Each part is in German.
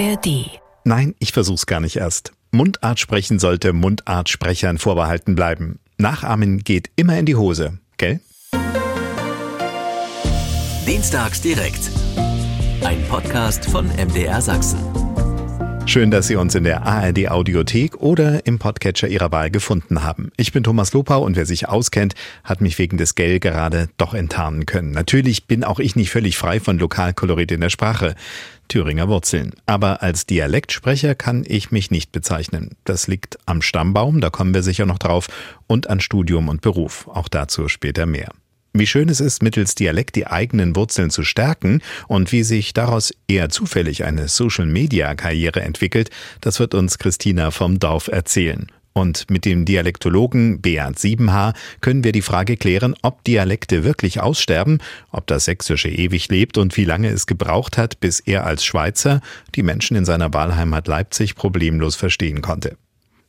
ARD. Nein, ich versuch's gar nicht erst. Mundart sprechen sollte Mundartsprechern vorbehalten bleiben. Nachahmen geht immer in die Hose, gell? Dienstags direkt. Ein Podcast von MDR Sachsen. Schön, dass Sie uns in der ARD Audiothek oder im Podcatcher Ihrer Wahl gefunden haben. Ich bin Thomas Lopau und wer sich auskennt, hat mich wegen des Gell gerade doch enttarnen können. Natürlich bin auch ich nicht völlig frei von Lokalkolorit in der Sprache. Thüringer Wurzeln. Aber als Dialektsprecher kann ich mich nicht bezeichnen. Das liegt am Stammbaum, da kommen wir sicher noch drauf, und an Studium und Beruf. Auch dazu später mehr. Wie schön es ist, mittels Dialekt die eigenen Wurzeln zu stärken und wie sich daraus eher zufällig eine Social-Media-Karriere entwickelt, das wird uns Christina vom Dorf erzählen. Und mit dem Dialektologen Beat Siebenhaar können wir die Frage klären, ob Dialekte wirklich aussterben, ob das Sächsische ewig lebt und wie lange es gebraucht hat, bis er als Schweizer die Menschen in seiner Wahlheimat Leipzig problemlos verstehen konnte.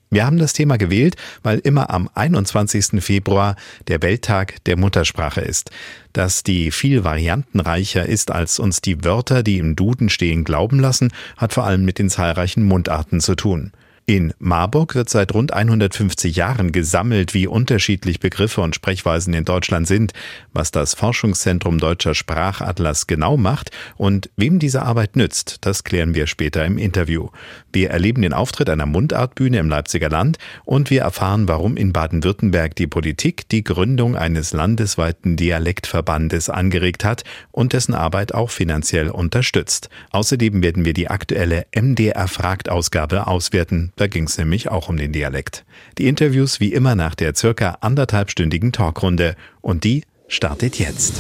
Wir haben das Thema gewählt, weil immer am 21. Februar der Welttag der Muttersprache ist. Dass die viel variantenreicher ist, als uns die Wörter, die im Duden stehen, glauben lassen, hat vor allem mit den zahlreichen Mundarten zu tun. In Marburg wird seit rund 150 Jahren gesammelt, wie unterschiedlich Begriffe und Sprechweisen in Deutschland sind, was das Forschungszentrum Deutscher Sprachatlas genau macht und wem diese Arbeit nützt, das klären wir später im Interview. Wir erleben den Auftritt einer Mundartbühne im Leipziger Land und wir erfahren, warum in Baden-Württemberg die Politik die Gründung eines landesweiten Dialektverbandes angeregt hat und dessen Arbeit auch finanziell unterstützt. Außerdem werden wir die aktuelle MDR Fragt Ausgabe auswerten. Da ging es nämlich auch um den Dialekt. Die Interviews wie immer nach der circa anderthalbstündigen Talkrunde. Und die startet jetzt.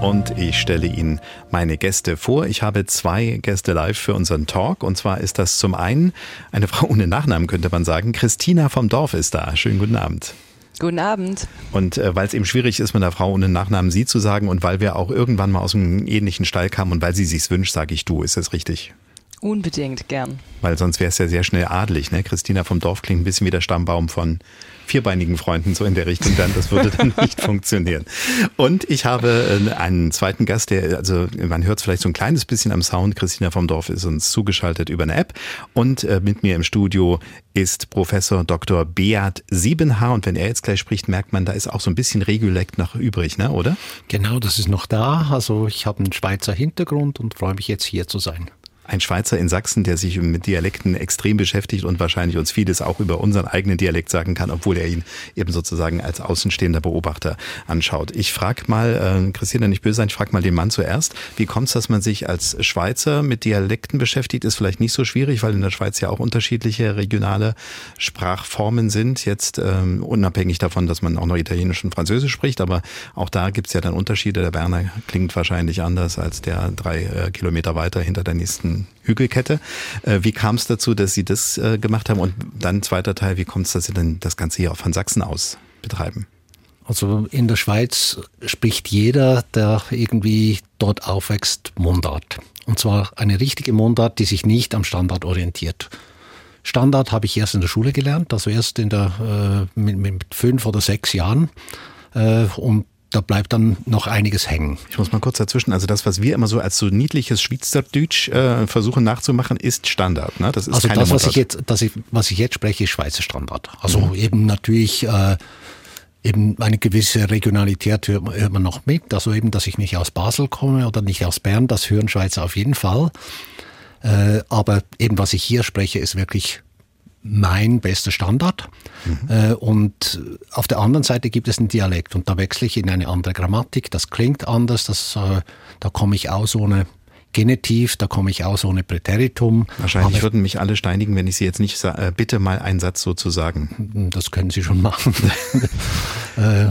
Und ich stelle Ihnen meine Gäste vor. Ich habe zwei Gäste live für unseren Talk. Und zwar ist das zum einen eine Frau ohne Nachnamen, könnte man sagen. Christina vom Dorf ist da. Schönen guten Abend. Guten Abend. Und äh, weil es eben schwierig ist, mit einer Frau ohne Nachnamen Sie zu sagen und weil wir auch irgendwann mal aus einem ähnlichen Stall kamen und weil sie sich's wünscht, sage ich du. Ist das richtig? Unbedingt, gern. Weil sonst wäre es ja sehr schnell adelig. Ne? Christina vom Dorf klingt ein bisschen wie der Stammbaum von vierbeinigen Freunden, so in der Richtung dann. Das würde dann nicht funktionieren. Und ich habe äh, einen zweiten Gast, der, also man hört es vielleicht so ein kleines bisschen am Sound. Christina vom Dorf ist uns zugeschaltet über eine App. Und äh, mit mir im Studio ist Professor Dr. Beat Siebenhaar. Und wenn er jetzt gleich spricht, merkt man, da ist auch so ein bisschen Regulekt noch übrig, ne? oder? Genau, das ist noch da. Also ich habe einen Schweizer Hintergrund und freue mich jetzt hier zu sein ein Schweizer in Sachsen, der sich mit Dialekten extrem beschäftigt und wahrscheinlich uns vieles auch über unseren eigenen Dialekt sagen kann, obwohl er ihn eben sozusagen als außenstehender Beobachter anschaut. Ich frage mal, äh, Christina, nicht böse sein, ich frage mal den Mann zuerst. Wie kommt es, dass man sich als Schweizer mit Dialekten beschäftigt? Ist vielleicht nicht so schwierig, weil in der Schweiz ja auch unterschiedliche regionale Sprachformen sind. Jetzt ähm, unabhängig davon, dass man auch noch Italienisch und Französisch spricht, aber auch da gibt es ja dann Unterschiede. Der Berner klingt wahrscheinlich anders als der drei äh, Kilometer weiter hinter der nächsten Hügelkette. Äh, wie kam es dazu, dass Sie das äh, gemacht haben? Und dann zweiter Teil, wie kommt es, dass Sie dann das Ganze hier von Sachsen aus betreiben? Also in der Schweiz spricht jeder, der irgendwie dort aufwächst, Mundart. Und zwar eine richtige Mundart, die sich nicht am Standard orientiert. Standard habe ich erst in der Schule gelernt, also erst in der, äh, mit, mit fünf oder sechs Jahren. Äh, und da bleibt dann noch einiges hängen. Ich muss mal kurz dazwischen, also das, was wir immer so als so niedliches Schweizerdeutsch äh, versuchen nachzumachen, ist Standard. Ne? Das ist also das, was ich, jetzt, das ich, was ich jetzt spreche, ist Schweizer Standard. Also mhm. eben natürlich äh, eben eine gewisse Regionalität hört man, hört man noch mit. Also eben, dass ich nicht aus Basel komme oder nicht aus Bern, das hören Schweizer auf jeden Fall. Äh, aber eben, was ich hier spreche, ist wirklich mein bester Standard. Mhm. Äh, und auf der anderen Seite gibt es einen Dialekt und da wechsle ich in eine andere Grammatik. Das klingt anders, das, äh, da komme ich aus ohne Genitiv, da komme ich aus ohne Präteritum. Wahrscheinlich Aber, würden mich alle steinigen, wenn ich Sie jetzt nicht äh, bitte mal einen Satz so zu sagen. Das können Sie schon machen. Äh,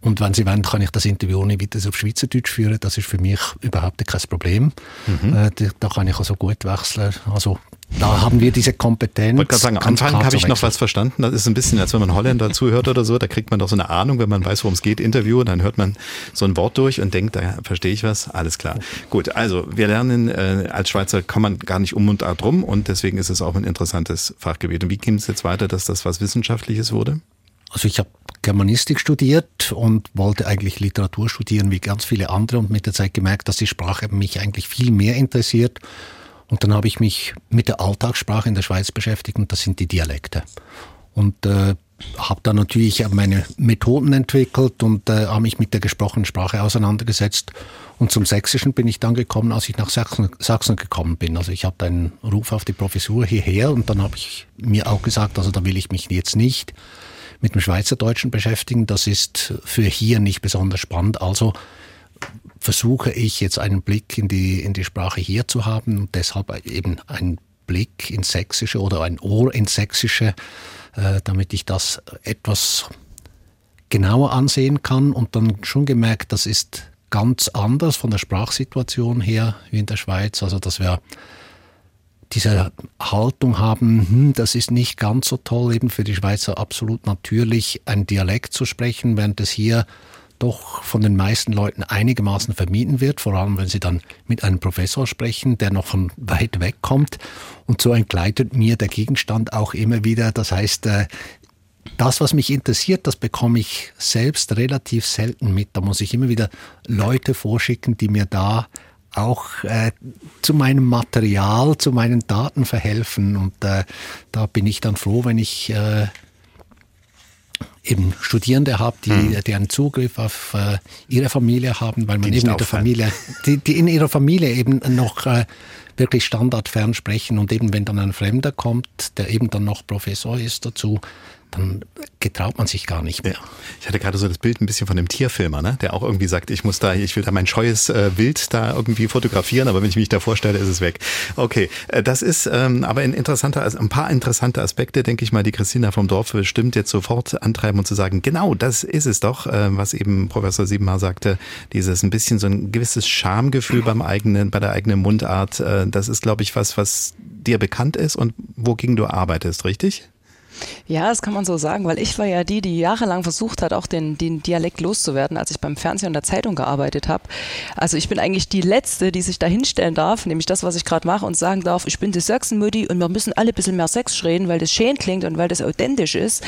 und wenn Sie wollen, kann ich das Interview ohne weiteres auf Schweizerdeutsch führen. Das ist für mich überhaupt kein Problem. Mhm. Da kann ich also gut wechseln. Also da haben wir diese Kompetenz. Ich wollte gerade sagen, am Anfang habe ich noch was verstanden. Das ist ein bisschen, als wenn man Holländer zuhört oder so. Da kriegt man doch so eine Ahnung, wenn man weiß, worum es geht, Interview. Dann hört man so ein Wort durch und denkt, da verstehe ich was. Alles klar. Gut, also wir lernen, äh, als Schweizer kann man gar nicht um und drum und deswegen ist es auch ein interessantes Fachgebiet. Und wie ging es jetzt weiter, dass das was Wissenschaftliches wurde? Also ich habe Germanistik studiert und wollte eigentlich Literatur studieren wie ganz viele andere und mit der Zeit gemerkt, dass die Sprache mich eigentlich viel mehr interessiert. Und dann habe ich mich mit der Alltagssprache in der Schweiz beschäftigt und das sind die Dialekte. Und äh, habe dann natürlich meine Methoden entwickelt und äh, habe mich mit der gesprochenen Sprache auseinandergesetzt. Und zum Sächsischen bin ich dann gekommen, als ich nach Sachsen, Sachsen gekommen bin. Also ich hatte einen Ruf auf die Professur hierher und dann habe ich mir auch gesagt, also da will ich mich jetzt nicht mit dem Schweizerdeutschen beschäftigen. Das ist für hier nicht besonders spannend. Also versuche ich jetzt einen Blick in die, in die Sprache hier zu haben und deshalb eben einen Blick ins Sächsische oder ein Ohr ins Sächsische äh, damit ich das etwas genauer ansehen kann und dann schon gemerkt, das ist ganz anders von der Sprachsituation her wie in der Schweiz. Also dass wir diese Haltung haben, hm, das ist nicht ganz so toll, eben für die Schweizer absolut natürlich, ein Dialekt zu sprechen, während es hier doch von den meisten Leuten einigermaßen vermieden wird, vor allem wenn sie dann mit einem Professor sprechen, der noch von weit weg kommt. Und so entgleitet mir der Gegenstand auch immer wieder. Das heißt, äh, das, was mich interessiert, das bekomme ich selbst relativ selten mit. Da muss ich immer wieder Leute vorschicken, die mir da auch äh, zu meinem Material, zu meinen Daten verhelfen. Und äh, da bin ich dann froh, wenn ich äh, eben Studierende habe, die, hm. die einen Zugriff auf äh, ihre Familie haben, weil man die eben in der Familie, die, die in ihrer Familie eben noch äh, wirklich standardfern sprechen und eben wenn dann ein Fremder kommt, der eben dann noch Professor ist dazu, dann getraut man sich gar nicht mehr. Ja. Ich hatte gerade so das Bild ein bisschen von dem Tierfilmer, ne? der auch irgendwie sagt, ich muss da, ich will da mein scheues äh, Wild da irgendwie fotografieren, aber wenn ich mich da vorstelle, ist es weg. Okay, äh, das ist ähm, aber ein interessanter, also ein paar interessante Aspekte, denke ich mal, die Christina vom Dorf bestimmt jetzt sofort antreiben und zu sagen, genau, das ist es doch, äh, was eben Professor Siebenmar sagte, dieses ein bisschen so ein gewisses Schamgefühl beim eigenen, bei der eigenen Mundart, äh, das ist, glaube ich, was, was dir bekannt ist und wogegen du arbeitest, richtig? Ja, das kann man so sagen, weil ich war ja die, die jahrelang versucht hat, auch den, den Dialekt loszuwerden, als ich beim Fernsehen und der Zeitung gearbeitet habe. Also ich bin eigentlich die Letzte, die sich da hinstellen darf, nämlich das, was ich gerade mache und sagen darf, ich bin die Sachsenmütti und wir müssen alle ein bisschen mehr Sex reden, weil das schön klingt und weil das authentisch ist.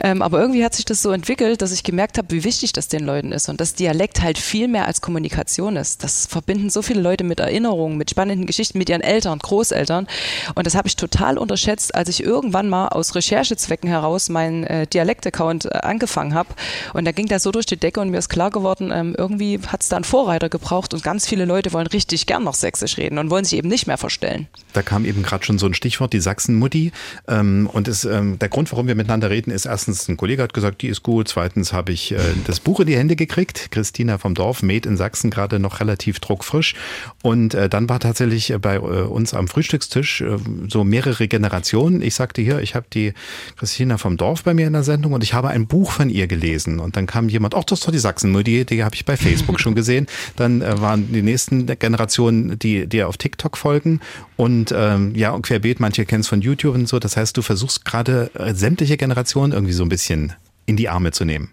Ähm, aber irgendwie hat sich das so entwickelt, dass ich gemerkt habe, wie wichtig das den Leuten ist und dass Dialekt halt viel mehr als Kommunikation ist. Das verbinden so viele Leute mit Erinnerungen, mit spannenden Geschichten, mit ihren Eltern, Großeltern. Und das habe ich total unterschätzt, als ich irgendwann mal aus Recherche Recherchezwecken heraus meinen äh, Dialekt-Account äh, angefangen habe. Und da ging das so durch die Decke und mir ist klar geworden, ähm, irgendwie hat es da einen Vorreiter gebraucht und ganz viele Leute wollen richtig gern noch Sächsisch reden und wollen sich eben nicht mehr verstellen. Da kam eben gerade schon so ein Stichwort, die Sachsenmutti. Ähm, und ist, ähm, der Grund, warum wir miteinander reden, ist erstens, ein Kollege hat gesagt, die ist gut. Zweitens habe ich äh, das Buch in die Hände gekriegt. Christina vom Dorf, Made in Sachsen, gerade noch relativ druckfrisch. Und äh, dann war tatsächlich bei äh, uns am Frühstückstisch äh, so mehrere Generationen. Ich sagte hier, ich habe die Christina vom Dorf bei mir in der Sendung und ich habe ein Buch von ihr gelesen. Und dann kam jemand, ach, das ist doch die Sachsenmutti, die habe ich bei Facebook schon gesehen. Dann äh, waren die nächsten Generationen, die dir auf TikTok folgen. Und ähm, ja, und querbeet, manche kennen es von YouTube und so. Das heißt, du versuchst gerade äh, sämtliche Generationen irgendwie so ein bisschen in die Arme zu nehmen.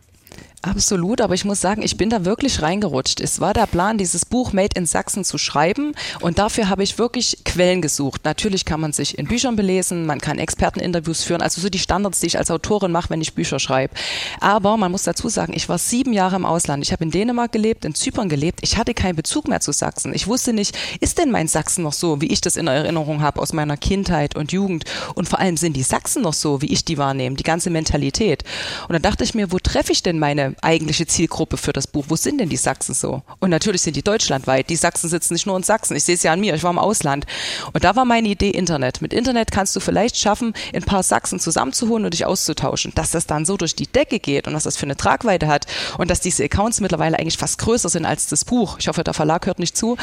Absolut, aber ich muss sagen, ich bin da wirklich reingerutscht. Es war der Plan, dieses Buch Made in Sachsen zu schreiben und dafür habe ich wirklich Quellen gesucht. Natürlich kann man sich in Büchern belesen, man kann Experteninterviews führen, also so die Standards, die ich als Autorin mache, wenn ich Bücher schreibe. Aber man muss dazu sagen, ich war sieben Jahre im Ausland. Ich habe in Dänemark gelebt, in Zypern gelebt. Ich hatte keinen Bezug mehr zu Sachsen. Ich wusste nicht, ist denn mein Sachsen noch so, wie ich das in Erinnerung habe aus meiner Kindheit und Jugend? Und vor allem sind die Sachsen noch so, wie ich die wahrnehme, die ganze Mentalität. Und dann dachte ich mir, wo treffe ich denn meine eigentliche Zielgruppe für das Buch. Wo sind denn die Sachsen so? Und natürlich sind die deutschlandweit. Die Sachsen sitzen nicht nur in Sachsen. Ich sehe es ja an mir. Ich war im Ausland. Und da war meine Idee Internet. Mit Internet kannst du vielleicht schaffen, ein paar Sachsen zusammenzuholen und dich auszutauschen. Dass das dann so durch die Decke geht und was das für eine Tragweite hat und dass diese Accounts mittlerweile eigentlich fast größer sind als das Buch. Ich hoffe, der Verlag hört nicht zu.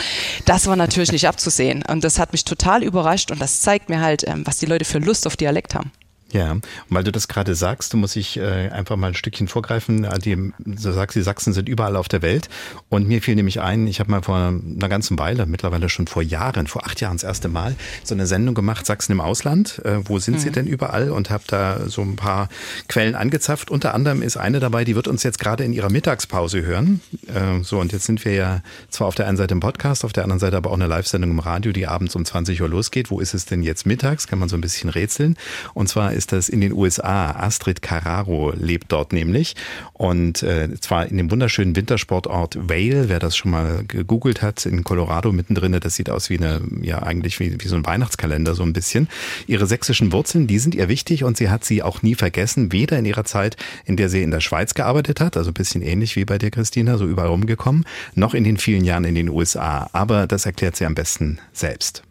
Das war natürlich nicht abzusehen. Und das hat mich total überrascht und das zeigt mir halt, ähm, was die Leute für Lust auf Dialekt haben. Ja, und weil du das gerade sagst, muss ich äh, einfach mal ein Stückchen vorgreifen. Äh, die, du sagst, die Sachsen sind überall auf der Welt. Und mir fiel nämlich ein, ich habe mal vor einer ganzen Weile, mittlerweile schon vor Jahren, vor acht Jahren das erste Mal, so eine Sendung gemacht, Sachsen im Ausland. Äh, wo sind mhm. sie denn überall? Und habe da so ein paar Quellen angezapft. Unter anderem ist eine dabei, die wird uns jetzt gerade in ihrer Mittagspause hören. Äh, so, und jetzt sind wir ja zwar auf der einen Seite im Podcast, auf der anderen Seite aber auch eine Live-Sendung im Radio, die abends um 20 Uhr losgeht. Wo ist es denn jetzt mittags? Kann man so ein bisschen rätseln. Und zwar ist ist das in den USA. Astrid Carraro lebt dort nämlich und äh, zwar in dem wunderschönen Wintersportort Vale, wer das schon mal gegoogelt hat, in Colorado mittendrin, das sieht aus wie eine, ja eigentlich wie, wie so ein Weihnachtskalender so ein bisschen. Ihre sächsischen Wurzeln, die sind ihr wichtig und sie hat sie auch nie vergessen, weder in ihrer Zeit, in der sie in der Schweiz gearbeitet hat, also ein bisschen ähnlich wie bei dir, Christina, so überall rumgekommen, noch in den vielen Jahren in den USA. Aber das erklärt sie am besten selbst.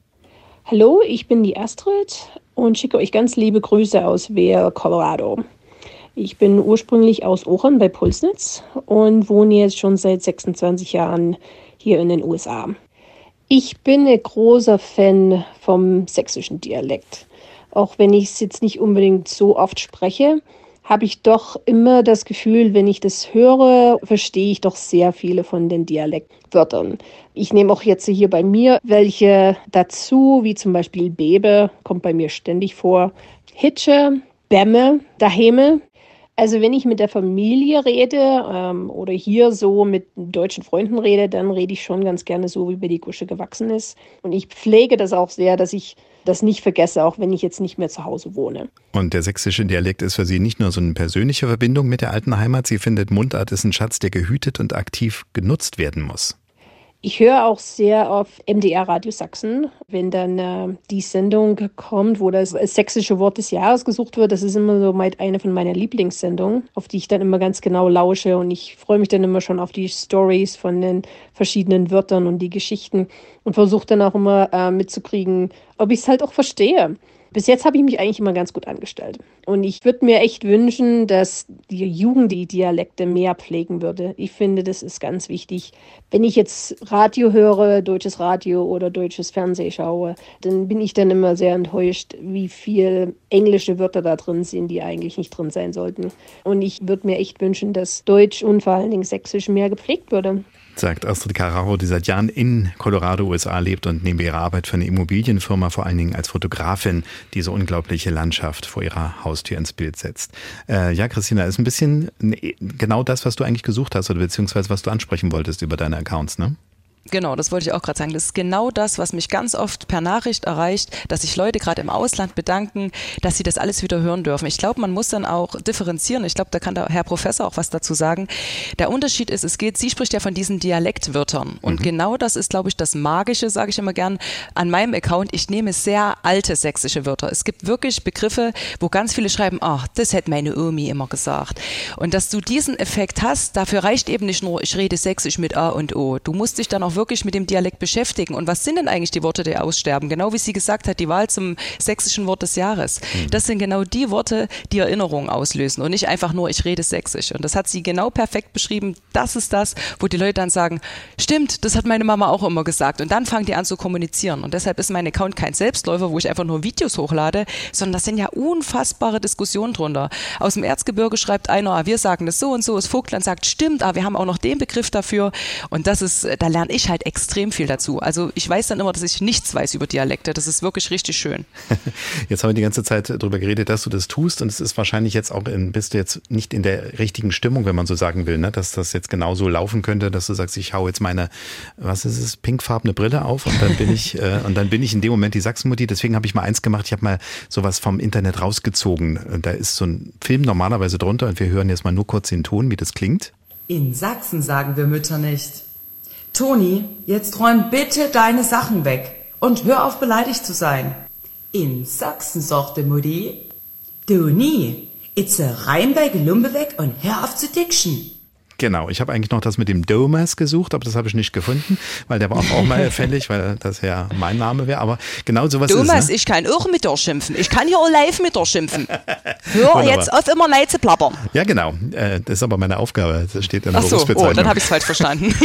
Hallo, ich bin die Astrid und schicke euch ganz liebe Grüße aus Vail, Colorado. Ich bin ursprünglich aus Ochen bei Pulsnitz und wohne jetzt schon seit 26 Jahren hier in den USA. Ich bin ein großer Fan vom sächsischen Dialekt. Auch wenn ich es jetzt nicht unbedingt so oft spreche, habe ich doch immer das Gefühl, wenn ich das höre, verstehe ich doch sehr viele von den Dialektwörtern. Ich nehme auch jetzt hier bei mir welche dazu, wie zum Beispiel Bebe, kommt bei mir ständig vor. Hitsche, Bämme, Daheme. Also wenn ich mit der Familie rede ähm, oder hier so mit deutschen Freunden rede, dann rede ich schon ganz gerne so, wie mir die Gusche gewachsen ist. Und ich pflege das auch sehr, dass ich das nicht vergesse, auch wenn ich jetzt nicht mehr zu Hause wohne. Und der sächsische Dialekt ist für Sie nicht nur so eine persönliche Verbindung mit der alten Heimat, sie findet Mundart ist ein Schatz, der gehütet und aktiv genutzt werden muss. Ich höre auch sehr auf MDR Radio Sachsen, wenn dann äh, die Sendung kommt, wo das sächsische Wort des Jahres gesucht wird. Das ist immer so eine von meiner Lieblingssendungen, auf die ich dann immer ganz genau lausche. Und ich freue mich dann immer schon auf die Stories von den verschiedenen Wörtern und die Geschichten und versuche dann auch immer äh, mitzukriegen, ob ich es halt auch verstehe. Bis jetzt habe ich mich eigentlich immer ganz gut angestellt. Und ich würde mir echt wünschen, dass die Jugend die Dialekte mehr pflegen würde. Ich finde, das ist ganz wichtig. Wenn ich jetzt Radio höre, deutsches Radio oder deutsches Fernsehen schaue, dann bin ich dann immer sehr enttäuscht, wie viel englische Wörter da drin sind, die eigentlich nicht drin sein sollten. Und ich würde mir echt wünschen, dass Deutsch und vor allen Dingen Sächsisch mehr gepflegt würde sagt Astrid Carraro, die seit Jahren in Colorado, USA lebt und neben ihrer Arbeit für eine Immobilienfirma vor allen Dingen als Fotografin diese unglaubliche Landschaft vor ihrer Haustür ins Bild setzt. Äh, ja, Christina, ist ein bisschen genau das, was du eigentlich gesucht hast oder beziehungsweise was du ansprechen wolltest über deine Accounts, ne? Genau, das wollte ich auch gerade sagen. Das ist genau das, was mich ganz oft per Nachricht erreicht, dass sich Leute gerade im Ausland bedanken, dass sie das alles wieder hören dürfen. Ich glaube, man muss dann auch differenzieren. Ich glaube, da kann der Herr Professor auch was dazu sagen. Der Unterschied ist, es geht, sie spricht ja von diesen Dialektwörtern. Und mhm. genau das ist, glaube ich, das Magische, sage ich immer gern, an meinem Account. Ich nehme sehr alte sächsische Wörter. Es gibt wirklich Begriffe, wo ganz viele schreiben, ach, das hätte meine Omi immer gesagt. Und dass du diesen Effekt hast, dafür reicht eben nicht nur, ich rede sächsisch mit A und O. Du musst dich dann auch wirklich mit dem Dialekt beschäftigen. Und was sind denn eigentlich die Worte, die aussterben? Genau wie sie gesagt hat, die Wahl zum sächsischen Wort des Jahres. Mhm. Das sind genau die Worte, die Erinnerungen auslösen und nicht einfach nur, ich rede sächsisch. Und das hat sie genau perfekt beschrieben. Das ist das, wo die Leute dann sagen, stimmt, das hat meine Mama auch immer gesagt. Und dann fangen die an zu kommunizieren. Und deshalb ist mein Account kein Selbstläufer, wo ich einfach nur Videos hochlade, sondern das sind ja unfassbare Diskussionen drunter. Aus dem Erzgebirge schreibt einer, ah, wir sagen das so und so. Das Vogtland sagt, stimmt, aber ah, wir haben auch noch den Begriff dafür. Und das ist, da lerne ich halt extrem viel dazu. Also ich weiß dann immer, dass ich nichts weiß über Dialekte. Das ist wirklich richtig schön. Jetzt haben wir die ganze Zeit darüber geredet, dass du das tust und es ist wahrscheinlich jetzt auch, in, bist du jetzt nicht in der richtigen Stimmung, wenn man so sagen will, ne? dass das jetzt genauso laufen könnte, dass du sagst, ich hau jetzt meine, was ist es, pinkfarbene Brille auf und dann bin ich äh, und dann bin ich in dem Moment die Sachsenmutti. Deswegen habe ich mal eins gemacht. Ich habe mal sowas vom Internet rausgezogen. Da ist so ein Film normalerweise drunter und wir hören jetzt mal nur kurz den Ton, wie das klingt. In Sachsen sagen wir Mütter nicht. Toni, jetzt räum bitte deine Sachen weg und hör auf beleidigt zu sein. In Sachsen sagte Mutti, Toni, jetzt rein bei Gelumbe weg und hör auf zu dickschen. Genau, ich habe eigentlich noch das mit dem Domas gesucht, aber das habe ich nicht gefunden, weil der war auch mal fällig, weil das ja mein Name wäre. Aber genau sowas Domas, ist. Ne? ich kann auch mit dir schimpfen. Ich kann hier auch live mit dir schimpfen. Hör jetzt auf, immer leid zu plappern. Ja, genau. Äh, das ist aber meine Aufgabe. Das steht in der Ach so, oh, dann habe ich es falsch verstanden.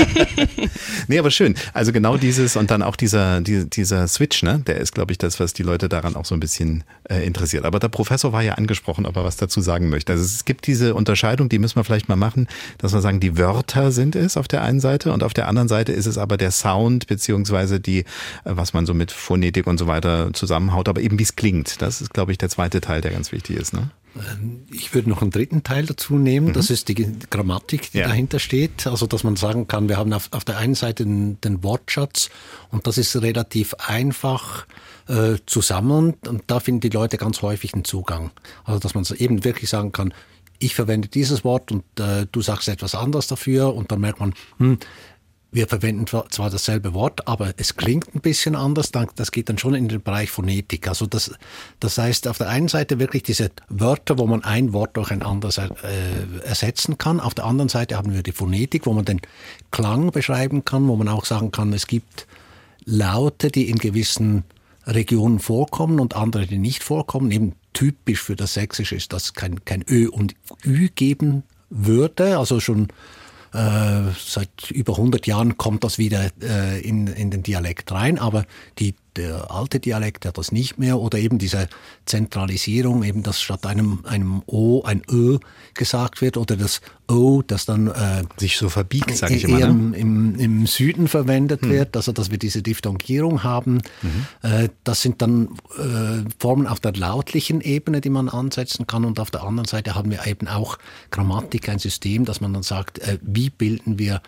nee, aber schön. Also genau dieses und dann auch dieser, dieser Switch, ne? Der ist, glaube ich, das, was die Leute daran auch so ein bisschen äh, interessiert. Aber der Professor war ja angesprochen, ob er was dazu sagen möchte. Also es gibt diese Unterscheidung, die müssen wir vielleicht mal machen, dass wir sagen, sagen, die Wörter sind es auf der einen Seite und auf der anderen Seite ist es aber der Sound beziehungsweise die, äh, was man so mit Phonetik und so weiter zusammenhaut, aber eben wie es klingt. Das ist, glaube ich, der zweite Teil, der ganz wichtig ist. Ne? Ähm, ich würde noch einen dritten Teil dazu nehmen, mhm. das ist die Grammatik, die ja. dahinter steht. Also, dass man sagen kann, wir haben auf, auf der einen Seite den, den, Wortschatz und das ist relativ einfach äh, zu sammeln und da finden die Leute ganz häufig einen Zugang. Also, dass man eben wirklich sagen kann, ich verwende dieses Wort und äh, du sagst etwas anderes dafür und dann merkt man, hm, wir verwenden zwar dasselbe Wort, aber es klingt ein bisschen anders. Das geht dann schon in den Bereich Phonetik. Also das, das heißt, auf der einen Seite wirklich diese Wörter, wo man ein Wort durch ein anderes äh, ersetzen kann. Auf der anderen Seite haben wir die Phonetik, wo man den Klang beschreiben kann, wo man auch sagen kann, es gibt Laute, die in gewissen Regionen vorkommen und andere, die nicht vorkommen. Eben typisch für das Sächsische ist, dass kein, kein Ö und Ü geben würde. Also schon äh, seit über 100 Jahren kommt das wieder äh, in, in den Dialekt rein, aber die der alte Dialekt hat das nicht mehr oder eben diese Zentralisierung, eben dass statt einem, einem O ein Ö gesagt wird oder das O, das dann äh, sich so verbiegt, sage ich immer, ne? im, im, Süden verwendet hm. wird, also dass wir diese Diphthongierung haben. Mhm. Äh, das sind dann äh, Formen auf der lautlichen Ebene, die man ansetzen kann und auf der anderen Seite haben wir eben auch Grammatik, ein System, dass man dann sagt, äh, wie bilden wir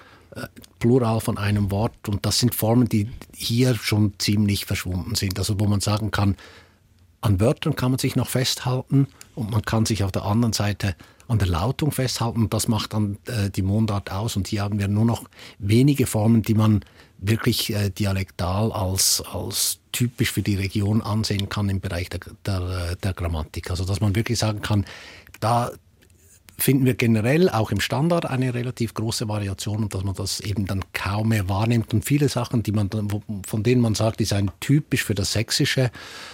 Plural von einem Wort. Und das sind Formen, die hier schon ziemlich verschwunden sind. Also wo man sagen kann, an Wörtern kann man sich noch festhalten und man kann sich auf der anderen Seite an der Lautung festhalten. Das macht dann äh, die Mundart aus. Und hier haben wir nur noch wenige Formen, die man wirklich äh, dialektal als, als typisch für die Region ansehen kann im Bereich der, der, der Grammatik. Also dass man wirklich sagen kann, da, finden wir generell auch im Standard eine relativ große Variation und dass man das eben dann kaum mehr wahrnimmt. Und viele Sachen, die man dann, von denen man sagt, die seien typisch für das Sächsische,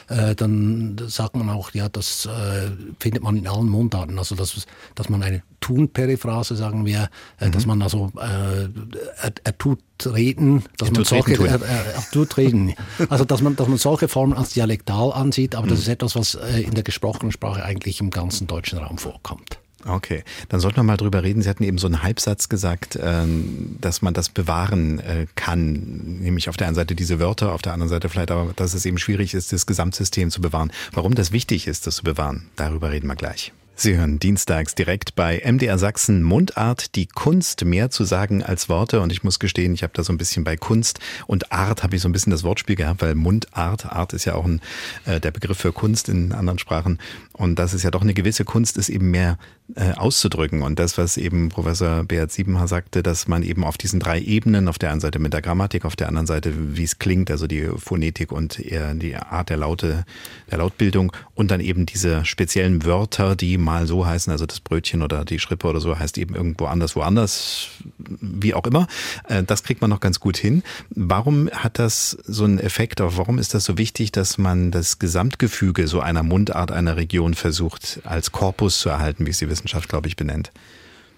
äh, dann sagt man auch, ja, das äh, findet man in allen Mundarten. Also dass, dass man eine Tun-Periphrase, sagen wir, äh, mhm. dass man also äh, er, er, tut reden, dass man solche er, er, tut reden. Also dass man dass man solche Formen als dialektal ansieht, aber mhm. das ist etwas, was äh, in der gesprochenen Sprache eigentlich im ganzen deutschen Raum vorkommt. Okay, dann sollten wir mal drüber reden. Sie hatten eben so einen Halbsatz gesagt, ähm, dass man das bewahren äh, kann, nämlich auf der einen Seite diese Wörter, auf der anderen Seite vielleicht aber, dass es eben schwierig ist, das Gesamtsystem zu bewahren. Warum das wichtig ist, das zu bewahren, darüber reden wir gleich. Sie hören dienstags direkt bei MDR Sachsen Mundart, die Kunst mehr zu sagen als Worte. Und ich muss gestehen, ich habe da so ein bisschen bei Kunst und Art habe ich so ein bisschen das Wortspiel gehabt, weil Mundart, Art ist ja auch ein, äh, der Begriff für Kunst in anderen Sprachen. Und das ist ja doch eine gewisse Kunst, ist eben mehr äh, auszudrücken. Und das, was eben Professor Beat Siebenhaar sagte, dass man eben auf diesen drei Ebenen, auf der einen Seite mit der Grammatik, auf der anderen Seite, wie es klingt, also die Phonetik und die Art der Laute, der Lautbildung und dann eben diese speziellen Wörter, die mal so heißen, also das Brötchen oder die Schrippe oder so heißt eben irgendwo anders, woanders, wie auch immer. Äh, das kriegt man noch ganz gut hin. Warum hat das so einen Effekt auf, warum ist das so wichtig, dass man das Gesamtgefüge so einer Mundart einer Region versucht, als Korpus zu erhalten, wie es die Wissenschaft, glaube ich, benennt?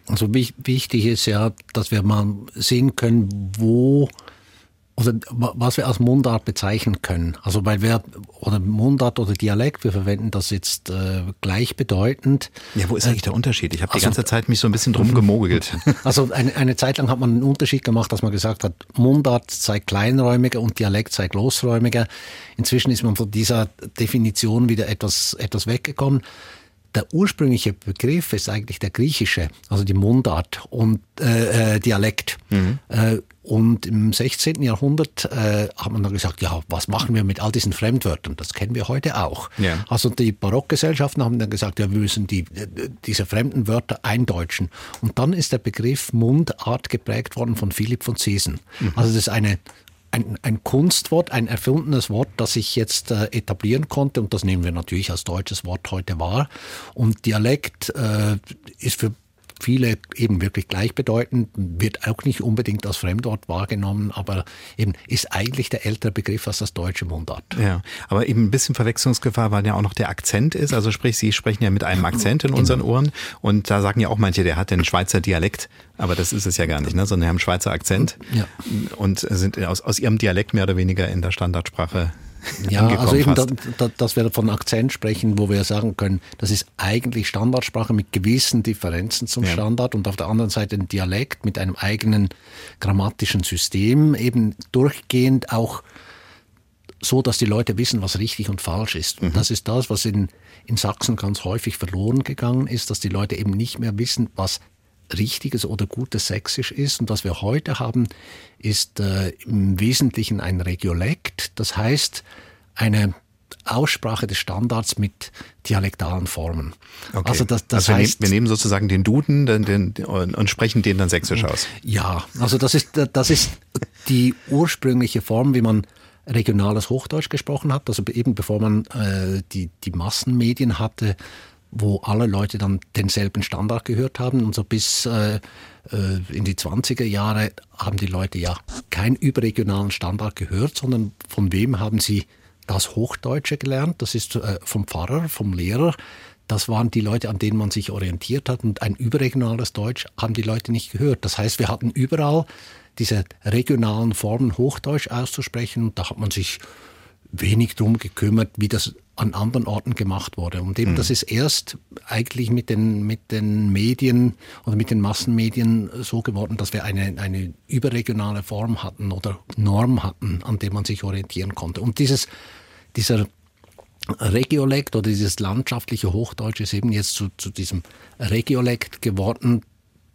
Also wichtig ist ja, dass wir mal sehen können, wo oder was wir als Mundart bezeichnen können. Also weil wir, oder Mundart oder Dialekt, wir verwenden das jetzt äh, gleichbedeutend. Ja, wo ist eigentlich der Unterschied? Ich habe also, die ganze Zeit mich so ein bisschen drum gemogelt. Also eine, eine Zeit lang hat man einen Unterschied gemacht, dass man gesagt hat, Mundart sei kleinräumiger und Dialekt sei großräumiger. Inzwischen ist man von dieser Definition wieder etwas, etwas weggekommen der ursprüngliche Begriff ist eigentlich der griechische, also die Mundart und äh, äh Dialekt. Mhm. Äh, und im 16. Jahrhundert äh, hat man dann gesagt, ja, was machen wir mit all diesen Fremdwörtern? Das kennen wir heute auch. Ja. Also die Barockgesellschaften haben dann gesagt, ja, wir müssen die, diese fremden Wörter eindeutschen. Und dann ist der Begriff Mundart geprägt worden von Philipp von Zesen. Mhm. Also das ist eine ein, ein Kunstwort, ein erfundenes Wort, das sich jetzt äh, etablieren konnte und das nehmen wir natürlich als deutsches Wort heute wahr. Und Dialekt äh, ist für viele eben wirklich gleichbedeutend, wird auch nicht unbedingt als Fremdwort wahrgenommen, aber eben ist eigentlich der ältere Begriff als das deutsche Mundart. Ja, aber eben ein bisschen Verwechslungsgefahr, weil ja auch noch der Akzent ist. Also sprich, Sie sprechen ja mit einem Akzent in unseren genau. Ohren und da sagen ja auch manche, der hat den Schweizer Dialekt, aber das ist es ja gar nicht, ne? sondern die haben einen Schweizer Akzent ja. und sind aus, aus ihrem Dialekt mehr oder weniger in der Standardsprache ja, also eben, da, da, dass wir von Akzent sprechen, wo wir sagen können, das ist eigentlich Standardsprache mit gewissen Differenzen zum ja. Standard und auf der anderen Seite ein Dialekt mit einem eigenen grammatischen System, eben durchgehend auch so, dass die Leute wissen, was richtig und falsch ist. Und das ist das, was in, in Sachsen ganz häufig verloren gegangen ist, dass die Leute eben nicht mehr wissen, was richtiges oder gutes Sächsisch ist. Und was wir heute haben, ist äh, im Wesentlichen ein Regiolekt. Das heißt, eine Aussprache des Standards mit dialektalen Formen. Okay. Also das, das also wir, heißt, nehmen, wir nehmen sozusagen den Duden den, den, und, sprechen den dann sächsisch aus. Ja, also das ist, das ist die ursprüngliche Form, wie man regionales Hochdeutsch gesprochen hat. Also eben bevor man äh, die, die Massenmedien hatte, wo alle Leute dann denselben Standard gehört haben. Und so bis äh, äh in die 20er Jahre haben die Leute ja keinen überregionalen Standard gehört, sondern von wem haben sie das Hochdeutsche gelernt. Das ist äh, vom Pfarrer, vom Lehrer. Das waren die Leute, an denen man sich orientiert hat. Und ein überregionales Deutsch haben die Leute nicht gehört. Das heißt, wir hatten überall diese regionalen Formen Hochdeutsch auszusprechen. Und da hat man sich wenig drum gekümmert, wie das an anderen Orten gemacht wurde. Und eben mhm. das ist erst eigentlich mit den, mit den Medien oder mit den Massenmedien so geworden, dass wir eine, eine überregionale Form hatten oder Norm hatten, an der man sich orientieren konnte. Und dieses, dieser Regiolekt oder dieses landschaftliche Hochdeutsch ist eben jetzt zu, zu diesem Regiolekt geworden,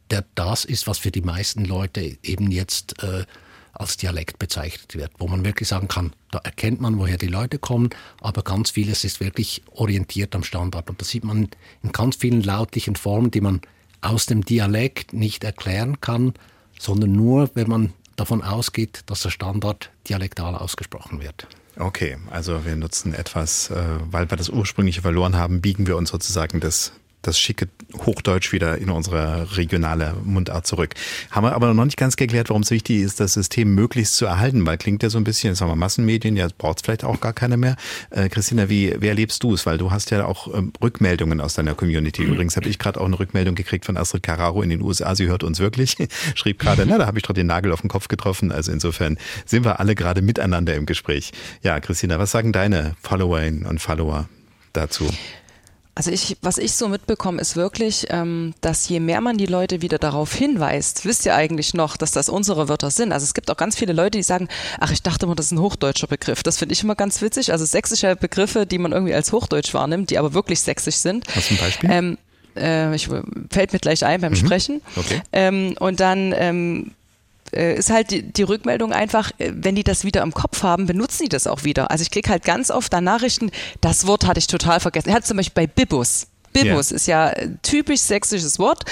der das ist, was für die meisten Leute eben jetzt äh, als Dialekt bezeichnet wird, wo man wirklich sagen kann, da erkennt man, woher die Leute kommen, aber ganz vieles ist wirklich orientiert am Standard. Und das sieht man in ganz vielen lautlichen Formen, die man aus dem Dialekt nicht erklären kann, sondern nur, wenn man davon ausgeht, dass der Standard dialektal ausgesprochen wird. Okay, also wir nutzen etwas, äh, weil wir das ursprüngliche verloren haben, biegen wir uns sozusagen das das schicke Hochdeutsch wieder in unsere regionale Mundart zurück. Haben wir aber noch nicht ganz geklärt, warum es wichtig ist, das System möglichst zu erhalten, weil klingt ja so ein bisschen, sagen wir Massenmedien, ja, braucht es vielleicht auch gar keine mehr. Äh, Christina, wie, wie erlebst du es? Weil du hast ja auch ähm, Rückmeldungen aus deiner Community. Übrigens habe ich gerade auch eine Rückmeldung gekriegt von Astrid Carraro in den USA. Sie hört uns wirklich. Schrieb gerade, na, da habe ich doch den Nagel auf den Kopf getroffen. Also insofern sind wir alle gerade miteinander im Gespräch. Ja, Christina, was sagen deine Followerinnen und Follower dazu? Also ich, was ich so mitbekomme, ist wirklich, ähm, dass je mehr man die Leute wieder darauf hinweist, wisst ihr eigentlich noch, dass das unsere Wörter sind. Also es gibt auch ganz viele Leute, die sagen, ach, ich dachte immer, das ist ein hochdeutscher Begriff. Das finde ich immer ganz witzig. Also sächsische Begriffe, die man irgendwie als hochdeutsch wahrnimmt, die aber wirklich sächsisch sind. Hast du ein Beispiel? Ähm, äh, ich, fällt mir gleich ein beim mhm. Sprechen. Okay. Ähm, und dann ähm, äh, ist halt die, die, Rückmeldung einfach, äh, wenn die das wieder im Kopf haben, benutzen die das auch wieder. Also ich kriege halt ganz oft da Nachrichten, das Wort hatte ich total vergessen. Er hat zum Beispiel bei Bibus. Bibus ja. ist ja ein typisch sächsisches Wort,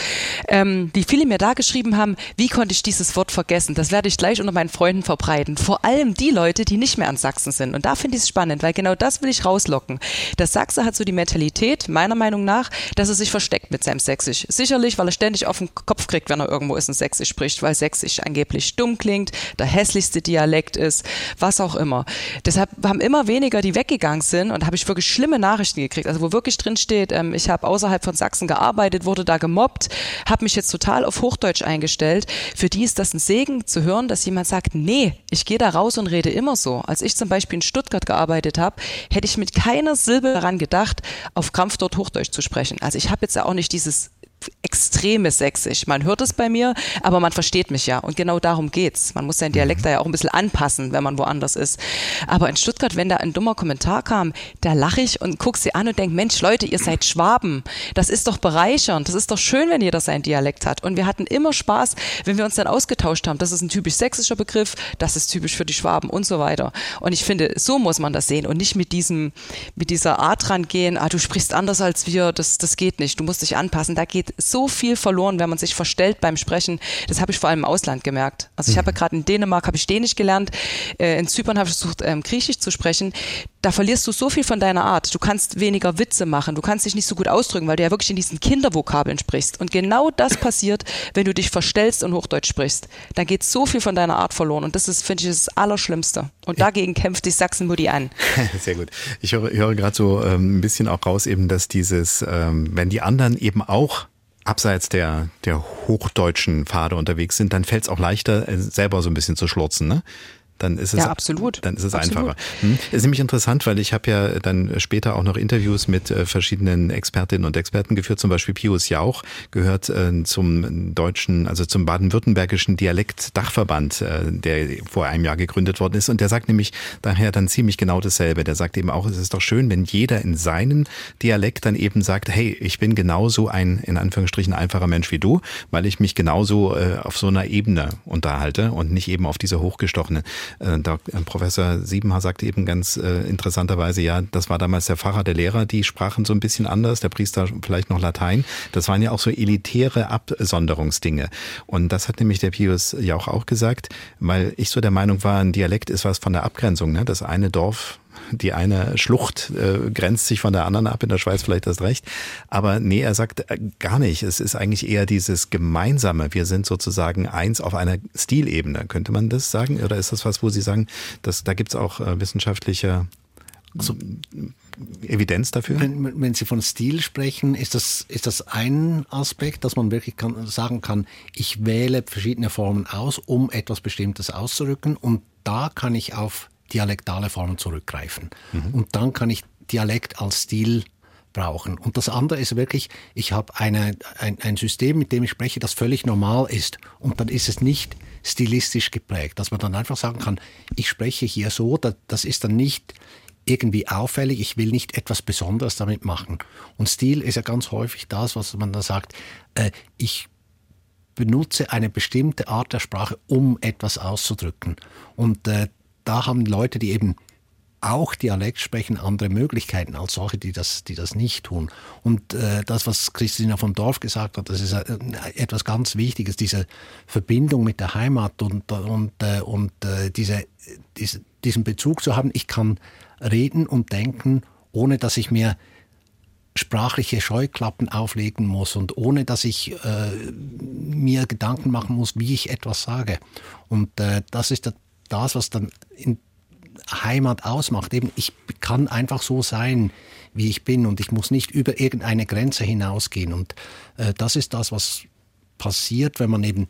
ähm, die viele mir da geschrieben haben, wie konnte ich dieses Wort vergessen? Das werde ich gleich unter meinen Freunden verbreiten. Vor allem die Leute, die nicht mehr an Sachsen sind. Und da finde ich es spannend, weil genau das will ich rauslocken. Der Sachse hat so die Mentalität, meiner Meinung nach, dass er sich versteckt mit seinem Sächsisch. Sicherlich, weil er ständig auf den Kopf kriegt, wenn er irgendwo ist und Sächsisch spricht, weil Sächsisch angeblich dumm klingt, der hässlichste Dialekt ist, was auch immer. Deshalb haben immer weniger, die weggegangen sind und habe ich wirklich schlimme Nachrichten gekriegt, also wo wirklich drin steht, ähm, ich habe außerhalb von Sachsen gearbeitet, wurde da gemobbt, habe mich jetzt total auf Hochdeutsch eingestellt. Für die ist das ein Segen zu hören, dass jemand sagt, nee, ich gehe da raus und rede immer so. Als ich zum Beispiel in Stuttgart gearbeitet habe, hätte ich mit keiner Silbe daran gedacht, auf Krampf dort Hochdeutsch zu sprechen. Also ich habe jetzt ja auch nicht dieses extremes Sächsisch. Man hört es bei mir, aber man versteht mich ja. Und genau darum geht's. Man muss seinen Dialekt da ja auch ein bisschen anpassen, wenn man woanders ist. Aber in Stuttgart, wenn da ein dummer Kommentar kam, da lache ich und gucke sie an und denke, Mensch, Leute, ihr seid Schwaben. Das ist doch bereichernd. Das ist doch schön, wenn jeder seinen Dialekt hat. Und wir hatten immer Spaß, wenn wir uns dann ausgetauscht haben. Das ist ein typisch sächsischer Begriff, das ist typisch für die Schwaben und so weiter. Und ich finde, so muss man das sehen und nicht mit diesem, mit dieser Art rangehen, ah, du sprichst anders als wir, das, das geht nicht. Du musst dich anpassen. Da geht so viel verloren, wenn man sich verstellt beim Sprechen. Das habe ich vor allem im Ausland gemerkt. Also ich habe ja mhm. gerade in Dänemark habe ich Dänisch gelernt, äh, in Zypern habe ich versucht ähm, Griechisch zu sprechen. Da verlierst du so viel von deiner Art. Du kannst weniger Witze machen, du kannst dich nicht so gut ausdrücken, weil du ja wirklich in diesen Kindervokabeln sprichst. Und genau das passiert, wenn du dich verstellst und Hochdeutsch sprichst. Dann geht so viel von deiner Art verloren. Und das ist, finde ich, das Allerschlimmste. Und dagegen kämpft die Sachsen-Mutti an. Sehr gut. Ich höre, höre gerade so ähm, ein bisschen auch raus, eben, dass dieses, ähm, wenn die anderen eben auch abseits der, der hochdeutschen Pfade unterwegs sind, dann fällt es auch leichter, äh, selber so ein bisschen zu schlurzen, ne? Dann ist es, ja, absolut. Dann ist es absolut. einfacher. Hm? Ist nämlich interessant, weil ich habe ja dann später auch noch Interviews mit äh, verschiedenen Expertinnen und Experten geführt, zum Beispiel Pius Jauch gehört äh, zum deutschen, also zum baden-württembergischen Dialektdachverband, äh, der vor einem Jahr gegründet worden ist. Und der sagt nämlich daher dann ziemlich genau dasselbe. Der sagt eben auch, es ist doch schön, wenn jeder in seinem Dialekt dann eben sagt, hey, ich bin genauso ein, in Anführungsstrichen, einfacher Mensch wie du, weil ich mich genauso äh, auf so einer Ebene unterhalte und nicht eben auf dieser hochgestochene. Äh, äh, Professor Siebenhaar sagte eben ganz äh, interessanterweise, ja, das war damals der Pfarrer, der Lehrer, die sprachen so ein bisschen anders, der Priester vielleicht noch Latein. Das waren ja auch so elitäre Absonderungsdinge. Und das hat nämlich der Pius ja auch gesagt, weil ich so der Meinung war, ein Dialekt ist was von der Abgrenzung. Ne? Das eine Dorf die eine Schlucht äh, grenzt sich von der anderen ab, in der Schweiz vielleicht das recht. Aber nee, er sagt äh, gar nicht. Es ist eigentlich eher dieses Gemeinsame. Wir sind sozusagen eins auf einer Stilebene. Könnte man das sagen? Oder ist das was, wo Sie sagen, dass da gibt es auch äh, wissenschaftliche also, Evidenz dafür? Wenn, wenn, Sie von Stil sprechen, ist das, ist das ein Aspekt, dass man wirklich kann, sagen kann, ich wähle verschiedene Formen aus, um etwas Bestimmtes auszurücken und da kann ich auf dialektale Formen zurückgreifen. Mhm. Und dann kann ich Dialekt als Stil brauchen. Und das andere ist wirklich, ich habe eine, ein, ein System, mit dem ich spreche, das völlig normal ist. Und dann ist es nicht stilistisch geprägt, dass man dann einfach sagen kann, ich spreche hier so, das, ist dann nicht irgendwie auffällig, ich will nicht etwas Besonderes damit machen. Und Stil ist ja ganz häufig das, was man da sagt, äh, ich benutze eine bestimmte Art der Sprache, um etwas auszudrücken. Und äh, da haben Leute, die eben auch Dialekt sprechen, andere Möglichkeiten als solche, die das, die das nicht tun. Und äh, das, was Christina von Dorf gesagt hat, das ist äh, etwas ganz Wichtiges, diese Verbindung mit der Heimat und, und, äh, und äh, diese, diese, diesen Bezug zu haben. Ich kann reden und denken, ohne dass ich mir sprachliche Scheuklappen auflegen muss und ohne dass ich äh, mir Gedanken machen muss, wie ich etwas sage. Und äh, das ist das, was dann in Heimat ausmacht. Eben, ich kann einfach so sein, wie ich bin und ich muss nicht über irgendeine Grenze hinausgehen. Und äh, das ist das, was passiert, wenn man eben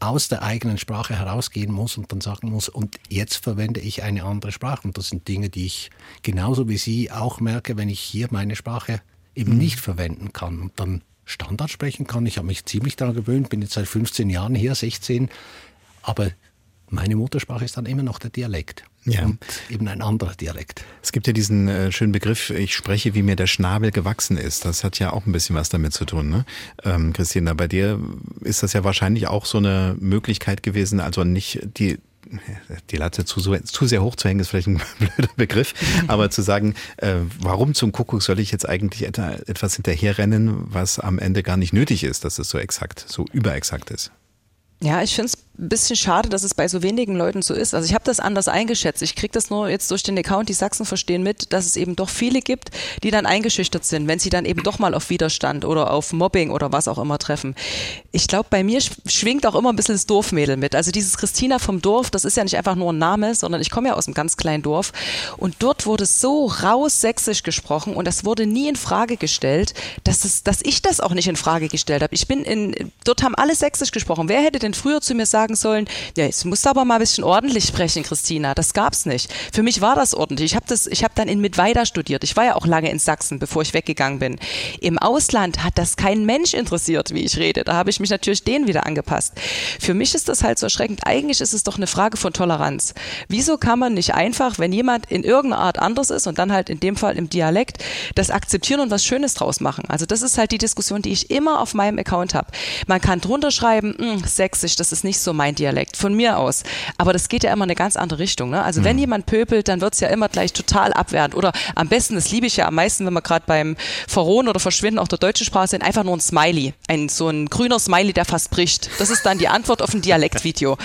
aus der eigenen Sprache herausgehen muss und dann sagen muss, und jetzt verwende ich eine andere Sprache. Und das sind Dinge, die ich genauso wie Sie auch merke, wenn ich hier meine Sprache eben mhm. nicht verwenden kann und dann Standard sprechen kann. Ich habe mich ziemlich daran gewöhnt, bin jetzt seit 15 Jahren hier, 16, aber meine Muttersprache ist dann immer noch der Dialekt. Ja. Und eben ein anderer Dialekt. Es gibt ja diesen äh, schönen Begriff, ich spreche, wie mir der Schnabel gewachsen ist. Das hat ja auch ein bisschen was damit zu tun, ne? Ähm, Christina, bei dir ist das ja wahrscheinlich auch so eine Möglichkeit gewesen, also nicht die die Latte zu, zu sehr hoch zu hängen, ist vielleicht ein blöder Begriff, aber zu sagen, äh, warum zum Kuckuck soll ich jetzt eigentlich etwas hinterherrennen, was am Ende gar nicht nötig ist, dass es so exakt, so überexakt ist? Ja, ich finde es ein bisschen schade, dass es bei so wenigen Leuten so ist. Also ich habe das anders eingeschätzt. Ich kriege das nur jetzt durch den Account, die Sachsen verstehen mit, dass es eben doch viele gibt, die dann eingeschüchtert sind, wenn sie dann eben doch mal auf Widerstand oder auf Mobbing oder was auch immer treffen. Ich glaube, bei mir schwingt auch immer ein bisschen das Dorfmädel mit. Also dieses Christina vom Dorf, das ist ja nicht einfach nur ein Name, sondern ich komme ja aus einem ganz kleinen Dorf und dort wurde so raus sächsisch gesprochen und das wurde nie in Frage gestellt, dass, es, dass ich das auch nicht in Frage gestellt habe. Ich bin in, dort haben alle sächsisch gesprochen. Wer hätte denn früher zu mir sagen sagen sollen, ja, jetzt musst du aber mal ein bisschen ordentlich sprechen, Christina. Das gab's nicht. Für mich war das ordentlich. Ich habe das, dann in Mittweida studiert. Ich war ja auch lange in Sachsen, bevor ich weggegangen bin. Im Ausland hat das kein Mensch interessiert, wie ich rede. Da habe ich mich natürlich denen wieder angepasst. Für mich ist das halt so erschreckend. Eigentlich ist es doch eine Frage von Toleranz. Wieso kann man nicht einfach, wenn jemand in irgendeiner Art anders ist und dann halt in dem Fall im Dialekt, das akzeptieren und was Schönes draus machen? Also das ist halt die Diskussion, die ich immer auf meinem Account habe. Man kann drunter schreiben, hm, sächsisch, das ist nicht so mein Dialekt, von mir aus. Aber das geht ja immer in eine ganz andere Richtung. Ne? Also mhm. wenn jemand pöbelt, dann wird es ja immer gleich total abwertend. Oder am besten, das liebe ich ja am meisten, wenn wir gerade beim Verrohen oder Verschwinden auch der deutschen Sprache sind, einfach nur ein Smiley. Ein, so ein grüner Smiley, der fast bricht. Das ist dann die Antwort auf ein Dialektvideo.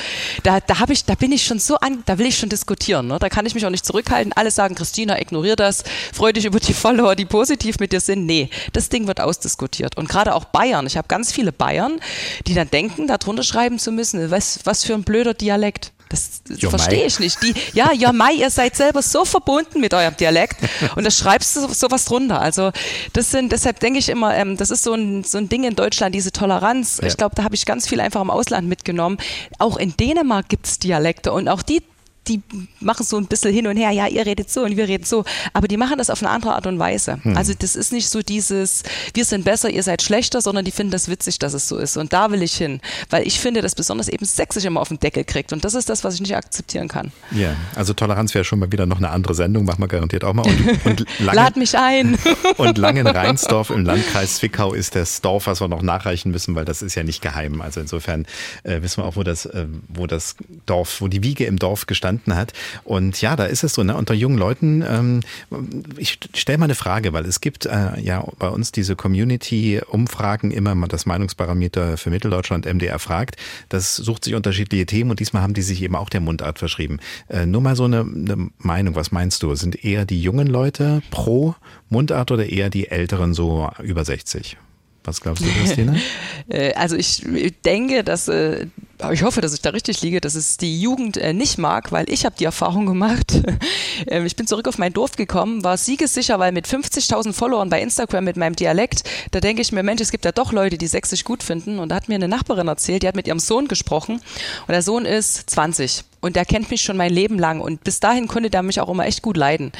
Da, da, hab ich, da bin ich schon so an, da will ich schon diskutieren. Ne? Da kann ich mich auch nicht zurückhalten. Alle sagen, Christina, ignorier das, freu dich über die Follower, die positiv mit dir sind. Nee, das Ding wird ausdiskutiert. Und gerade auch Bayern. Ich habe ganz viele Bayern, die dann denken, darunter schreiben zu müssen, was was, für ein blöder Dialekt. Das, das verstehe ich nicht. Die, ja, ja, Mai, ihr seid selber so verbunden mit eurem Dialekt und das schreibst du sowas drunter. Also das sind, deshalb denke ich immer, ähm, das ist so ein, so ein Ding in Deutschland, diese Toleranz. Ja. Ich glaube, da habe ich ganz viel einfach im Ausland mitgenommen. Auch in Dänemark gibt es Dialekte und auch die die machen so ein bisschen hin und her, ja, ihr redet so und wir reden so, aber die machen das auf eine andere Art und Weise. Hm. Also das ist nicht so dieses, wir sind besser, ihr seid schlechter, sondern die finden das witzig, dass es so ist. Und da will ich hin, weil ich finde, dass besonders eben Sächsisch immer auf den Deckel kriegt und das ist das, was ich nicht akzeptieren kann. Ja, also Toleranz wäre schon mal wieder noch eine andere Sendung, machen wir garantiert auch mal. Und, und Langen, Lad mich ein. und Langenreinsdorf im Landkreis Zwickau ist das Dorf, was wir noch nachreichen müssen, weil das ist ja nicht geheim. Also insofern äh, wissen wir auch, wo das, äh, wo das Dorf, wo die Wiege im Dorf gestanden hat. Und ja, da ist es so, ne? unter jungen Leuten, ähm, ich stelle mal eine Frage, weil es gibt äh, ja bei uns diese Community-Umfragen immer, das Meinungsparameter für Mitteldeutschland MDR fragt, das sucht sich unterschiedliche Themen und diesmal haben die sich eben auch der Mundart verschrieben. Äh, nur mal so eine, eine Meinung, was meinst du? Sind eher die jungen Leute pro Mundart oder eher die Älteren so über 60? Was glaubst du, Christine? Äh, also ich denke, dass äh, ich hoffe, dass ich da richtig liege, dass es die Jugend äh, nicht mag, weil ich habe die Erfahrung gemacht. Ähm, ich bin zurück auf mein Dorf gekommen, war siegessicher, weil mit 50.000 Followern bei Instagram mit meinem Dialekt, da denke ich mir, Mensch, es gibt ja doch Leute, die Sächsisch gut finden. Und da hat mir eine Nachbarin erzählt, die hat mit ihrem Sohn gesprochen und der Sohn ist 20 und der kennt mich schon mein Leben lang und bis dahin konnte der mich auch immer echt gut leiden.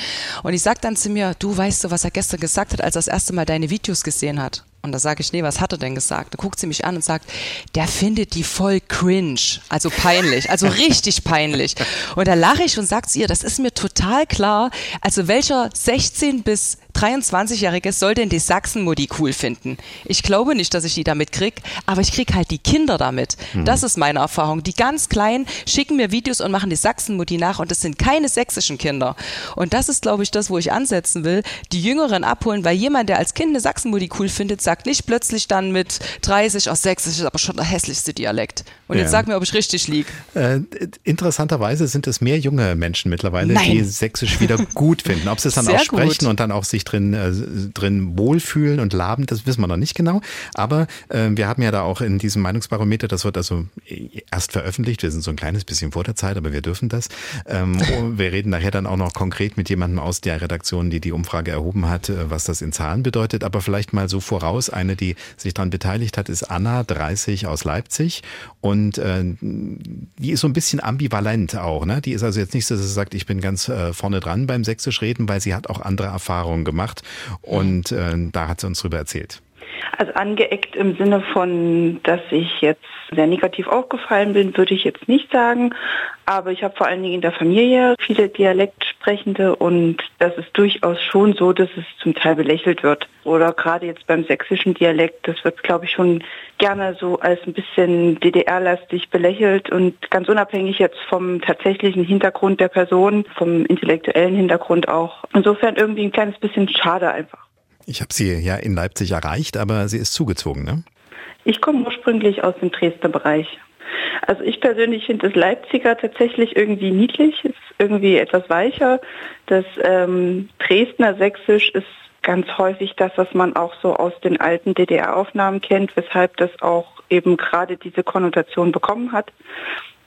Und ich sag dann zu mir, du weißt du, was er gestern gesagt hat, als er das erste Mal deine Videos gesehen hat? Und da sage ich, nee, was hat er denn gesagt? Da guckt sie mich an und sagt, der findet die voll cringe, also peinlich, also richtig peinlich. Und da lache ich und sagt zu ihr, das ist mir total klar. Also welcher 16 bis 23-Jährige soll denn die Sachsenmutti cool finden? Ich glaube nicht, dass ich die damit krieg, aber ich krieg halt die Kinder damit. Mhm. Das ist meine Erfahrung. Die ganz Kleinen schicken mir Videos und machen die Sachsenmutti nach und das sind keine sächsischen Kinder. Und das ist, glaube ich, das, wo ich ansetzen will. Die Jüngeren abholen, weil jemand, der als Kind eine Sachsenmutti cool findet, sagt nicht plötzlich dann mit 30, aus Sächsisch ist aber schon der hässlichste Dialekt. Und ja. jetzt sag mir, ob ich richtig liege. Äh, interessanterweise sind es mehr junge Menschen mittlerweile, Nein. die Sächsisch wieder gut finden. Ob sie es dann Sehr auch sprechen gut. und dann auch sich drin, äh, drin wohlfühlen und laben, das wissen wir noch nicht genau. Aber äh, wir haben ja da auch in diesem Meinungsbarometer, das wird also erst veröffentlicht, wir sind so ein kleines bisschen vor der Zeit, aber wir dürfen das. Ähm, wir reden nachher dann auch noch konkret mit jemandem aus der Redaktion, die die Umfrage erhoben hat, äh, was das in Zahlen bedeutet. Aber vielleicht mal so voraus, eine, die sich daran beteiligt hat, ist Anna, 30 aus Leipzig. Und äh, die ist so ein bisschen ambivalent auch. Ne? Die ist also jetzt nicht so, dass sie sagt, ich bin ganz äh, vorne dran beim Sächsisch reden, weil sie hat auch andere Erfahrungen gemacht. Und äh, da hat sie uns drüber erzählt. Also angeeckt im Sinne von, dass ich jetzt sehr negativ aufgefallen bin, würde ich jetzt nicht sagen. Aber ich habe vor allen Dingen in der Familie viele Dialektsprechende und das ist durchaus schon so, dass es zum Teil belächelt wird. Oder gerade jetzt beim sächsischen Dialekt, das wird, glaube ich, schon gerne so als ein bisschen DDR-lastig belächelt und ganz unabhängig jetzt vom tatsächlichen Hintergrund der Person, vom intellektuellen Hintergrund auch. Insofern irgendwie ein kleines bisschen schade einfach. Ich habe sie ja in Leipzig erreicht, aber sie ist zugezogen, ne? Ich komme ursprünglich aus dem Dresdner Bereich. Also ich persönlich finde das Leipziger tatsächlich irgendwie niedlich, ist irgendwie etwas weicher. Das ähm, Dresdner Sächsisch ist ganz häufig das, was man auch so aus den alten DDR-Aufnahmen kennt, weshalb das auch eben gerade diese Konnotation bekommen hat.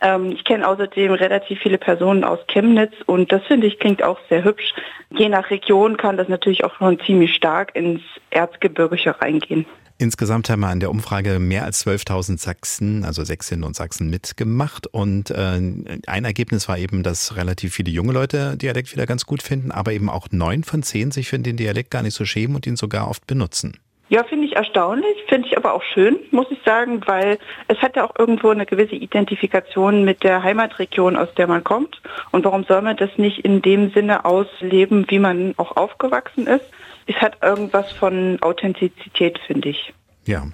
Ähm, ich kenne außerdem relativ viele Personen aus Chemnitz und das finde ich klingt auch sehr hübsch. Je nach Region kann das natürlich auch schon ziemlich stark ins Erzgebirgische reingehen. Insgesamt haben wir an der Umfrage mehr als 12.000 Sachsen, also Sächsinnen und Sachsen mitgemacht. Und äh, ein Ergebnis war eben, dass relativ viele junge Leute Dialekt wieder ganz gut finden, aber eben auch neun von zehn sich für den Dialekt gar nicht so schämen und ihn sogar oft benutzen. Ja, finde ich erstaunlich, finde ich aber auch schön, muss ich sagen, weil es hat ja auch irgendwo eine gewisse Identifikation mit der Heimatregion, aus der man kommt. Und warum soll man das nicht in dem Sinne ausleben, wie man auch aufgewachsen ist? Es hat irgendwas von Authentizität, finde ich. Ja,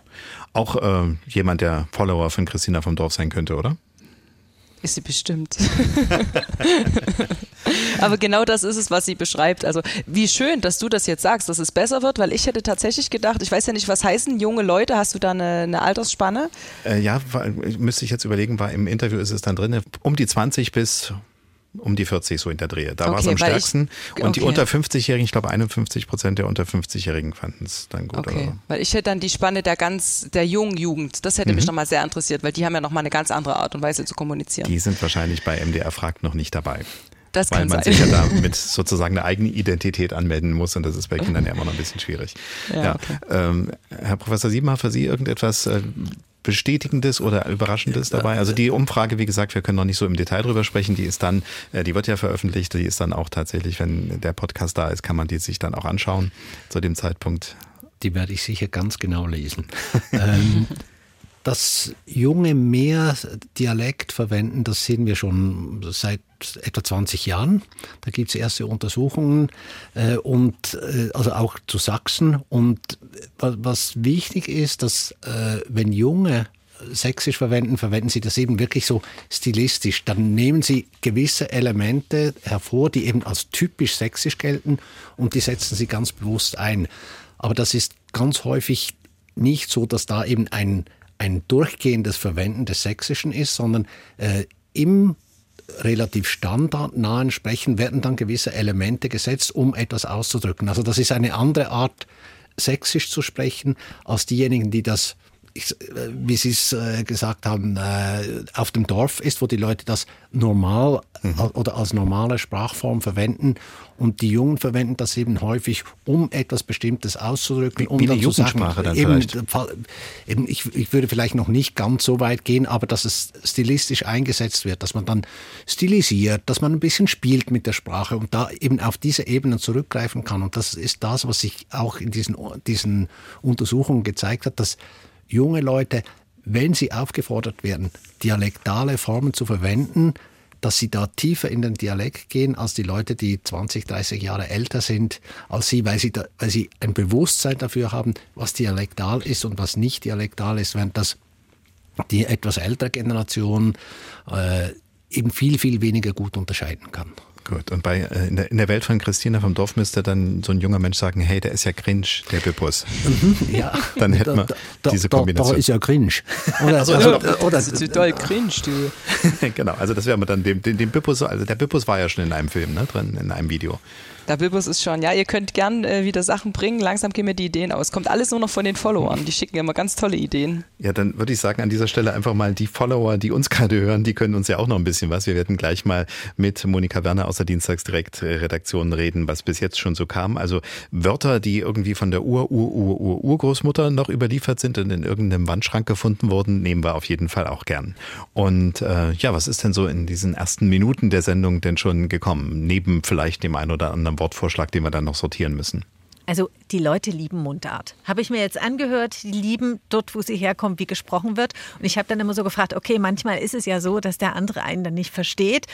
auch äh, jemand, der Follower von Christina vom Dorf sein könnte, oder? Ist sie bestimmt. Aber genau das ist es, was sie beschreibt. Also wie schön, dass du das jetzt sagst, dass es besser wird, weil ich hätte tatsächlich gedacht, ich weiß ja nicht, was heißen junge Leute, hast du da eine, eine Altersspanne? Äh, ja, müsste ich jetzt überlegen, war im Interview ist es dann drin, um die 20 bis um die 40 so in der Drehe. Da okay, war es am stärksten. Ich, und die unter 50-Jährigen, ich glaube 51 Prozent der unter 50-Jährigen fanden es dann gut. Okay, oder? weil ich hätte dann die Spanne der ganz, der jungen Jugend, das hätte mhm. mich nochmal sehr interessiert, weil die haben ja nochmal eine ganz andere Art und Weise zu kommunizieren. Die sind wahrscheinlich bei MDR fragt noch nicht dabei. Das weil man sein. sich ja damit sozusagen eine eigene Identität anmelden muss und das ist bei Kindern ja immer noch ein bisschen schwierig. Ja, ja. Okay. Ähm, Herr Professor Siebenhofer, für Sie irgendetwas, äh, Bestätigendes oder Überraschendes dabei? Also die Umfrage, wie gesagt, wir können noch nicht so im Detail drüber sprechen. Die ist dann, äh, die wird ja veröffentlicht. Die ist dann auch tatsächlich, wenn der Podcast da ist, kann man die sich dann auch anschauen zu dem Zeitpunkt. Die werde ich sicher ganz genau lesen. ähm, dass Junge mehr Dialekt verwenden, das sehen wir schon seit etwa 20 Jahren. Da gibt es erste Untersuchungen äh, und äh, also auch zu Sachsen. Und was wichtig ist, dass äh, wenn Junge Sächsisch verwenden, verwenden sie das eben wirklich so stilistisch. Dann nehmen sie gewisse Elemente hervor, die eben als typisch sächsisch gelten und die setzen sie ganz bewusst ein. Aber das ist ganz häufig nicht so, dass da eben ein ein durchgehendes Verwenden des Sächsischen ist, sondern äh, im relativ standardnahen Sprechen werden dann gewisse Elemente gesetzt, um etwas auszudrücken. Also das ist eine andere Art, Sächsisch zu sprechen, als diejenigen, die das ich, wie Sie es äh, gesagt haben, äh, auf dem Dorf ist, wo die Leute das normal mhm. oder als normale Sprachform verwenden. Und die Jungen verwenden das eben häufig, um etwas Bestimmtes auszudrücken. Um wie eine Jugendsprache dann eben, vielleicht. Eben, ich, ich würde vielleicht noch nicht ganz so weit gehen, aber dass es stilistisch eingesetzt wird, dass man dann stilisiert, dass man ein bisschen spielt mit der Sprache und da eben auf diese Ebenen zurückgreifen kann. Und das ist das, was sich auch in diesen, diesen Untersuchungen gezeigt hat, dass junge Leute, wenn sie aufgefordert werden, dialektale Formen zu verwenden, dass sie da tiefer in den Dialekt gehen als die Leute, die 20, 30 Jahre älter sind als sie, weil sie, da, weil sie ein Bewusstsein dafür haben, was dialektal ist und was nicht dialektal ist, während das die etwas ältere Generation äh, eben viel, viel weniger gut unterscheiden kann. Gut, und bei, äh, in, der, in der Welt von Christina vom Dorf müsste dann so ein junger Mensch sagen, hey, der ist ja cringe, der Bippus. Mhm, ja. Dann hätten wir da, diese Kombination. Da, ist ja cringe. Oder, also, also, oder, oder das ist so toll cringe, du. genau, also das wäre dann dem, dem, dem Bippus, also der Bippus war ja schon in einem Film, ne, drin, in einem Video. Der Bilbus ist schon, ja, ihr könnt gern äh, wieder Sachen bringen. Langsam gehen mir die Ideen aus. Kommt alles nur noch von den Followern. Die schicken immer ganz tolle Ideen. Ja, dann würde ich sagen, an dieser Stelle einfach mal die Follower, die uns gerade hören, die können uns ja auch noch ein bisschen was. Wir werden gleich mal mit Monika Werner aus der Dienstagsdirekt-Redaktion reden, was bis jetzt schon so kam. Also Wörter, die irgendwie von der Ur, Ur, noch überliefert sind und in irgendeinem Wandschrank gefunden wurden, nehmen wir auf jeden Fall auch gern. Und äh, ja, was ist denn so in diesen ersten Minuten der Sendung denn schon gekommen? Neben vielleicht dem einen oder anderen Wortvorschlag, den wir dann noch sortieren müssen. Also die Leute lieben Mundart. Habe ich mir jetzt angehört, die lieben dort, wo sie herkommt, wie gesprochen wird. Und ich habe dann immer so gefragt, okay, manchmal ist es ja so, dass der andere einen dann nicht versteht.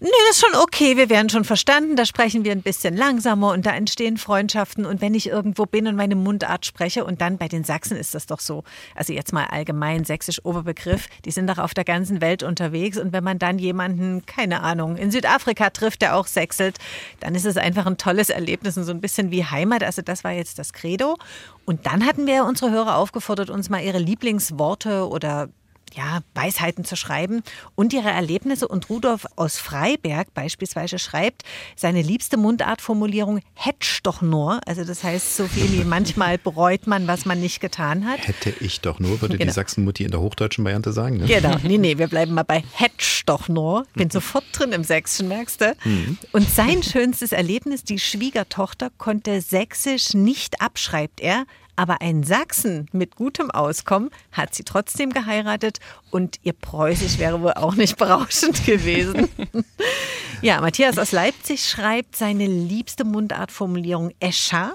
Nee, das ist schon okay, wir werden schon verstanden, da sprechen wir ein bisschen langsamer und da entstehen Freundschaften. Und wenn ich irgendwo bin und meine Mundart spreche und dann bei den Sachsen ist das doch so, also jetzt mal allgemein sächsisch Oberbegriff, die sind doch auf der ganzen Welt unterwegs. Und wenn man dann jemanden, keine Ahnung, in Südafrika trifft, der auch sächselt, dann ist es einfach ein tolles Erlebnis und so ein bisschen wie Heimat. Also das war jetzt das Credo. Und dann hatten wir unsere Hörer aufgefordert, uns mal ihre Lieblingsworte oder ja, Weisheiten zu schreiben und ihre Erlebnisse. Und Rudolf aus Freiberg beispielsweise schreibt, seine liebste Mundartformulierung hättsch doch nur. Also das heißt so viel wie manchmal bereut man, was man nicht getan hat. Hätte ich doch nur, würde genau. die Sachsenmutti in der hochdeutschen Variante sagen. Ne? Genau, nee, nee, wir bleiben mal bei hättsch doch nur. Bin sofort drin im Sächsischen, merkst du? Mhm. Und sein schönstes Erlebnis, die Schwiegertochter konnte Sächsisch nicht abschreibt er, aber ein Sachsen mit gutem Auskommen hat sie trotzdem geheiratet und ihr Preußisch wäre wohl auch nicht berauschend gewesen. ja, Matthias aus Leipzig schreibt seine liebste Mundartformulierung Escha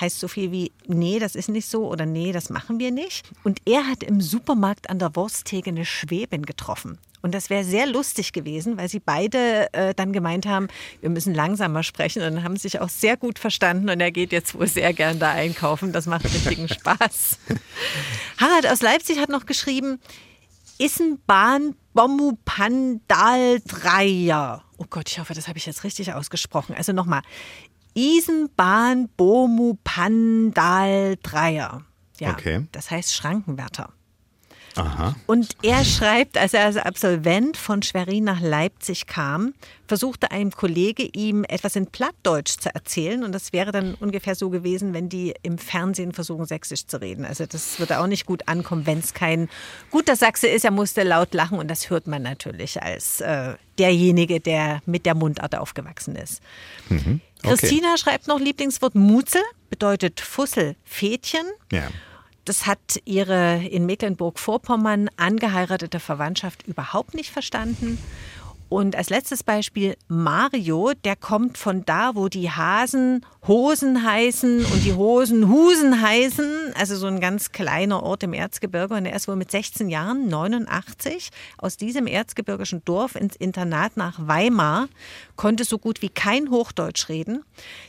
heißt so viel wie, nee, das ist nicht so oder nee, das machen wir nicht. Und er hat im Supermarkt an der Wursttheke eine Schwäbin getroffen. Und das wäre sehr lustig gewesen, weil sie beide äh, dann gemeint haben, wir müssen langsamer sprechen und haben sich auch sehr gut verstanden und er geht jetzt wohl sehr gern da einkaufen. Das macht richtigen Spaß. Harald aus Leipzig hat noch geschrieben, Issenbahn Bommu Pandal Dreier. Oh Gott, ich hoffe, das habe ich jetzt richtig ausgesprochen. Also nochmal. Isenbahn Bomu Pandal Dreier. Ja, okay. das heißt Schrankenwärter. Aha. Und er schreibt, als er als Absolvent von Schwerin nach Leipzig kam, versuchte ein Kollege ihm etwas in Plattdeutsch zu erzählen. Und das wäre dann ungefähr so gewesen, wenn die im Fernsehen versuchen, Sächsisch zu reden. Also das würde auch nicht gut ankommen, wenn es kein guter Sachse ist. Er musste laut lachen und das hört man natürlich als äh, derjenige, der mit der Mundart aufgewachsen ist. Mhm. Okay. Christina schreibt noch Lieblingswort Mutzel, bedeutet Fussel, Fädchen. Ja. Das hat ihre in Mecklenburg-Vorpommern angeheiratete Verwandtschaft überhaupt nicht verstanden. Und als letztes Beispiel Mario, der kommt von da, wo die Hasen Hosen heißen und die Hosen Husen heißen, also so ein ganz kleiner Ort im Erzgebirge. Und er ist wohl mit 16 Jahren, 89, aus diesem erzgebirgischen Dorf ins Internat nach Weimar, konnte so gut wie kein Hochdeutsch reden.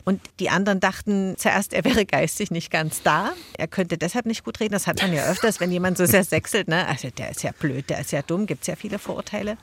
Und die anderen dachten zuerst, er wäre geistig nicht ganz da. Er könnte deshalb nicht gut reden. Das hat man ja öfters, wenn jemand so sehr sechselt. Ne? Also der ist ja blöd, der ist ja dumm, gibt es ja viele Vorurteile.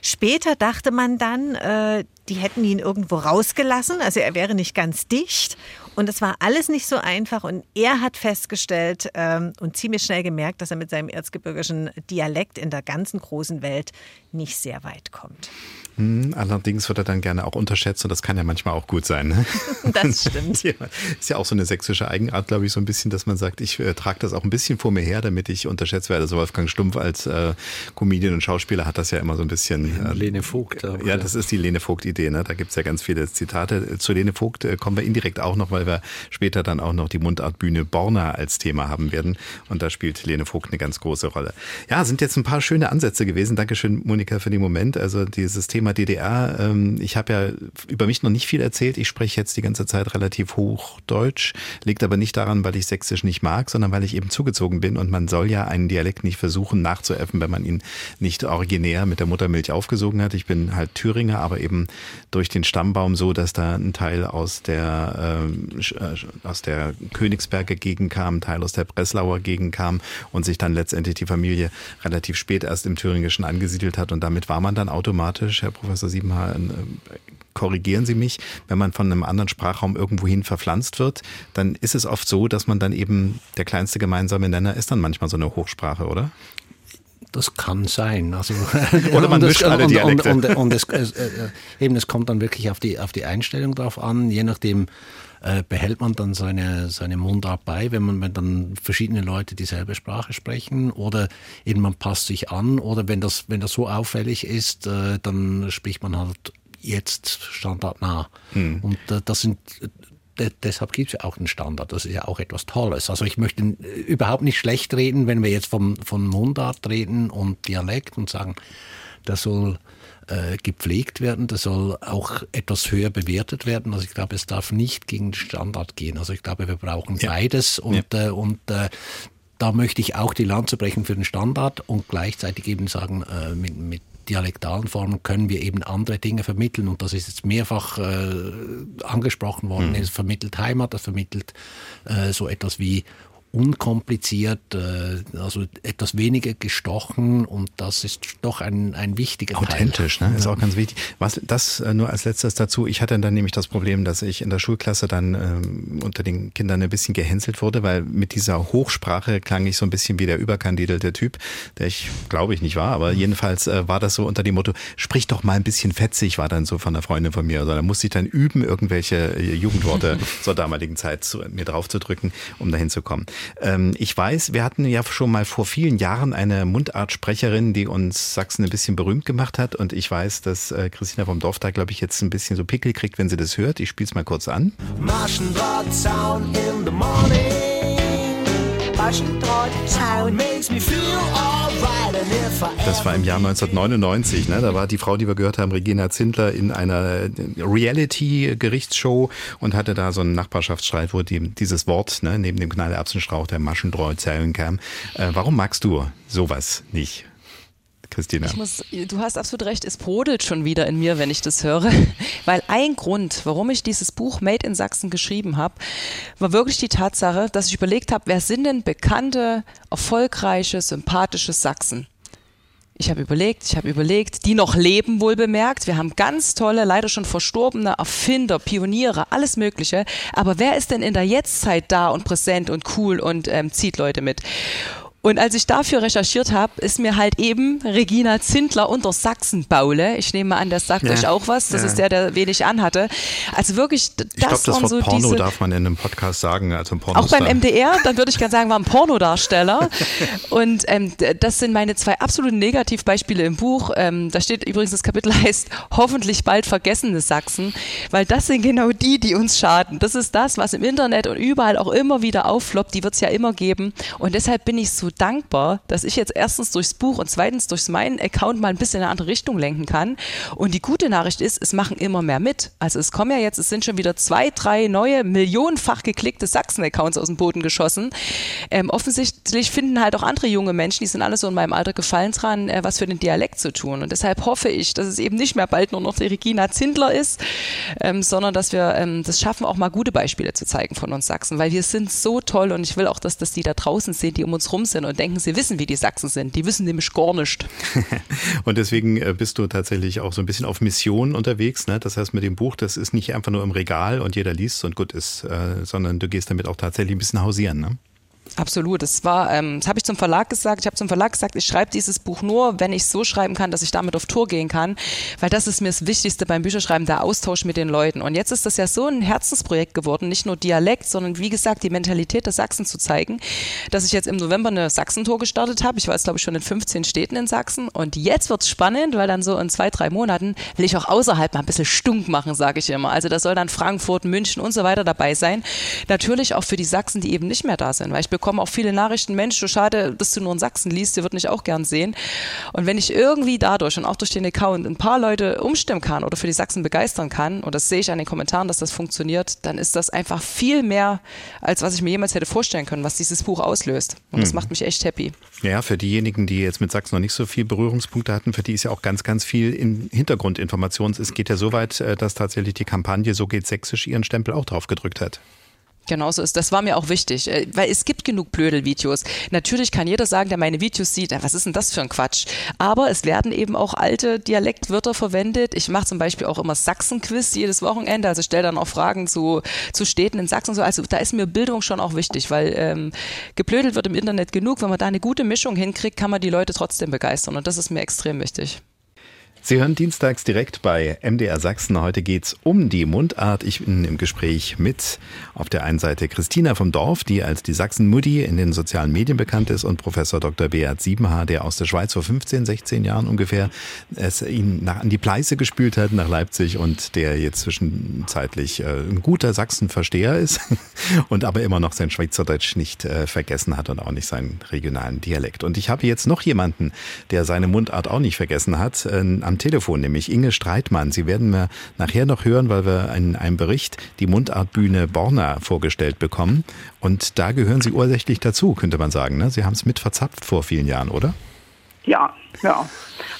Später dachte man dann, äh, die hätten ihn irgendwo rausgelassen, also er wäre nicht ganz dicht. Und es war alles nicht so einfach. Und er hat festgestellt ähm, und ziemlich schnell gemerkt, dass er mit seinem erzgebirgischen Dialekt in der ganzen großen Welt nicht sehr weit kommt. Hm, allerdings wird er dann gerne auch unterschätzt und das kann ja manchmal auch gut sein. Ne? Das stimmt. ja, ist ja auch so eine sächsische Eigenart, glaube ich, so ein bisschen, dass man sagt, ich äh, trage das auch ein bisschen vor mir her, damit ich unterschätzt werde. Also Wolfgang Stumpf als äh, Comedian und Schauspieler hat das ja immer so ein bisschen. Äh, Lene Vogt. Aber, ja, das ist die Lene Vogt-Idee. Ne? Da gibt's ja ganz viele Zitate. Zu Lene Vogt äh, kommen wir indirekt auch noch, weil wir später dann auch noch die Mundartbühne Borna als Thema haben werden. Und da spielt Lene Vogt eine ganz große Rolle. Ja, sind jetzt ein paar schöne Ansätze gewesen. Dankeschön, Monika, für den Moment. Also dieses Thema DDR, ähm, ich habe ja über mich noch nicht viel erzählt. Ich spreche jetzt die ganze Zeit relativ Hochdeutsch, liegt aber nicht daran, weil ich Sächsisch nicht mag, sondern weil ich eben zugezogen bin und man soll ja einen Dialekt nicht versuchen nachzuäffen, wenn man ihn nicht originär mit der Muttermilch aufgesogen hat. Ich bin halt Thüringer, aber eben durch den Stammbaum so, dass da ein Teil aus der äh, aus der Königsberger Gegend kam, ein Teil aus der Breslauer Gegend kam und sich dann letztendlich die Familie relativ spät erst im Thüringischen angesiedelt hat und damit war man dann automatisch, Herr Professor Siebenhaar, korrigieren Sie mich, wenn man von einem anderen Sprachraum irgendwohin verpflanzt wird, dann ist es oft so, dass man dann eben der kleinste gemeinsame Nenner ist dann manchmal so eine Hochsprache, oder? Das kann sein. Also, Oder man mischt alle Dialekte. Und, und, und es, äh, eben, es kommt dann wirklich auf die, auf die Einstellung drauf an. Je nachdem äh, behält man dann seine, seine Mundart bei, wenn man wenn dann verschiedene Leute dieselbe Sprache sprechen oder eben man passt sich an oder wenn das, wenn das so auffällig ist, äh, dann spricht man halt jetzt standardnah. Hm. Und äh, das sind deshalb gibt es ja auch einen Standard. Das ist ja auch etwas Tolles. Also ich möchte überhaupt nicht schlecht reden, wenn wir jetzt vom, von Mundart reden und Dialekt und sagen, das soll äh, gepflegt werden, das soll auch etwas höher bewertet werden. Also ich glaube, es darf nicht gegen den Standard gehen. Also ich glaube, wir brauchen ja. beides und, ja. äh, und äh, da möchte ich auch die Lanze brechen für den Standard und gleichzeitig eben sagen, äh, mit, mit dialektalen Formen können wir eben andere Dinge vermitteln. Und das ist jetzt mehrfach äh, angesprochen worden. Mhm. Es vermittelt Heimat, es vermittelt äh, so etwas wie unkompliziert, äh, also etwas weniger gestochen und das ist doch ein, ein wichtiger Authentisch, Teil. ne? Ist auch ganz wichtig. Was das äh, nur als letztes dazu, ich hatte dann nämlich das Problem, dass ich in der Schulklasse dann ähm, unter den Kindern ein bisschen gehänselt wurde, weil mit dieser Hochsprache klang ich so ein bisschen wie der überkandidelte Typ, der ich glaube ich nicht war, aber jedenfalls äh, war das so unter dem Motto, sprich doch mal ein bisschen fetzig, war dann so von einer Freundin von mir. Also da musste ich dann üben, irgendwelche äh, Jugendworte zur damaligen Zeit zu, mir drauf zu drücken, um dahin zu kommen. Ähm, ich weiß, wir hatten ja schon mal vor vielen Jahren eine Mundartsprecherin, die uns Sachsen ein bisschen berühmt gemacht hat. Und ich weiß, dass äh, Christina vom Dorf da, glaube ich, jetzt ein bisschen so Pickel kriegt, wenn sie das hört. Ich spiele es mal kurz an. Maschendrahtzaun in the morning. Das war im Jahr 1999. Ne? Da war die Frau, die wir gehört haben, Regina Zindler, in einer Reality-Gerichtsshow und hatte da so einen Nachbarschaftsstreit, wo die, dieses Wort ne, neben dem Knallerbsenstrauch der Maschendraht zählen kam. Äh, warum magst du sowas nicht? Christina. Muss, du hast absolut recht, es brodelt schon wieder in mir, wenn ich das höre. Weil ein Grund, warum ich dieses Buch Made in Sachsen geschrieben habe, war wirklich die Tatsache, dass ich überlegt habe, wer sind denn bekannte, erfolgreiche, sympathische Sachsen? Ich habe überlegt, ich habe überlegt, die noch leben, wohl bemerkt. Wir haben ganz tolle, leider schon verstorbene Erfinder, Pioniere, alles Mögliche. Aber wer ist denn in der Jetztzeit da und präsent und cool und ähm, zieht Leute mit? Und als ich dafür recherchiert habe, ist mir halt eben Regina Zindler unter Sachsen-Baule. Ich nehme an, das sagt ja. euch auch was. Das ja. ist der, der wenig anhatte. Also wirklich, das Ich glaube, das Wort so Porno diese, darf man in einem Podcast sagen. Also auch beim MDR, dann würde ich gerne sagen, war ein Pornodarsteller. Und ähm, das sind meine zwei absoluten Negativbeispiele im Buch. Ähm, da steht übrigens, das Kapitel heißt hoffentlich bald vergessene Sachsen, weil das sind genau die, die uns schaden. Das ist das, was im Internet und überall auch immer wieder auffloppt. Die wird es ja immer geben. Und deshalb bin ich so dankbar, dass ich jetzt erstens durchs Buch und zweitens durch meinen Account mal ein bisschen in eine andere Richtung lenken kann. Und die gute Nachricht ist, es machen immer mehr mit. Also es kommen ja jetzt, es sind schon wieder zwei, drei neue millionenfach geklickte Sachsen-Accounts aus dem Boden geschossen. Ähm, offensichtlich finden halt auch andere junge Menschen, die sind alle so in meinem Alter gefallen dran, äh, was für den Dialekt zu tun. Und deshalb hoffe ich, dass es eben nicht mehr bald nur noch die Regina Zindler ist, ähm, sondern dass wir ähm, das schaffen, auch mal gute Beispiele zu zeigen von uns Sachsen, weil wir sind so toll und ich will auch, dass das die da draußen sehen, die um uns rum sind und denken, sie wissen, wie die Sachsen sind. Die wissen nämlich gar nicht. und deswegen äh, bist du tatsächlich auch so ein bisschen auf Mission unterwegs. Ne? Das heißt, mit dem Buch, das ist nicht einfach nur im Regal und jeder liest und gut ist, äh, sondern du gehst damit auch tatsächlich ein bisschen hausieren. Ne? Absolut. Das war, ähm, das habe ich zum Verlag gesagt. Ich habe zum Verlag gesagt, ich schreibe dieses Buch nur, wenn ich so schreiben kann, dass ich damit auf Tour gehen kann, weil das ist mir das Wichtigste beim Bücherschreiben, der Austausch mit den Leuten. Und jetzt ist das ja so ein Herzensprojekt geworden, nicht nur Dialekt, sondern wie gesagt die Mentalität der Sachsen zu zeigen, dass ich jetzt im November eine Sachsentour gestartet habe. Ich war jetzt glaube ich schon in 15 Städten in Sachsen und jetzt wird's spannend, weil dann so in zwei drei Monaten will ich auch außerhalb mal ein bisschen stunk machen, sage ich immer. Also da soll dann Frankfurt, München und so weiter dabei sein. Natürlich auch für die Sachsen, die eben nicht mehr da sind, weil ich bekomme auch viele Nachrichten, Mensch, so schade, dass du nur in Sachsen liest, der wird mich auch gern sehen. Und wenn ich irgendwie dadurch und auch durch den Account ein paar Leute umstimmen kann oder für die Sachsen begeistern kann, und das sehe ich an den Kommentaren, dass das funktioniert, dann ist das einfach viel mehr, als was ich mir jemals hätte vorstellen können, was dieses Buch auslöst. Und das mhm. macht mich echt happy. Ja, für diejenigen, die jetzt mit Sachsen noch nicht so viel Berührungspunkte hatten, für die ist ja auch ganz, ganz viel in Hintergrundinformation. Es geht ja so weit, äh, dass tatsächlich die Kampagne So geht Sächsisch ihren Stempel auch drauf gedrückt hat. Genauso ist. Das war mir auch wichtig, äh, weil es gibt genug Blödel-Videos. Natürlich kann jeder sagen, der meine Videos sieht, was ist denn das für ein Quatsch? Aber es werden eben auch alte Dialektwörter verwendet. Ich mache zum Beispiel auch immer Sachsen-Quiz jedes Wochenende. Also stelle dann auch Fragen zu, zu Städten in Sachsen. So. Also da ist mir Bildung schon auch wichtig, weil ähm, geblödelt wird im Internet genug. Wenn man da eine gute Mischung hinkriegt, kann man die Leute trotzdem begeistern. Und das ist mir extrem wichtig. Sie hören dienstags direkt bei MDR Sachsen. Heute geht's um die Mundart. Ich bin im Gespräch mit auf der einen Seite Christina vom Dorf, die als die Sachsen-Mutti in den sozialen Medien bekannt ist und Professor Dr. Beat Siebenhaar, der aus der Schweiz vor 15, 16 Jahren ungefähr es ihn nach, an die Pleiße gespült hat nach Leipzig und der jetzt zwischenzeitlich äh, ein guter Sachsenversteher ist und aber immer noch sein Schweizerdeutsch nicht äh, vergessen hat und auch nicht seinen regionalen Dialekt. Und ich habe jetzt noch jemanden, der seine Mundart auch nicht vergessen hat, äh, am Telefon, nämlich Inge Streitmann. Sie werden wir nachher noch hören, weil wir in einem Bericht die Mundartbühne Borna vorgestellt bekommen. Und da gehören Sie ursächlich dazu, könnte man sagen. Ne? Sie haben es mit verzapft vor vielen Jahren, oder? Ja, ja.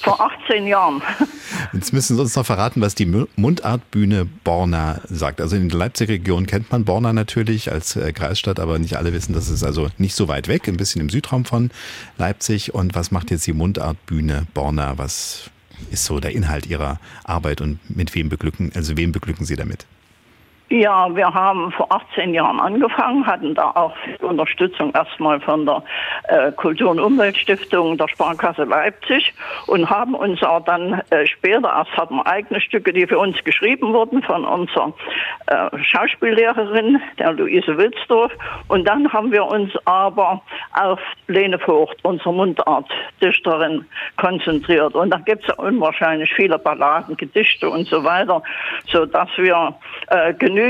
Vor 18 Jahren. Jetzt müssen Sie uns noch verraten, was die Mundartbühne Borna sagt. Also in der Leipziger Region kennt man Borna natürlich als äh, Kreisstadt, aber nicht alle wissen, das ist also nicht so weit weg, ein bisschen im Südraum von Leipzig. Und was macht jetzt die Mundartbühne Borna? Was ist so der Inhalt Ihrer Arbeit und mit wem beglücken, also wem beglücken Sie damit? Ja, wir haben vor 18 Jahren angefangen, hatten da auch Unterstützung erstmal von der äh, Kultur- und Umweltstiftung der Sparkasse Leipzig und haben uns auch dann äh, später, erst hatten wir eigene Stücke, die für uns geschrieben wurden von unserer äh, Schauspiellehrerin, der Luise Wilsdorf. Und dann haben wir uns aber auf Lene Vogt, unsere Mundartdichterin, konzentriert. Und da gibt es unwahrscheinlich viele Balladen, Gedichte und so weiter, so dass wir äh, genügend,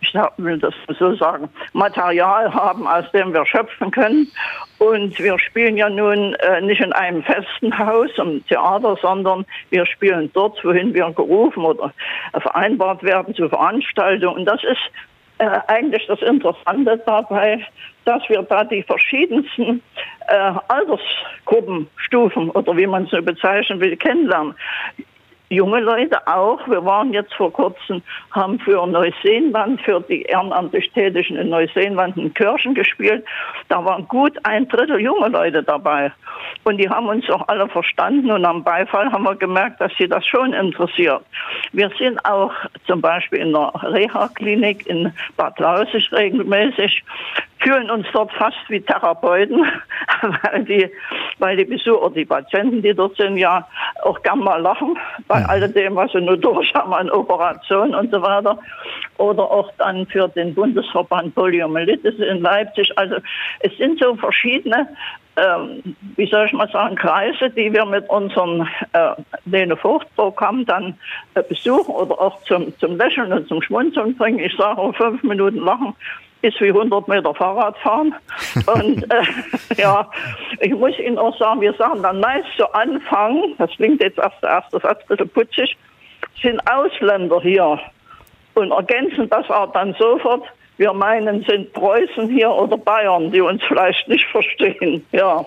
ich will das so sagen, Material haben, aus dem wir schöpfen können. Und wir spielen ja nun äh, nicht in einem festen Haus im Theater, sondern wir spielen dort, wohin wir gerufen oder vereinbart werden zu Veranstaltungen. Und das ist äh, eigentlich das Interessante dabei, dass wir da die verschiedensten äh, Altersgruppenstufen oder wie man es so bezeichnen will, kennenlernen junge Leute auch. Wir waren jetzt vor kurzem, haben für Neuseenland, für die ehrenamtlich Tätigen in Neuseenland in Kirchen gespielt. Da waren gut ein Drittel junge Leute dabei. Und die haben uns auch alle verstanden und am Beifall haben wir gemerkt, dass sie das schon interessiert. Wir sind auch zum Beispiel in der Reha-Klinik in Bad Lausig regelmäßig fühlen uns dort fast wie Therapeuten, weil die, weil die Besucher, die Patienten, die dort sind, ja auch gern mal lachen bei ja. alledem, was sie nur durch haben an Operationen und so weiter. Oder auch dann für den Bundesverband Poliomyelitis in Leipzig. Also es sind so verschiedene ähm, wie soll ich mal sagen, Kreise, die wir mit unserem äh, Lene Frucht-Programm dann äh, besuchen oder auch zum, zum Lächeln und zum Schmunzeln bringen. Ich sage, fünf Minuten lachen ist wie 100 Meter Fahrrad fahren. Und äh, ja, ich muss Ihnen auch sagen, wir sagen dann meist zu Anfang, das klingt jetzt erst der erste Satz ein bisschen putzig, sind Ausländer hier und ergänzen das auch dann sofort wir meinen, sind Preußen hier oder Bayern, die uns vielleicht nicht verstehen. Ja.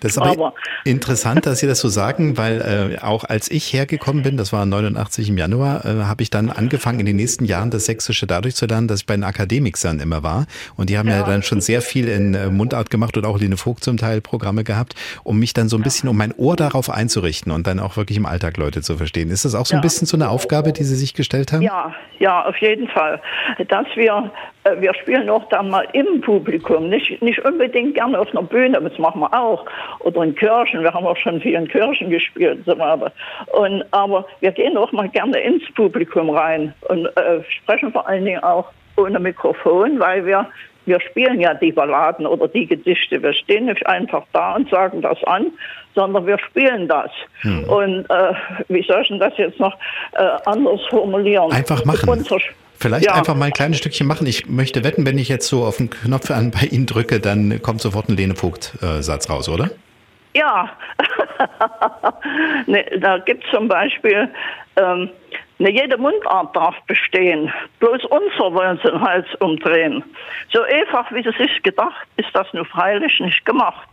Das ist aber, aber, interessant, dass Sie das so sagen, weil äh, auch als ich hergekommen bin, das war 89 im Januar, äh, habe ich dann angefangen in den nächsten Jahren das Sächsische dadurch zu lernen, dass ich bei den Akademikern immer war. Und die haben ja, ja dann schon sehr viel in äh, Mundart gemacht und auch Lene Vogt zum Teil Programme gehabt, um mich dann so ein bisschen, um mein Ohr darauf einzurichten und dann auch wirklich im Alltag Leute zu verstehen. Ist das auch so ja. ein bisschen so eine Aufgabe, die Sie sich gestellt haben? Ja, ja, auf jeden Fall. Dass wir äh, wir spielen auch dann mal im Publikum, nicht, nicht unbedingt gerne auf einer Bühne, das machen wir auch, oder in Kirchen, wir haben auch schon viel in Kirchen gespielt und so weiter. Und, aber wir gehen auch mal gerne ins Publikum rein und äh, sprechen vor allen Dingen auch ohne Mikrofon, weil wir wir spielen ja die Balladen oder die Gedichte. Wir stehen nicht einfach da und sagen das an, sondern wir spielen das. Hm. Und äh, wie soll ich denn das jetzt noch äh, anders formulieren? Einfach machen. Unser, Vielleicht ja. einfach mal ein kleines Stückchen machen. Ich möchte wetten, wenn ich jetzt so auf den Knopf an bei Ihnen drücke, dann kommt sofort ein Lene Vogt-Satz raus, oder? Ja, ne, da gibt es zum Beispiel, ähm, ne, jede Mundart darf bestehen, bloß unser wollen sie den Hals umdrehen. So einfach, wie es sich gedacht, ist das nur freilich nicht gemacht.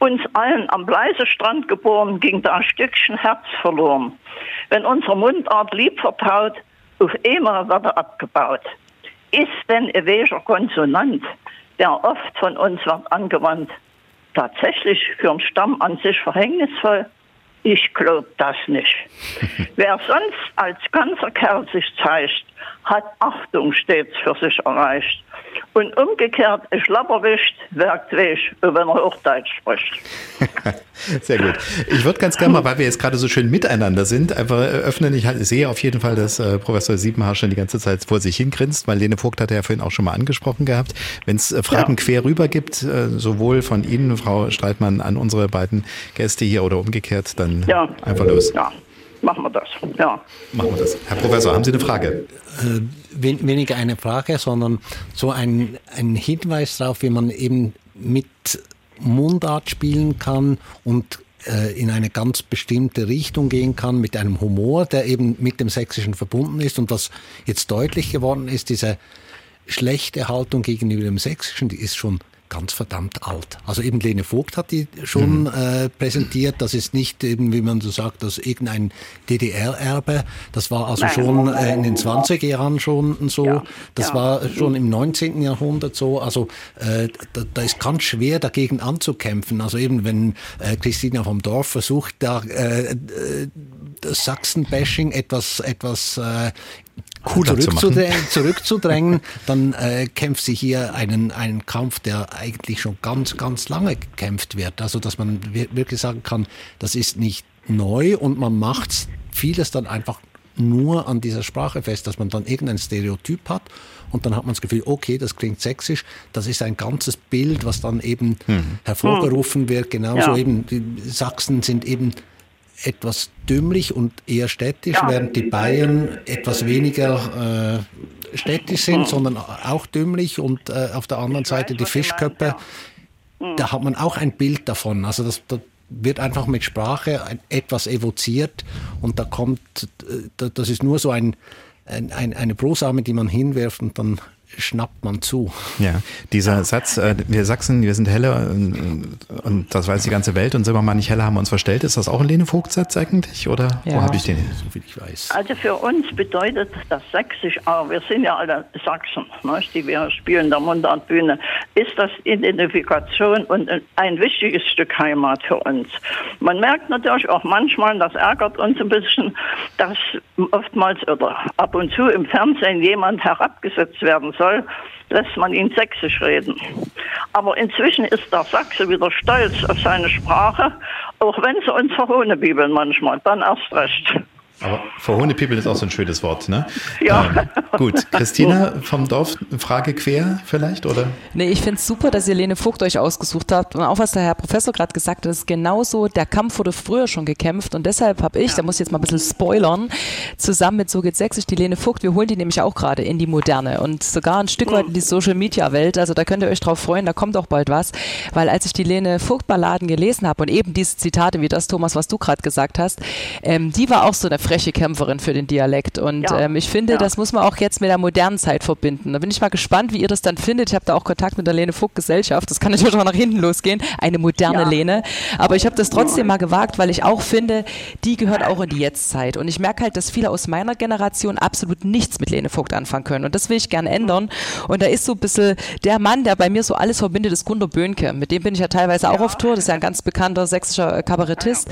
Uns allen am Bleisestrand geboren, ging da ein Stückchen Herz verloren. Wenn unsere Mundart lieb vertraut, auf einmal wird er abgebaut. Ist denn ein welcher Konsonant, der oft von uns wird angewandt, tatsächlich für einen Stamm an sich verhängnisvoll? Ich glaube das nicht. Wer sonst als ganzer Kerl sich zeigt, hat Achtung stets für sich erreicht. Und umgekehrt, ich Schlapperwicht wirkt weg, wenn er Hochdeutsch spricht. Sehr gut. Ich würde ganz gerne mal, weil wir jetzt gerade so schön miteinander sind, einfach öffnen. Ich sehe auf jeden Fall, dass äh, Professor Siebenhaar schon die ganze Zeit vor sich hingrinst. Marlene Vogt hat ja vorhin auch schon mal angesprochen gehabt. Wenn es äh, Fragen ja. quer rüber gibt, äh, sowohl von Ihnen, Frau Streitmann, an unsere beiden Gäste hier oder umgekehrt, dann ja. einfach los. Ja machen wir das. Ja. Machen wir das. Herr Professor, haben Sie eine Frage? Weniger eine Frage, sondern so ein, ein Hinweis darauf, wie man eben mit Mundart spielen kann und äh, in eine ganz bestimmte Richtung gehen kann mit einem Humor, der eben mit dem Sächsischen verbunden ist. Und was jetzt deutlich geworden ist, diese schlechte Haltung gegenüber dem Sächsischen, die ist schon ganz verdammt alt. Also eben Lene Vogt hat die schon mhm. äh, präsentiert. Das ist nicht eben, wie man so sagt, das irgendein DDR-Erbe. Das war also schon äh, in den 20er Jahren schon so. Ja. Das ja. war schon im 19. Jahrhundert so. Also äh, da, da, ist ganz schwer dagegen anzukämpfen. Also eben wenn äh, Christina vom Dorf versucht, da äh, äh das Sachsen-Bashing etwas, etwas äh, zurückzudrängen, zurückzudrängen dann äh, kämpft sie hier einen, einen Kampf, der eigentlich schon ganz, ganz lange gekämpft wird. Also, dass man wirklich sagen kann, das ist nicht neu und man macht vieles dann einfach nur an dieser Sprache fest, dass man dann irgendein Stereotyp hat und dann hat man das Gefühl, okay, das klingt sächsisch, das ist ein ganzes Bild, was dann eben mhm. hervorgerufen wird. Genauso ja. eben, die Sachsen sind eben etwas dümmlich und eher städtisch, ja. während die Bayern etwas weniger äh, städtisch sind, sondern auch dümmlich und äh, auf der anderen Seite die Fischköpfe. Ja. Da hat man auch ein Bild davon. Also das, da wird einfach mit Sprache etwas evoziert und da kommt, äh, das ist nur so ein, ein, eine Brosamen, die man hinwirft und dann schnappt man zu. Ja, dieser Satz, äh, wir Sachsen, wir sind heller und, und, das weiß die ganze Welt und sind wir mal nicht heller, haben wir uns verstellt. Ist das auch ein Lene Vogt-Satz eigentlich oder ja. wo habe ich den, so viel ich weiß? Also für uns bedeutet das Sächsisch auch, wir sind ja alle Sachsen, ne, die wir spielen der Mundartbühne, ist das Identifikation und ein wichtiges Stück Heimat für uns. Man merkt natürlich auch manchmal, das ärgert uns ein bisschen, dass oftmals oder ab und zu im Fernsehen jemand herabgesetzt werden soll, lässt man ihn sächsisch reden. Aber inzwischen ist der Sachse wieder stolz auf seine Sprache, auch wenn sie uns verhohnebibeln manchmal, dann erst recht. Aber Verhohnepiepel ist auch so ein schönes Wort, ne? Ja. Ähm, gut. Christina vom Dorf, Frage quer vielleicht, oder? Nee, ich finde es super, dass ihr Lene Vogt euch ausgesucht habt. Und auch was der Herr Professor gerade gesagt hat, ist genauso, der Kampf wurde früher schon gekämpft. Und deshalb habe ich, da muss ich jetzt mal ein bisschen spoilern, zusammen mit So geht sächsisch die Lene Vogt, wir holen die nämlich auch gerade in die Moderne und sogar ein Stück weit in die Social-Media-Welt. Also da könnt ihr euch drauf freuen, da kommt auch bald was. Weil als ich die Lene Vogt-Balladen gelesen habe und eben diese Zitate wie das, Thomas, was du gerade gesagt hast, ähm, die war auch so eine freche Kämpferin für den Dialekt. Und Ja. ähm, ich finde, Ja. das muss man auch jetzt mit der modernen Zeit verbinden. Da bin ich mal gespannt, wie ihr das dann findet. Ich habe da auch Kontakt mit der Lene Vogt Gesellschaft. Das kann natürlich auch nach hinten losgehen. Eine moderne Ja. Lene. Aber ich habe das trotzdem mal gewagt, weil ich auch finde, die gehört auch in die Jetztzeit. Und ich merke halt, dass viele aus meiner Generation absolut nichts mit Lene Vogt anfangen können. Und das will ich gerne ändern. Und da ist so ein bisschen der Mann, der bei mir so alles verbindet, ist Gunter Böhnke. Mit dem bin ich ja teilweise auch auf Tour. Das ist ja ein ganz bekannter sächsischer Kabarettist.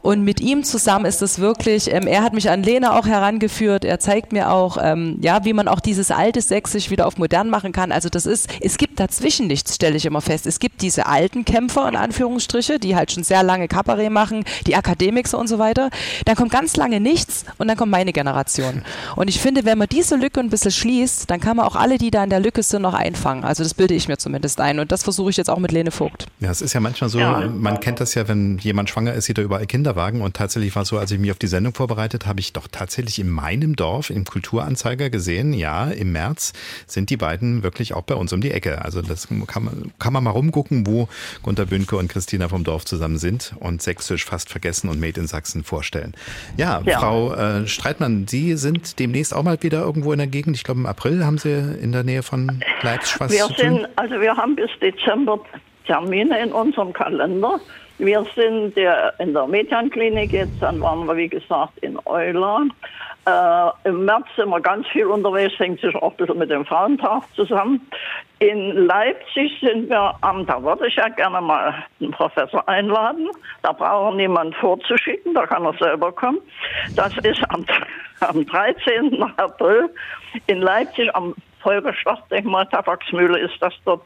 Und mit ihm zusammen ist es wirklich, ähm, er hat mich an Lena auch herangeführt. Er zeigt mir auch, ähm, ja, wie man auch dieses alte Sächsisch wieder auf modern machen kann. Also das ist, es gibt dazwischen nichts, stelle ich immer fest. Es gibt diese alten Kämpfer, in Anführungsstriche, die halt schon sehr lange Kabarett machen, die Akademiker und so weiter. Dann kommt ganz lange nichts und dann kommt meine Generation. Und ich finde, wenn man diese Lücke ein bisschen schließt, dann kann man auch alle, die da in der Lücke sind, noch einfangen. Also das bilde ich mir zumindest ein. Und das versuche ich jetzt auch mit Lene Vogt. Ja, es ist ja manchmal so, Ja. man kennt das ja, wenn jemand schwanger ist, sieht er überall Kinderwagen. Und tatsächlich war es so, als ich mich auf die Sendung vorbereitet, habe ich doch tatsächlich in meinem Dorf im Kulturanzeiger gesehen, ja, im März sind die beiden wirklich auch bei uns um die Ecke. Also das kann man, kann man mal rumgucken, wo Gunter Bünke und Christina vom Dorf zusammen sind und Sächsisch fast vergessen und Made in Sachsen vorstellen. Ja, Ja. Frau äh, Streitmann, Sie sind demnächst auch mal wieder irgendwo in der Gegend. Ich glaube, im April haben Sie in der Nähe von Leipzig was Wir zu tun. sind, also wir haben bis Dezember Termine in unserem Kalender. Wir sind der, in der Medianklinik jetzt, dann waren wir wie gesagt in Euler. Äh, Im März sind wir ganz viel unterwegs, hängt sich auch ein bisschen mit dem Frauentag zusammen. In Leipzig sind wir am, da würde ich ja gerne mal einen Professor einladen. Da braucht niemand vorzuschicken, da kann er selber kommen. Das ist am, am 13. April in Leipzig am Volkerschlachtdenkmal Tabaksmühle ist das dort.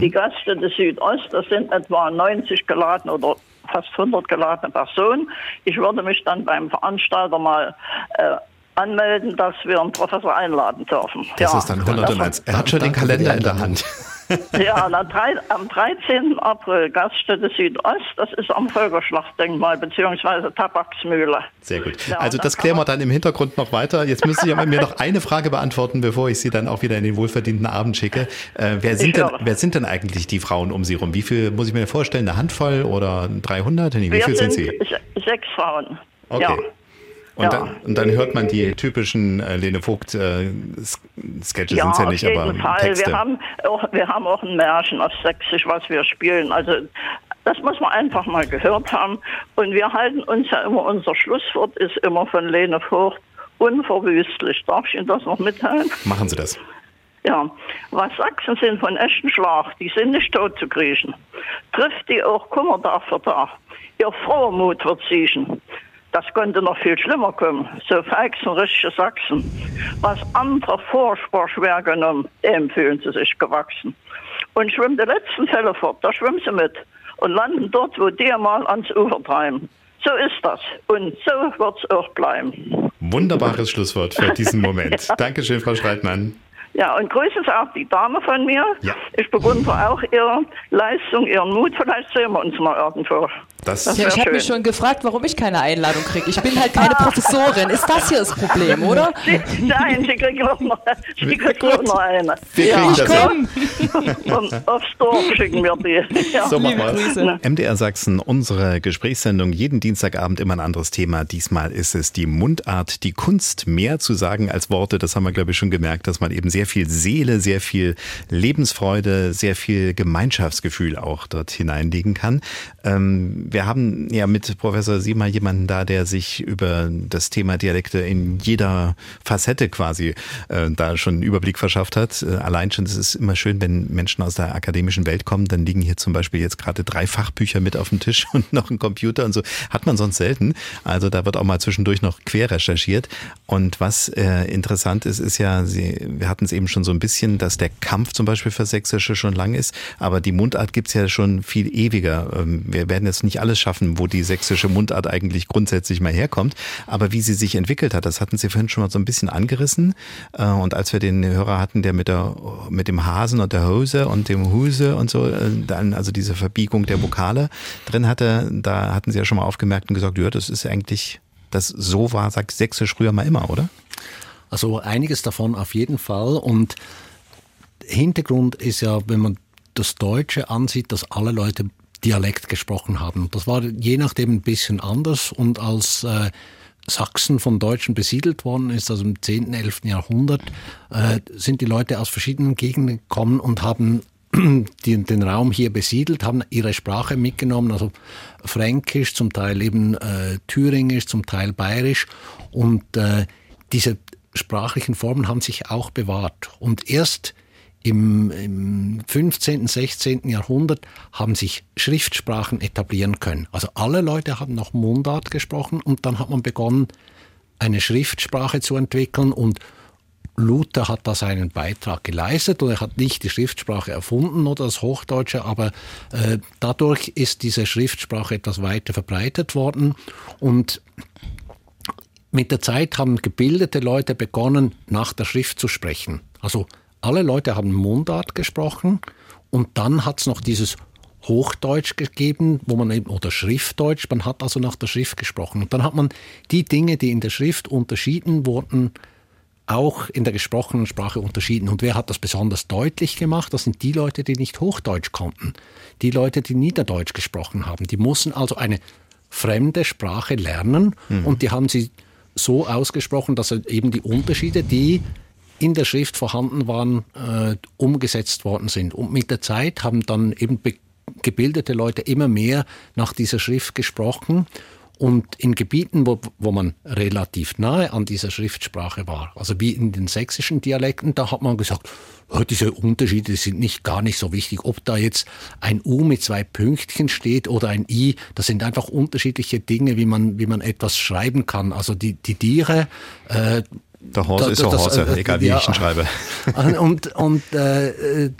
Die Gaststätte Südost, das sind etwa 90 geladene oder fast 100 geladene Personen. Ich würde mich dann beim Veranstalter mal äh, anmelden, dass wir einen Professor einladen dürfen. Das Ja. ist dann 101. Er hat schon den Kalender in der. Hand. Ja, am 13. April, Gaststätte Südost, das ist am Völkerschlachtdenkmal, beziehungsweise Tabaksmühle. Sehr gut. Ja, Also das klären wir dann im Hintergrund noch weiter. Jetzt müssen Sie aber mir noch eine Frage beantworten, bevor ich Sie dann auch wieder in den wohlverdienten Abend schicke. Äh, wer, sind Ich denn, wer sind denn eigentlich die Frauen um Sie rum? Wie viel muss ich mir vorstellen? Eine Handvoll oder 300? Nee, wie Wir viel sind, sind Sie? se- sechs Frauen. Okay. Ja. Und, Ja. dann, und dann hört man die typischen äh, Lene Vogt äh, Sketche sind ja auf nicht, jeden aber Fall. Texte. Wir haben, auch, wir haben auch ein Märchen auf Sächsisch, was wir spielen. Also das muss man einfach mal gehört haben. Und wir halten uns ja immer, unser Schlusswort ist immer von Lene Vogt, unverwüstlich. Darf ich Ihnen das noch mitteilen? Machen Sie das. Ja, was Sachsen sind von echten Schlag, die sind nicht tot zu kriechen. Trifft die auch Kummer für Tag. Ihr froher Mut wird siechen. Das könnte noch viel schlimmer kommen. So feixen richtige Sachsen. Was andere furchtbar schwer genommen, dem fühlen sie sich gewachsen. Und schwimmen die letzten Fälle fort, da schwimmen sie mit und landen dort, wo die mal ans Ufer treiben. So ist das. Und so wird's auch bleiben. Wunderbares Schlusswort für diesen Moment. Dankeschön, Frau Streitmann. Ja, und grüßen Sie auch die Dame von mir. Ja. Ich bewundere auch Ihre Leistung, Ihren Mut. Vielleicht sehen wir uns mal irgendwo. Das, Das Ja, ich habe mich schon gefragt, warum ich keine Einladung kriege. Ich bin halt keine Professorin. Ist das hier das Problem, oder? Nein, Sie kriegen auch noch, Sie kriegen auch noch eine. Wir kriegen das ja. hin. Und aufs Dorf schicken wir die. Ja. So wir's. Grüße. MDR Sachsen, unsere Gesprächssendung, jeden Dienstagabend immer ein anderes Thema. Diesmal ist es die Mundart, die Kunst, mehr zu sagen als Worte. Das haben wir, glaube ich, schon gemerkt, dass man eben sehr viel Seele, sehr viel Lebensfreude, sehr viel Gemeinschaftsgefühl auch dort hineinlegen kann. Ähm, wir haben ja mit Professor Siemer jemanden da, der sich über das Thema Dialekte in jeder Facette quasi äh, da schon einen Überblick verschafft hat. Äh, allein schon, es ist immer schön, wenn Menschen aus der akademischen Welt kommen, dann liegen hier zum Beispiel jetzt gerade drei Fachbücher mit auf dem Tisch und noch ein Computer und so. Hat man sonst selten. Also da wird auch mal zwischendurch noch quer recherchiert. Und was äh, interessant ist, ist ja, Sie, wir hatten es eben schon so ein bisschen, dass der Kampf zum Beispiel für Sächsische schon lang ist, aber die Mundart gibt's ja schon viel ewiger. Ähm, wir werden jetzt nicht alles schaffen, wo die sächsische Mundart eigentlich grundsätzlich mal herkommt, aber wie sie sich entwickelt hat, das hatten Sie vorhin schon mal so ein bisschen angerissen. Äh, und als wir den Hörer hatten, der mit, der, mit dem Hasen und der Hose und dem Huse und so, äh, dann also diese Verbiegung der Vokale drin hatte, da hatten Sie ja schon mal aufgemerkt und gesagt, ja, das ist eigentlich, das so war, sagt Sächsisch früher mal immer, oder? Also einiges davon auf jeden Fall. Und Hintergrund ist ja, wenn man das Deutsche ansieht, dass alle Leute Dialekt gesprochen haben. Das war je nachdem ein bisschen anders und als äh, Sachsen von Deutschen besiedelt worden ist, also im 10., 11. Jahrhundert, äh, sind die Leute aus verschiedenen Gegenden gekommen und haben die, den Raum hier besiedelt, haben ihre Sprache mitgenommen, also Fränkisch, zum Teil eben äh, Thüringisch, zum Teil Bayerisch und äh, diese sprachlichen Formen haben sich auch bewahrt. Und erst im, im 15., 16. Jahrhundert haben sich Schriftsprachen etablieren können. Also alle Leute haben noch Mundart gesprochen und dann hat man begonnen, eine Schriftsprache zu entwickeln und Luther hat da seinen Beitrag geleistet und er hat nicht die Schriftsprache erfunden oder das Hochdeutsche, aber äh, dadurch ist diese Schriftsprache etwas weiter verbreitet worden und mit der Zeit haben gebildete Leute begonnen, nach der Schrift zu sprechen. Also alle Leute haben Mundart gesprochen und dann hat es noch dieses Hochdeutsch gegeben, wo man eben, oder Schriftdeutsch, man hat also nach der Schrift gesprochen. Und dann hat man die Dinge, die in der Schrift unterschieden wurden, auch in der gesprochenen Sprache unterschieden. Und wer hat das besonders deutlich gemacht? Das sind die Leute, die nicht Hochdeutsch konnten. Die Leute, die Niederdeutsch gesprochen haben. Die mussten also eine fremde Sprache lernen mhm. und die haben sie so ausgesprochen, dass eben die Unterschiede, die in der Schrift vorhanden waren, äh, umgesetzt worden sind. Und mit der Zeit haben dann eben gebildete Leute immer mehr nach dieser Schrift gesprochen. Und in Gebieten, wo, wo man relativ nahe an dieser Schriftsprache war, also wie in den sächsischen Dialekten, da hat man gesagt, oh, diese Unterschiede sind nicht gar nicht so wichtig. Ob da jetzt ein U mit zwei Pünktchen steht oder ein I, das sind einfach unterschiedliche Dinge, wie man, wie man etwas schreiben kann. Also die, die Tiere, äh, der Horse da, ist der Horse, äh, egal wie ja, ich ihn schreibe. Und, und äh,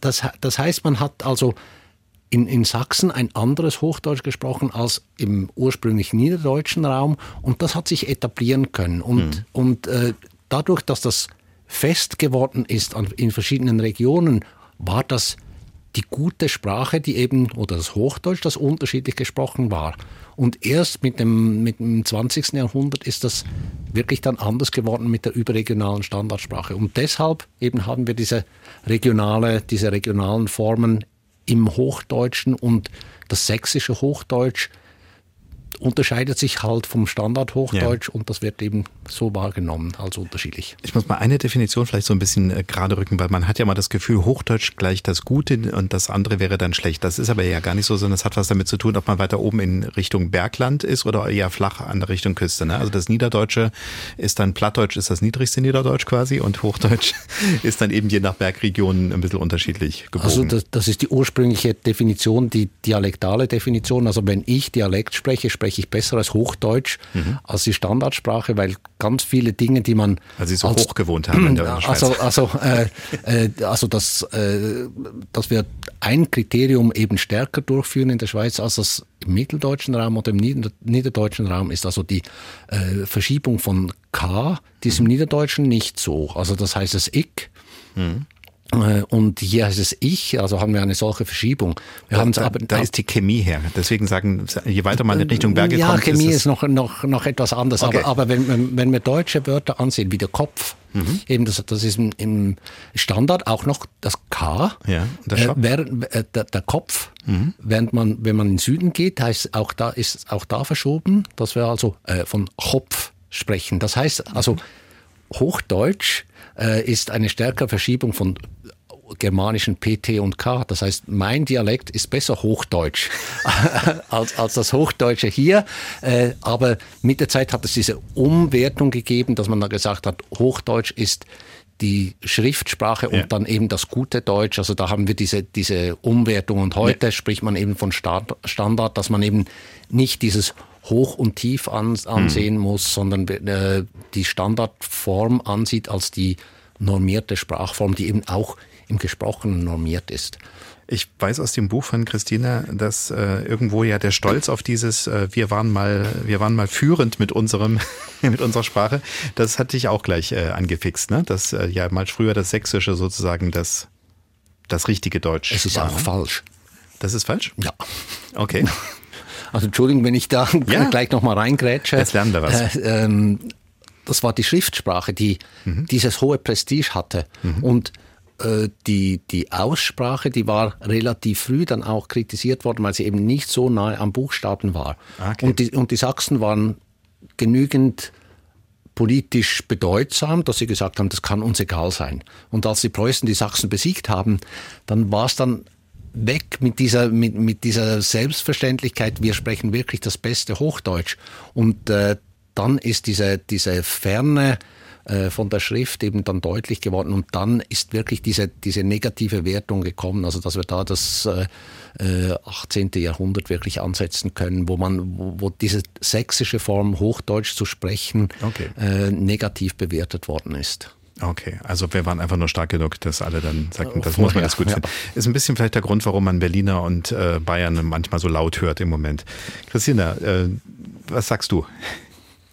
das, das heißt, man hat also in, in Sachsen ein anderes Hochdeutsch gesprochen als im ursprünglich niederdeutschen Raum und das hat sich etablieren können. Und, mhm. und äh, dadurch, dass das fest geworden ist an, in verschiedenen Regionen, war das die gute Sprache, die eben, oder das Hochdeutsch, das unterschiedlich gesprochen war. Und erst mit dem, mit dem 20. Jahrhundert ist das wirklich dann anders geworden mit der überregionalen Standardsprache. Und deshalb eben haben wir diese regionale, diese regionalen Formen im Hochdeutschen und das sächsische Hochdeutsch unterscheidet sich halt vom Standardhochdeutsch ja. und das wird eben so wahrgenommen als unterschiedlich. Ich muss mal eine Definition vielleicht so ein bisschen äh, gerade rücken, weil man hat ja mal das Gefühl, Hochdeutsch gleich das Gute und das andere wäre dann schlecht. Das ist aber ja gar nicht so, sondern es hat was damit zu tun, ob man weiter oben in Richtung Bergland ist oder eher flach an der Richtung Küste. Ne? Also das Niederdeutsche ist dann Plattdeutsch ist das niedrigste Niederdeutsch quasi und Hochdeutsch ist dann eben je nach Bergregion ein bisschen unterschiedlich gebogen. Also das, das ist die ursprüngliche Definition, die dialektale Definition. Also wenn ich Dialekt spreche, spreche spreche ich besser als Hochdeutsch mhm. als die Standardsprache, weil ganz viele Dinge, die man. Weil Sie so als, hoch gewohnt haben in der Schweiz. Also, also, äh, äh, also dass, äh, dass wir ein Kriterium eben stärker durchführen in der Schweiz als das im mitteldeutschen Raum oder im niederdeutschen Raum ist also die äh, Verschiebung von K, die ist im Niederdeutschen nicht so. Also das heißt das Ich. Mhm. Äh, und hier heißt es ich, also haben wir eine solche Verschiebung. Wir da, da, aber, da ist die Chemie her. Deswegen sagen, je weiter man in Richtung Berge ja, kommt. Ja, Chemie ist, ist, noch, noch, noch etwas anders. Okay. Aber, aber wenn, wenn wir deutsche Wörter ansehen, wie der Kopf, mhm. eben das, das ist im Standard auch noch das K. Ja, der, äh, während, äh, der, der, Kopf, mhm. während man, wenn man in den Süden geht, heißt auch da, ist auch da verschoben, dass wir also äh, von Kopf sprechen. Das heißt also, Hochdeutsch äh, ist eine stärkere Verschiebung von germanischen PT und K. Das heißt, mein Dialekt ist besser Hochdeutsch als, als das Hochdeutsche hier. Äh, aber mit der Zeit hat es diese Umwertung gegeben, dass man dann gesagt hat, Hochdeutsch ist die Schriftsprache und ja. dann eben das gute Deutsch. Also da haben wir diese, diese Umwertung. Und heute ja. spricht man eben von Standard, dass man eben nicht dieses Hoch und Tief ansehen mhm. muss, sondern äh, die Standardform ansieht als die normierte Sprachform, die eben auch im Gesprochenen normiert ist. Ich weiß aus dem Buch von Christina, dass äh, irgendwo ja der Stolz auf dieses äh, wir waren mal wir waren mal führend mit unserem mit unserer Sprache, das hat dich auch gleich äh, angefixt, ne? Dass äh, ja mal früher das sächsische sozusagen das das richtige Deutsch Es ist war. auch falsch. Das ist falsch? Ja. Okay. Also Entschuldigung, wenn ich da ja. gleich nochmal reingrätsche. Jetzt lernen wir was. Äh, ähm, das war die Schriftsprache, die mhm. dieses hohe Prestige hatte. Mhm. Und äh, die, die Aussprache, die war relativ früh dann auch kritisiert worden, weil sie eben nicht so nahe am Buchstaben war. Okay. Und, die, und die Sachsen waren genügend politisch bedeutsam, dass sie gesagt haben, das kann uns egal sein. Und als die Preußen die Sachsen besiegt haben, dann war es dann weg mit dieser, mit, mit dieser Selbstverständlichkeit, wir sprechen wirklich das beste Hochdeutsch. Und äh, dann ist diese, diese Ferne äh, von der Schrift eben dann deutlich geworden und dann ist wirklich diese, diese negative Wertung gekommen, also dass wir da das äh, 18. Äh, Jahrhundert wirklich ansetzen können, wo man, wo, wo diese sächsische Form Hochdeutsch zu sprechen okay. äh, negativ bewertet worden ist. Okay, also wir waren einfach nur stark genug, dass alle dann sagten, das muss man jetzt gut finden. Ist ein bisschen vielleicht der Grund, warum man Berliner und äh, Bayern manchmal so laut hört im Moment. Christina, äh, was sagst du?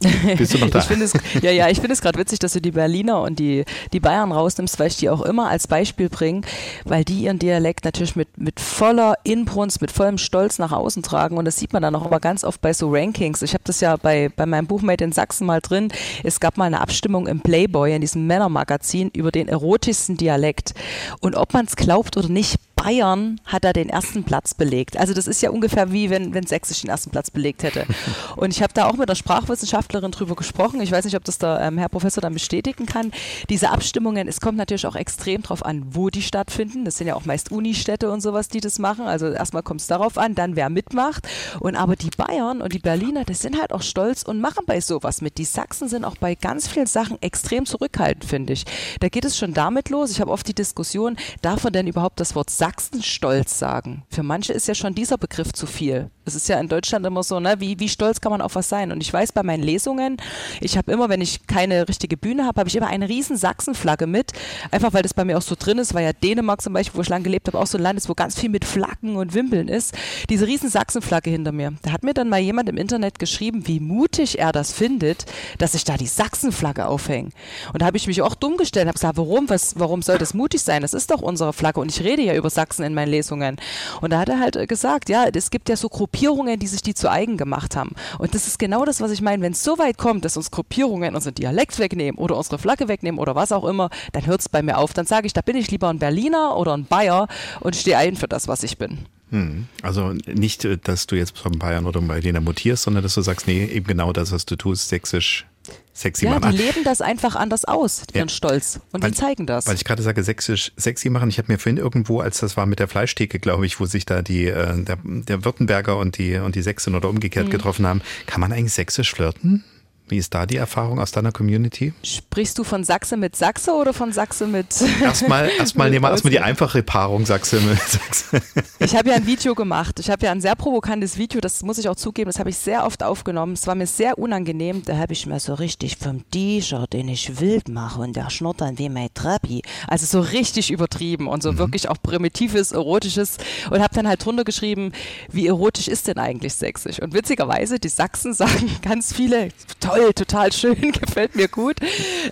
Bist du noch da? ich es, ja, ja, ich finde es gerade witzig, dass du die Berliner und die, die Bayern rausnimmst, weil ich die auch immer als Beispiel bringe, weil die ihren Dialekt natürlich mit, mit voller Inbrunst, mit vollem Stolz nach außen tragen. Und das sieht man dann auch immer ganz oft bei so Rankings. Ich habe das ja bei, bei meinem Buch Made in Sachsen mal drin. Es gab mal eine Abstimmung im Playboy, in diesem Männermagazin, über den erotischsten Dialekt. Und ob man es glaubt oder nicht, Bayern hat da den ersten Platz belegt. Also das ist ja ungefähr wie wenn, wenn Sächsisch den ersten Platz belegt hätte. Und ich habe da auch mit der Sprachwissenschaftlerin drüber gesprochen. Ich weiß nicht, ob das der ähm, Herr Professor dann bestätigen kann. Diese Abstimmungen, es kommt natürlich auch extrem drauf an, wo die stattfinden. Das sind ja auch meist Unistädte und sowas, die das machen. Also erstmal kommt es darauf an, dann wer mitmacht. Und aber die Bayern und die Berliner, das sind halt auch stolz und machen bei sowas mit. Die Sachsen sind auch bei ganz vielen Sachen extrem zurückhaltend, finde ich. Da geht es schon damit los. Ich habe oft die Diskussion, darf man denn überhaupt das Wort Sachsen Sachsenstolz sagen. Für manche ist ja schon dieser Begriff zu viel. Es ist ja in Deutschland immer so, ne, wie, wie stolz kann man auf was sein? Und ich weiß bei meinen Lesungen, ich habe immer, wenn ich keine richtige Bühne habe, habe ich immer eine riesen Sachsenflagge mit. Einfach weil das bei mir auch so drin ist, weil ja Dänemark zum Beispiel, wo ich lange gelebt habe, auch so ein Land ist, wo ganz viel mit Flaggen und Wimpeln ist. Diese riesen Sachsenflagge hinter mir. Da hat mir dann mal jemand im Internet geschrieben, wie mutig er das findet, dass ich da die Sachsenflagge aufhänge. Und da habe ich mich auch dumm gestellt, habe gesagt, warum, was, warum soll das mutig sein? Das ist doch unsere Flagge. Und ich rede ja über Sachsen in meinen Lesungen. Und da hat er halt äh, gesagt, ja, es gibt ja so Gruppierungen, die sich die zu eigen gemacht haben. Und das ist genau das, was ich meine. Wenn es so weit kommt, dass uns Gruppierungen unseren Dialekt wegnehmen oder unsere Flagge wegnehmen oder was auch immer, dann hört es bei mir auf. Dann sage ich, da bin ich lieber ein Berliner oder ein Bayer und stehe ein für das, was ich bin. Hm. Also nicht, äh, dass du jetzt von Bayern oder Berliner mutierst, sondern dass du sagst, nee, eben genau das, was du tust, sächsisch sexy ja, machen. Ja, die leben das einfach anders aus, ihren ja. Stolz. Und weil, die zeigen das. Weil ich gerade sage, sächsisch sexy machen. Ich habe mir vorhin irgendwo, als das war mit der Fleischtheke, glaube ich, wo sich da die, äh, der, der Württemberger und die, und die Sächsin oder umgekehrt mhm. getroffen haben. Kann man eigentlich sächsisch flirten? Wie ist da die Erfahrung aus deiner Community? Sprichst du von Sachse mit Sachse oder von Sachse mit. Erstmal, erstmal nehmen wir erstmal die einfache Paarung Sachse mit Sachse. Ich habe ja ein Video gemacht. Ich habe ja ein sehr provokantes Video, das muss ich auch zugeben, das habe ich sehr oft aufgenommen. Es war mir sehr unangenehm. Da habe ich mir so richtig vom T-Shirt, den ich wild mache und der schnurrt dann wie mein Trappi. Also so richtig übertrieben und so mhm. wirklich auch primitives, erotisches und habe dann halt drunter geschrieben, wie erotisch ist denn eigentlich sächsisch? Und witzigerweise, die Sachsen sagen ganz viele, toll, toll, total schön, gefällt mir gut.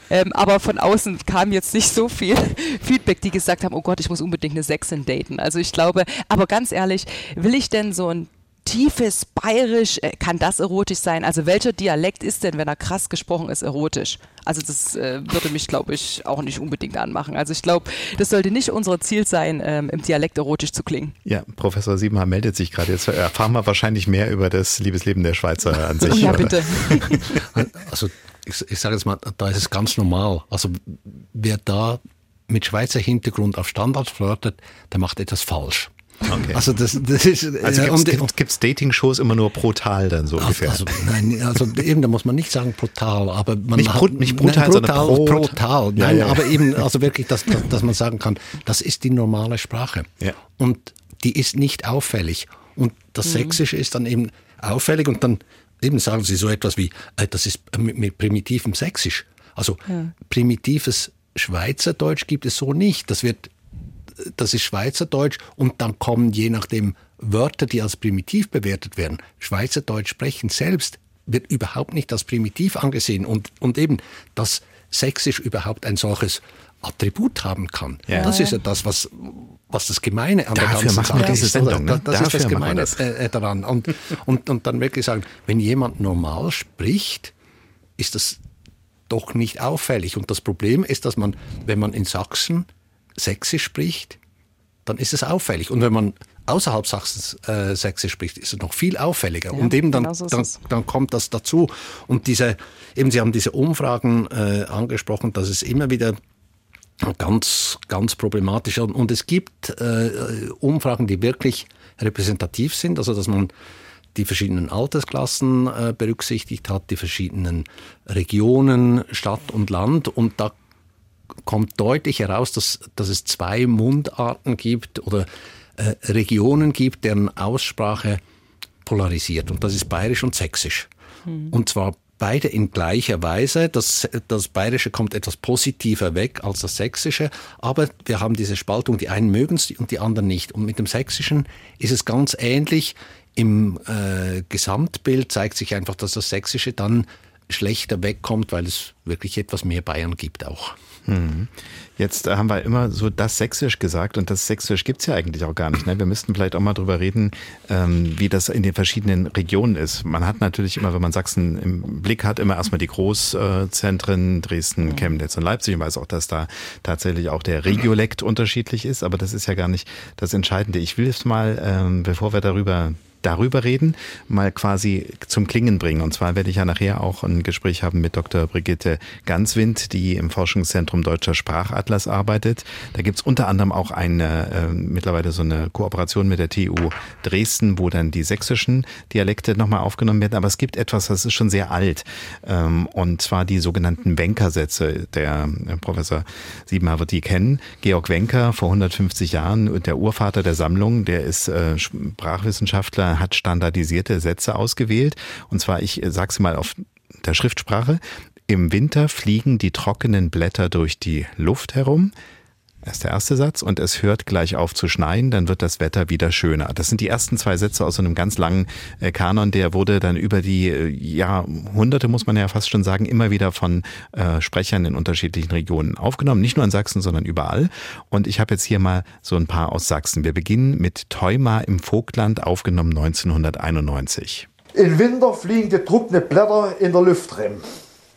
Ähm, aber von außen kam jetzt nicht so viel Feedback, die gesagt haben, oh Gott, ich muss unbedingt eine Sechsin daten. Also ich glaube, aber ganz ehrlich, will ich denn so ein tiefes Bayerisch, äh, kann das erotisch sein? Also welcher Dialekt ist denn, wenn er krass gesprochen ist, erotisch? Also das äh, würde mich, glaube ich, auch nicht unbedingt anmachen. Also ich glaube, das sollte nicht unser Ziel sein, ähm, im Dialekt erotisch zu klingen. Ja, Professor Siebenhaar meldet sich gerade. Jetzt erfahren wir wahrscheinlich mehr über das Liebesleben der Schweizer an sich. ja, bitte. also ich, ich sage jetzt mal, da ist es ganz normal. Also wer da mit Schweizer Hintergrund auf Standard flirtet, der macht etwas falsch. Okay. Also das, das ist Also äh, gibt und- es Dating-Shows immer nur brutal dann so ungefähr? Also, nein, also eben, da muss man nicht sagen brutal, aber man Nicht hat, nicht brutal, nein, sondern brutal, brot. brutal. Ja, Nein, ja. aber eben, also wirklich, dass, dass, dass man sagen kann, das ist die normale Sprache. Ja. Und die ist nicht auffällig. Und das Sächsische ist dann eben auffällig und dann eben sagen sie so etwas wie, äh, das ist mit, mit primitivem Sächsisch. Also primitives Schweizerdeutsch gibt es so nicht. Das wird das ist Schweizerdeutsch und dann kommen je nachdem Wörter, die als primitiv bewertet werden. Schweizerdeutsch sprechen selbst wird überhaupt nicht als primitiv angesehen und, und eben, dass Sächsisch überhaupt ein solches Attribut haben kann. Ja. Das ist ja das, was, was das Gemeine an der Dafür ganzen machen wir Sache diese ist. Sendung, ne? Das ist das Dafür machen wir Gemeine das. äh, äh, daran. Und, und, und dann wirklich sagen, wenn jemand normal spricht, ist das doch nicht auffällig. Und das Problem ist, dass man, wenn man in Sachsen Sächsisch spricht, dann ist es auffällig. Und wenn man außerhalb Sachsens äh, Sächsisch spricht, ist es noch viel auffälliger. und eben dann, genau ist dann, dann kommt das dazu. Und diese, eben Sie haben diese Umfragen äh, angesprochen, dass es immer wieder ganz, ganz problematisch und, und es gibt äh, Umfragen, die wirklich repräsentativ sind, also dass man die verschiedenen Altersklassen äh, berücksichtigt hat, die verschiedenen Regionen, Stadt und Land und da kommt deutlich heraus, dass, dass es zwei Mundarten gibt oder äh, Regionen gibt, deren Aussprache polarisiert. Und das ist Bayerisch und Sächsisch. Und zwar beide in gleicher Weise. Das, das Bayerische kommt etwas positiver weg als das Sächsische, aber wir haben diese Spaltung, die einen mögen es und die anderen nicht. Und mit dem Sächsischen ist es ganz ähnlich. Im äh, Gesamtbild zeigt sich einfach, dass das Sächsische dann schlechter wegkommt, weil es wirklich etwas mehr Bayern gibt auch. Jetzt äh, haben wir immer so das Sächsisch gesagt und das Sächsisch gibt's ja eigentlich auch gar nicht. Ne? Wir müssten vielleicht auch mal drüber reden, ähm, wie das in den verschiedenen Regionen ist. Man hat natürlich immer, wenn man Sachsen im Blick hat, immer erstmal die Großzentren, Dresden, Chemnitz und Leipzig. Ich weiß auch, dass da tatsächlich auch der Regiolekt unterschiedlich ist, aber das ist ja gar nicht das Entscheidende. Ich will jetzt mal, ähm, bevor wir darüber darüber reden, mal quasi zum Klingen bringen. Und zwar werde ich ja nachher auch ein Gespräch haben mit Dr. Brigitte Ganswind, die im Forschungszentrum Deutscher Sprachatlas arbeitet. Da gibt's unter anderem auch eine äh, mittlerweile so eine Kooperation mit der TU Dresden, wo dann die sächsischen Dialekte nochmal aufgenommen werden. Aber es gibt etwas, das ist schon sehr alt. Ähm, und zwar die sogenannten Wenker-Sätze. Der äh, Professor wird die kennen. Georg Wenker vor 150 Jahren, der Urvater der Sammlung, der ist äh, Sprachwissenschaftler, hat standardisierte Sätze ausgewählt. Und zwar, ich sage es mal auf der Schriftsprache. Im Winter fliegen die trockenen Blätter durch die Luft herum. Das ist der erste Satz. Und es hört gleich auf zu schneien, dann wird das Wetter wieder schöner. Das sind die ersten zwei Sätze aus so einem ganz langen äh, Kanon. Der wurde dann über die äh, Jahrhunderte, muss man ja fast schon sagen, immer wieder von äh, Sprechern in unterschiedlichen Regionen aufgenommen. Nicht nur in Sachsen, sondern überall. Und ich habe jetzt hier mal so ein paar aus Sachsen. Wir beginnen mit Theuma im Vogtland, aufgenommen 1991. Im Winter fliegen die trockene Blätter in der Luft rum.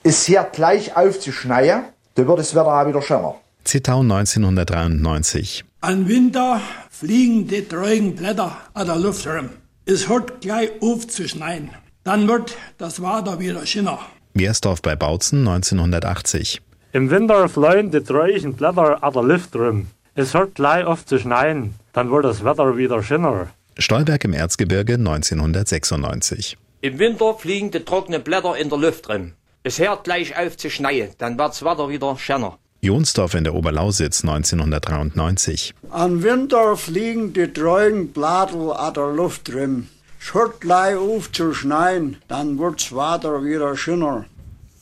Es hört gleich auf zu schneien, dann wird das Wetter auch wieder schöner. Zittau 1993. An Winter fliegen die treugen Blätter an der Luft rum. Es hört gleich auf zu schneien. Dann wird das Wetter wieder schöner. Wiersdorf bei Bautzen 1980. Im Winter fliegen die treulichen Blätter an der Luft rum. Es hört gleich auf zu schneien, dann wird das Wetter wieder schöner. Stolberg im Erzgebirge 1996. Im Winter fliegen die trockenen Blätter in der Luft rum. Es hört gleich auf zu schneien, dann wird's Wetter wieder schöner. Jonsdorf in der Oberlausitz 1993. An Winter fliegen die treuen Blätter an der Luft hört gleich auf zu schneien, dann wird's Wetter wieder schöner.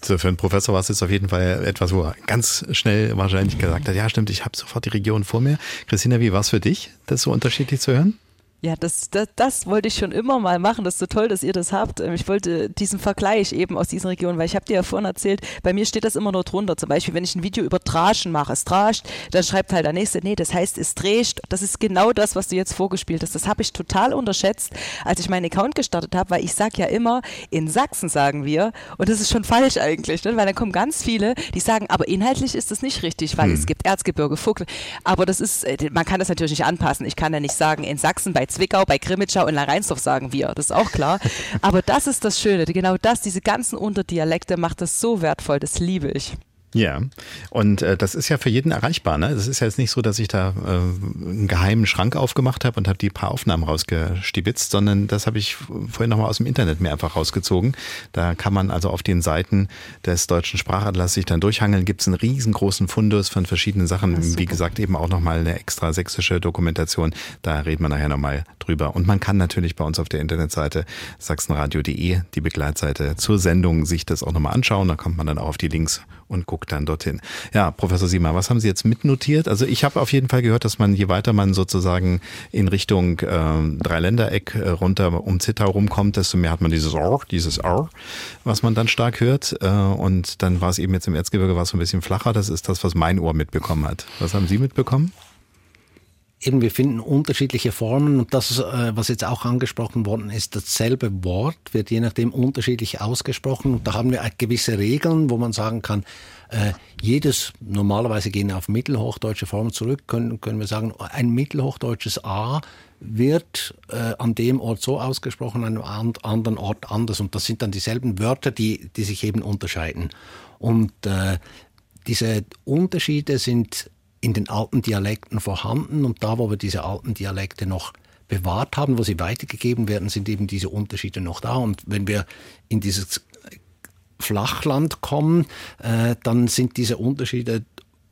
So, für einen Professor war es jetzt auf jeden Fall etwas, wo er ganz schnell wahrscheinlich gesagt hat, ja stimmt, ich habe sofort die Region vor mir. Christina, wie war es für dich, das so unterschiedlich zu hören? Ja, das, das, das wollte ich schon immer mal machen. Das ist so toll, dass ihr das habt. Ähm, Ich wollte diesen Vergleich eben aus diesen Regionen, weil ich habe dir ja vorhin erzählt, bei mir steht das immer nur drunter. Zum Beispiel, wenn ich ein Video über Draschen mache, es drascht, dann schreibt halt der Nächste, nee, das heißt, es drescht. Das ist genau das, was du jetzt vorgespielt hast. Das habe ich total unterschätzt, als ich meinen Account gestartet habe, weil ich sage ja immer, in Sachsen sagen wir, und das ist schon falsch eigentlich, ne? weil dann kommen ganz viele, die sagen, aber inhaltlich ist das nicht richtig, weil es gibt Erzgebirge, Vogel. Aber das ist, äh, man kann das natürlich nicht anpassen. Ich kann ja nicht sagen, in Sachsen bei Zwickau, bei Grimmitschau und Rheinsdorf sagen wir, das ist auch klar. Aber das ist das Schöne, genau das, diese ganzen Unterdialekte macht das so wertvoll, das liebe ich. Ja, Und äh, das ist ja für jeden erreichbar. Ne? Das ist ja jetzt nicht so, dass ich da äh, einen geheimen Schrank aufgemacht habe und habe die paar Aufnahmen rausgestibitzt, sondern das habe ich vorhin nochmal aus dem Internet mir einfach rausgezogen. Da kann man also auf den Seiten des Deutschen Sprachatlas sich dann durchhangeln. Gibt es einen riesengroßen Fundus von verschiedenen Sachen. Wie gesagt, eben auch nochmal eine extra sächsische Dokumentation. Da reden wir nachher nochmal drüber. Und man kann natürlich bei uns auf der Internetseite sachsenradio.de, die Begleitseite zur Sendung, sich das auch nochmal anschauen. Da kommt man dann auch auf die Links und guckt dann dorthin. Ja, Professor Siemer, was haben Sie jetzt mitnotiert? Also ich habe auf jeden Fall gehört, dass man, je weiter man sozusagen in Richtung äh, Dreiländereck äh, runter um Zittau rumkommt, desto mehr hat man dieses Ohr, dieses Ohr, was man dann stark hört. Äh, und dann war es eben jetzt im Erzgebirge war es so ein bisschen flacher. Das ist das, was mein Ohr mitbekommen hat. Was haben Sie mitbekommen? Eben, wir finden unterschiedliche Formen und das, äh, was jetzt auch angesprochen worden ist, dasselbe Wort wird je nachdem unterschiedlich ausgesprochen und da haben wir gewisse Regeln, wo man sagen kann, äh, jedes, normalerweise gehen auf mittelhochdeutsche Formen zurück, können, können wir sagen, ein mittelhochdeutsches A wird äh, an dem Ort so ausgesprochen, an einem anderen Ort anders und das sind dann dieselben Wörter, die, die sich eben unterscheiden. Und äh, diese Unterschiede sind in den alten Dialekten vorhanden und da, wo wir diese alten Dialekte noch bewahrt haben, wo sie weitergegeben werden, sind eben diese Unterschiede noch da. Und wenn wir in dieses Flachland kommen, äh, dann sind diese Unterschiede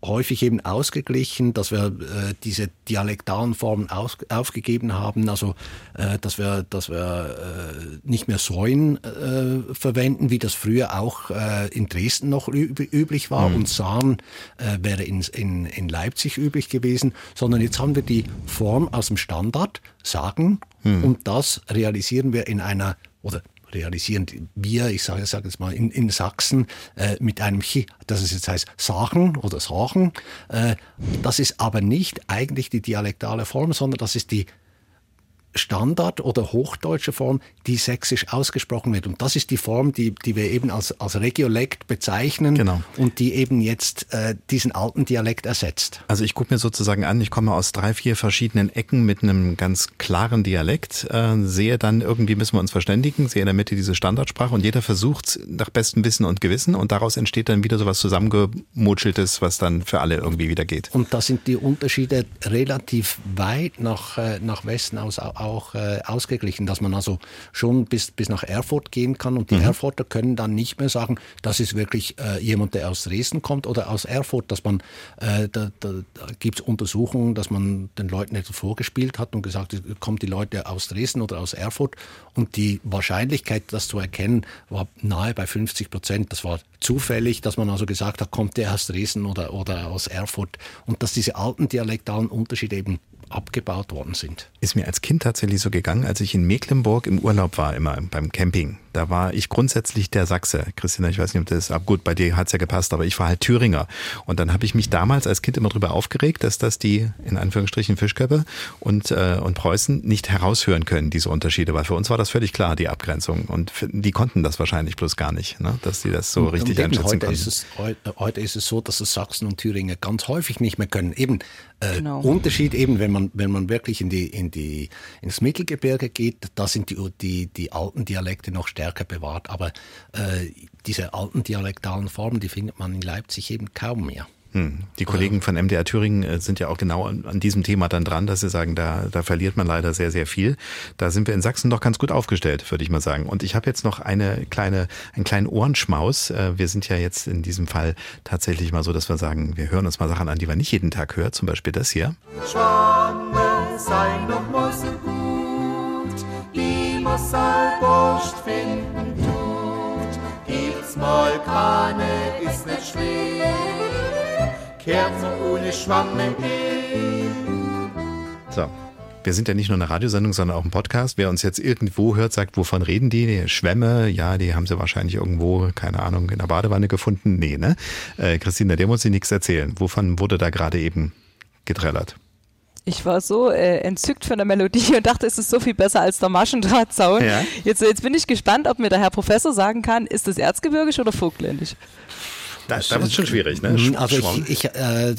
häufig eben ausgeglichen, dass wir äh, diese dialektalen Formen aus, aufgegeben haben, also äh, dass wir, dass wir äh, nicht mehr Säuen äh, verwenden, wie das früher auch äh, in Dresden noch üblich war mhm. und Sahn äh, wäre in, in, in Leipzig üblich gewesen, sondern jetzt haben wir die Form aus dem Standard, sagen, mhm. und das realisieren wir in einer oder realisieren wir, ich sage, sage jetzt mal, in, in Sachsen äh, mit einem Chi, dass es jetzt heißt Sachen oder Sachen. Äh, das ist aber nicht eigentlich die dialektale Form, sondern das ist die Standard- oder hochdeutsche Form, die sächsisch ausgesprochen wird. Und das ist die Form, die, die wir eben als, als Regiolekt bezeichnen genau. und die eben jetzt äh, diesen alten Dialekt ersetzt. Also ich gucke mir sozusagen an, ich komme aus drei, vier verschiedenen Ecken mit einem ganz klaren Dialekt, äh, sehe dann irgendwie müssen wir uns verständigen, sehe in der Mitte diese Standardsprache und jeder versucht nach bestem Wissen und Gewissen und daraus entsteht dann wieder so was zusammengemutscheltes, was dann für alle irgendwie wieder geht. Und da sind die Unterschiede relativ weit nach, äh, nach Westen aus auch äh, ausgeglichen, dass man also schon bis, bis nach Erfurt gehen kann und die mhm. Erfurter können dann nicht mehr sagen, das ist wirklich äh, jemand, der aus Dresden kommt oder aus Erfurt, dass man, äh, da, da, da gibt es Untersuchungen, dass man den Leuten etwas vorgespielt hat und gesagt, kommt die Leute aus Dresden oder aus Erfurt und die Wahrscheinlichkeit, das zu erkennen, war nahe bei 50 Prozent. Das war zufällig, dass man also gesagt hat, kommt der aus Dresden oder, oder aus Erfurt und dass diese alten dialektalen Unterschiede eben abgebaut worden sind. Ist mir als Kind tatsächlich so gegangen, als ich in Mecklenburg im Urlaub war, immer beim Camping. Da war ich grundsätzlich der Sachse. Christina, ich weiß nicht, ob das ab gut, bei dir hat's ja gepasst, aber ich war halt Thüringer. Und dann habe ich mich damals als Kind immer darüber aufgeregt, dass das die, in Anführungsstrichen, Fischköppe und, äh, und Preußen nicht heraushören können, diese Unterschiede. Weil für uns war das völlig klar, die Abgrenzung. Und die konnten das wahrscheinlich bloß gar nicht, ne? dass die das so und, richtig und einschätzen heute konnten. Ist es, heute, heute ist es so, dass es Sachsen und Thüringer ganz häufig nicht mehr können. Eben äh, genau. Unterschied eben, wenn man, wenn man wirklich in die, in die, ins Mittelgebirge geht, da sind die, die, die alten Dialekte noch stärker bewahrt. Aber äh, diese alten dialektalen Formen, die findet man in Leipzig eben kaum mehr. Hm. Die Kollegen von MDR Thüringen äh, sind ja auch genau an, diesem Thema dann dran, dass sie sagen, da, da verliert man leider sehr, sehr viel. Da sind wir in Sachsen doch ganz gut aufgestellt, würde ich mal sagen. Und ich habe jetzt noch eine kleine, einen kleinen Ohrenschmaus. Äh, wir sind ja jetzt in diesem Fall tatsächlich mal so, dass wir sagen, wir hören uns mal Sachen an, die man nicht jeden Tag hört. Zum Beispiel das hier. Schwamme sei noch muss gut, die muss finden tut. Gibt's mal keine, ist nicht schwer. Kerzen ohne Schwamme So. Wir sind ja nicht nur eine Radiosendung, sondern auch ein Podcast. Wer uns jetzt irgendwo hört, sagt, wovon reden die? die Schwämme, ja, die haben sie wahrscheinlich irgendwo, keine Ahnung, in der Badewanne gefunden. Nee, ne? Äh, Christina, der muss sie nichts erzählen. Wovon wurde da gerade eben getrellert? Ich war so äh, entzückt von der Melodie und dachte, es ist so viel besser als der Maschendrahtzaun. Ja. Jetzt, jetzt bin ich gespannt, ob mir der Herr Professor sagen kann, ist das erzgebirgisch oder vogtländisch? Da, da wird es schon schwierig, ne? Also ich, ich, äh,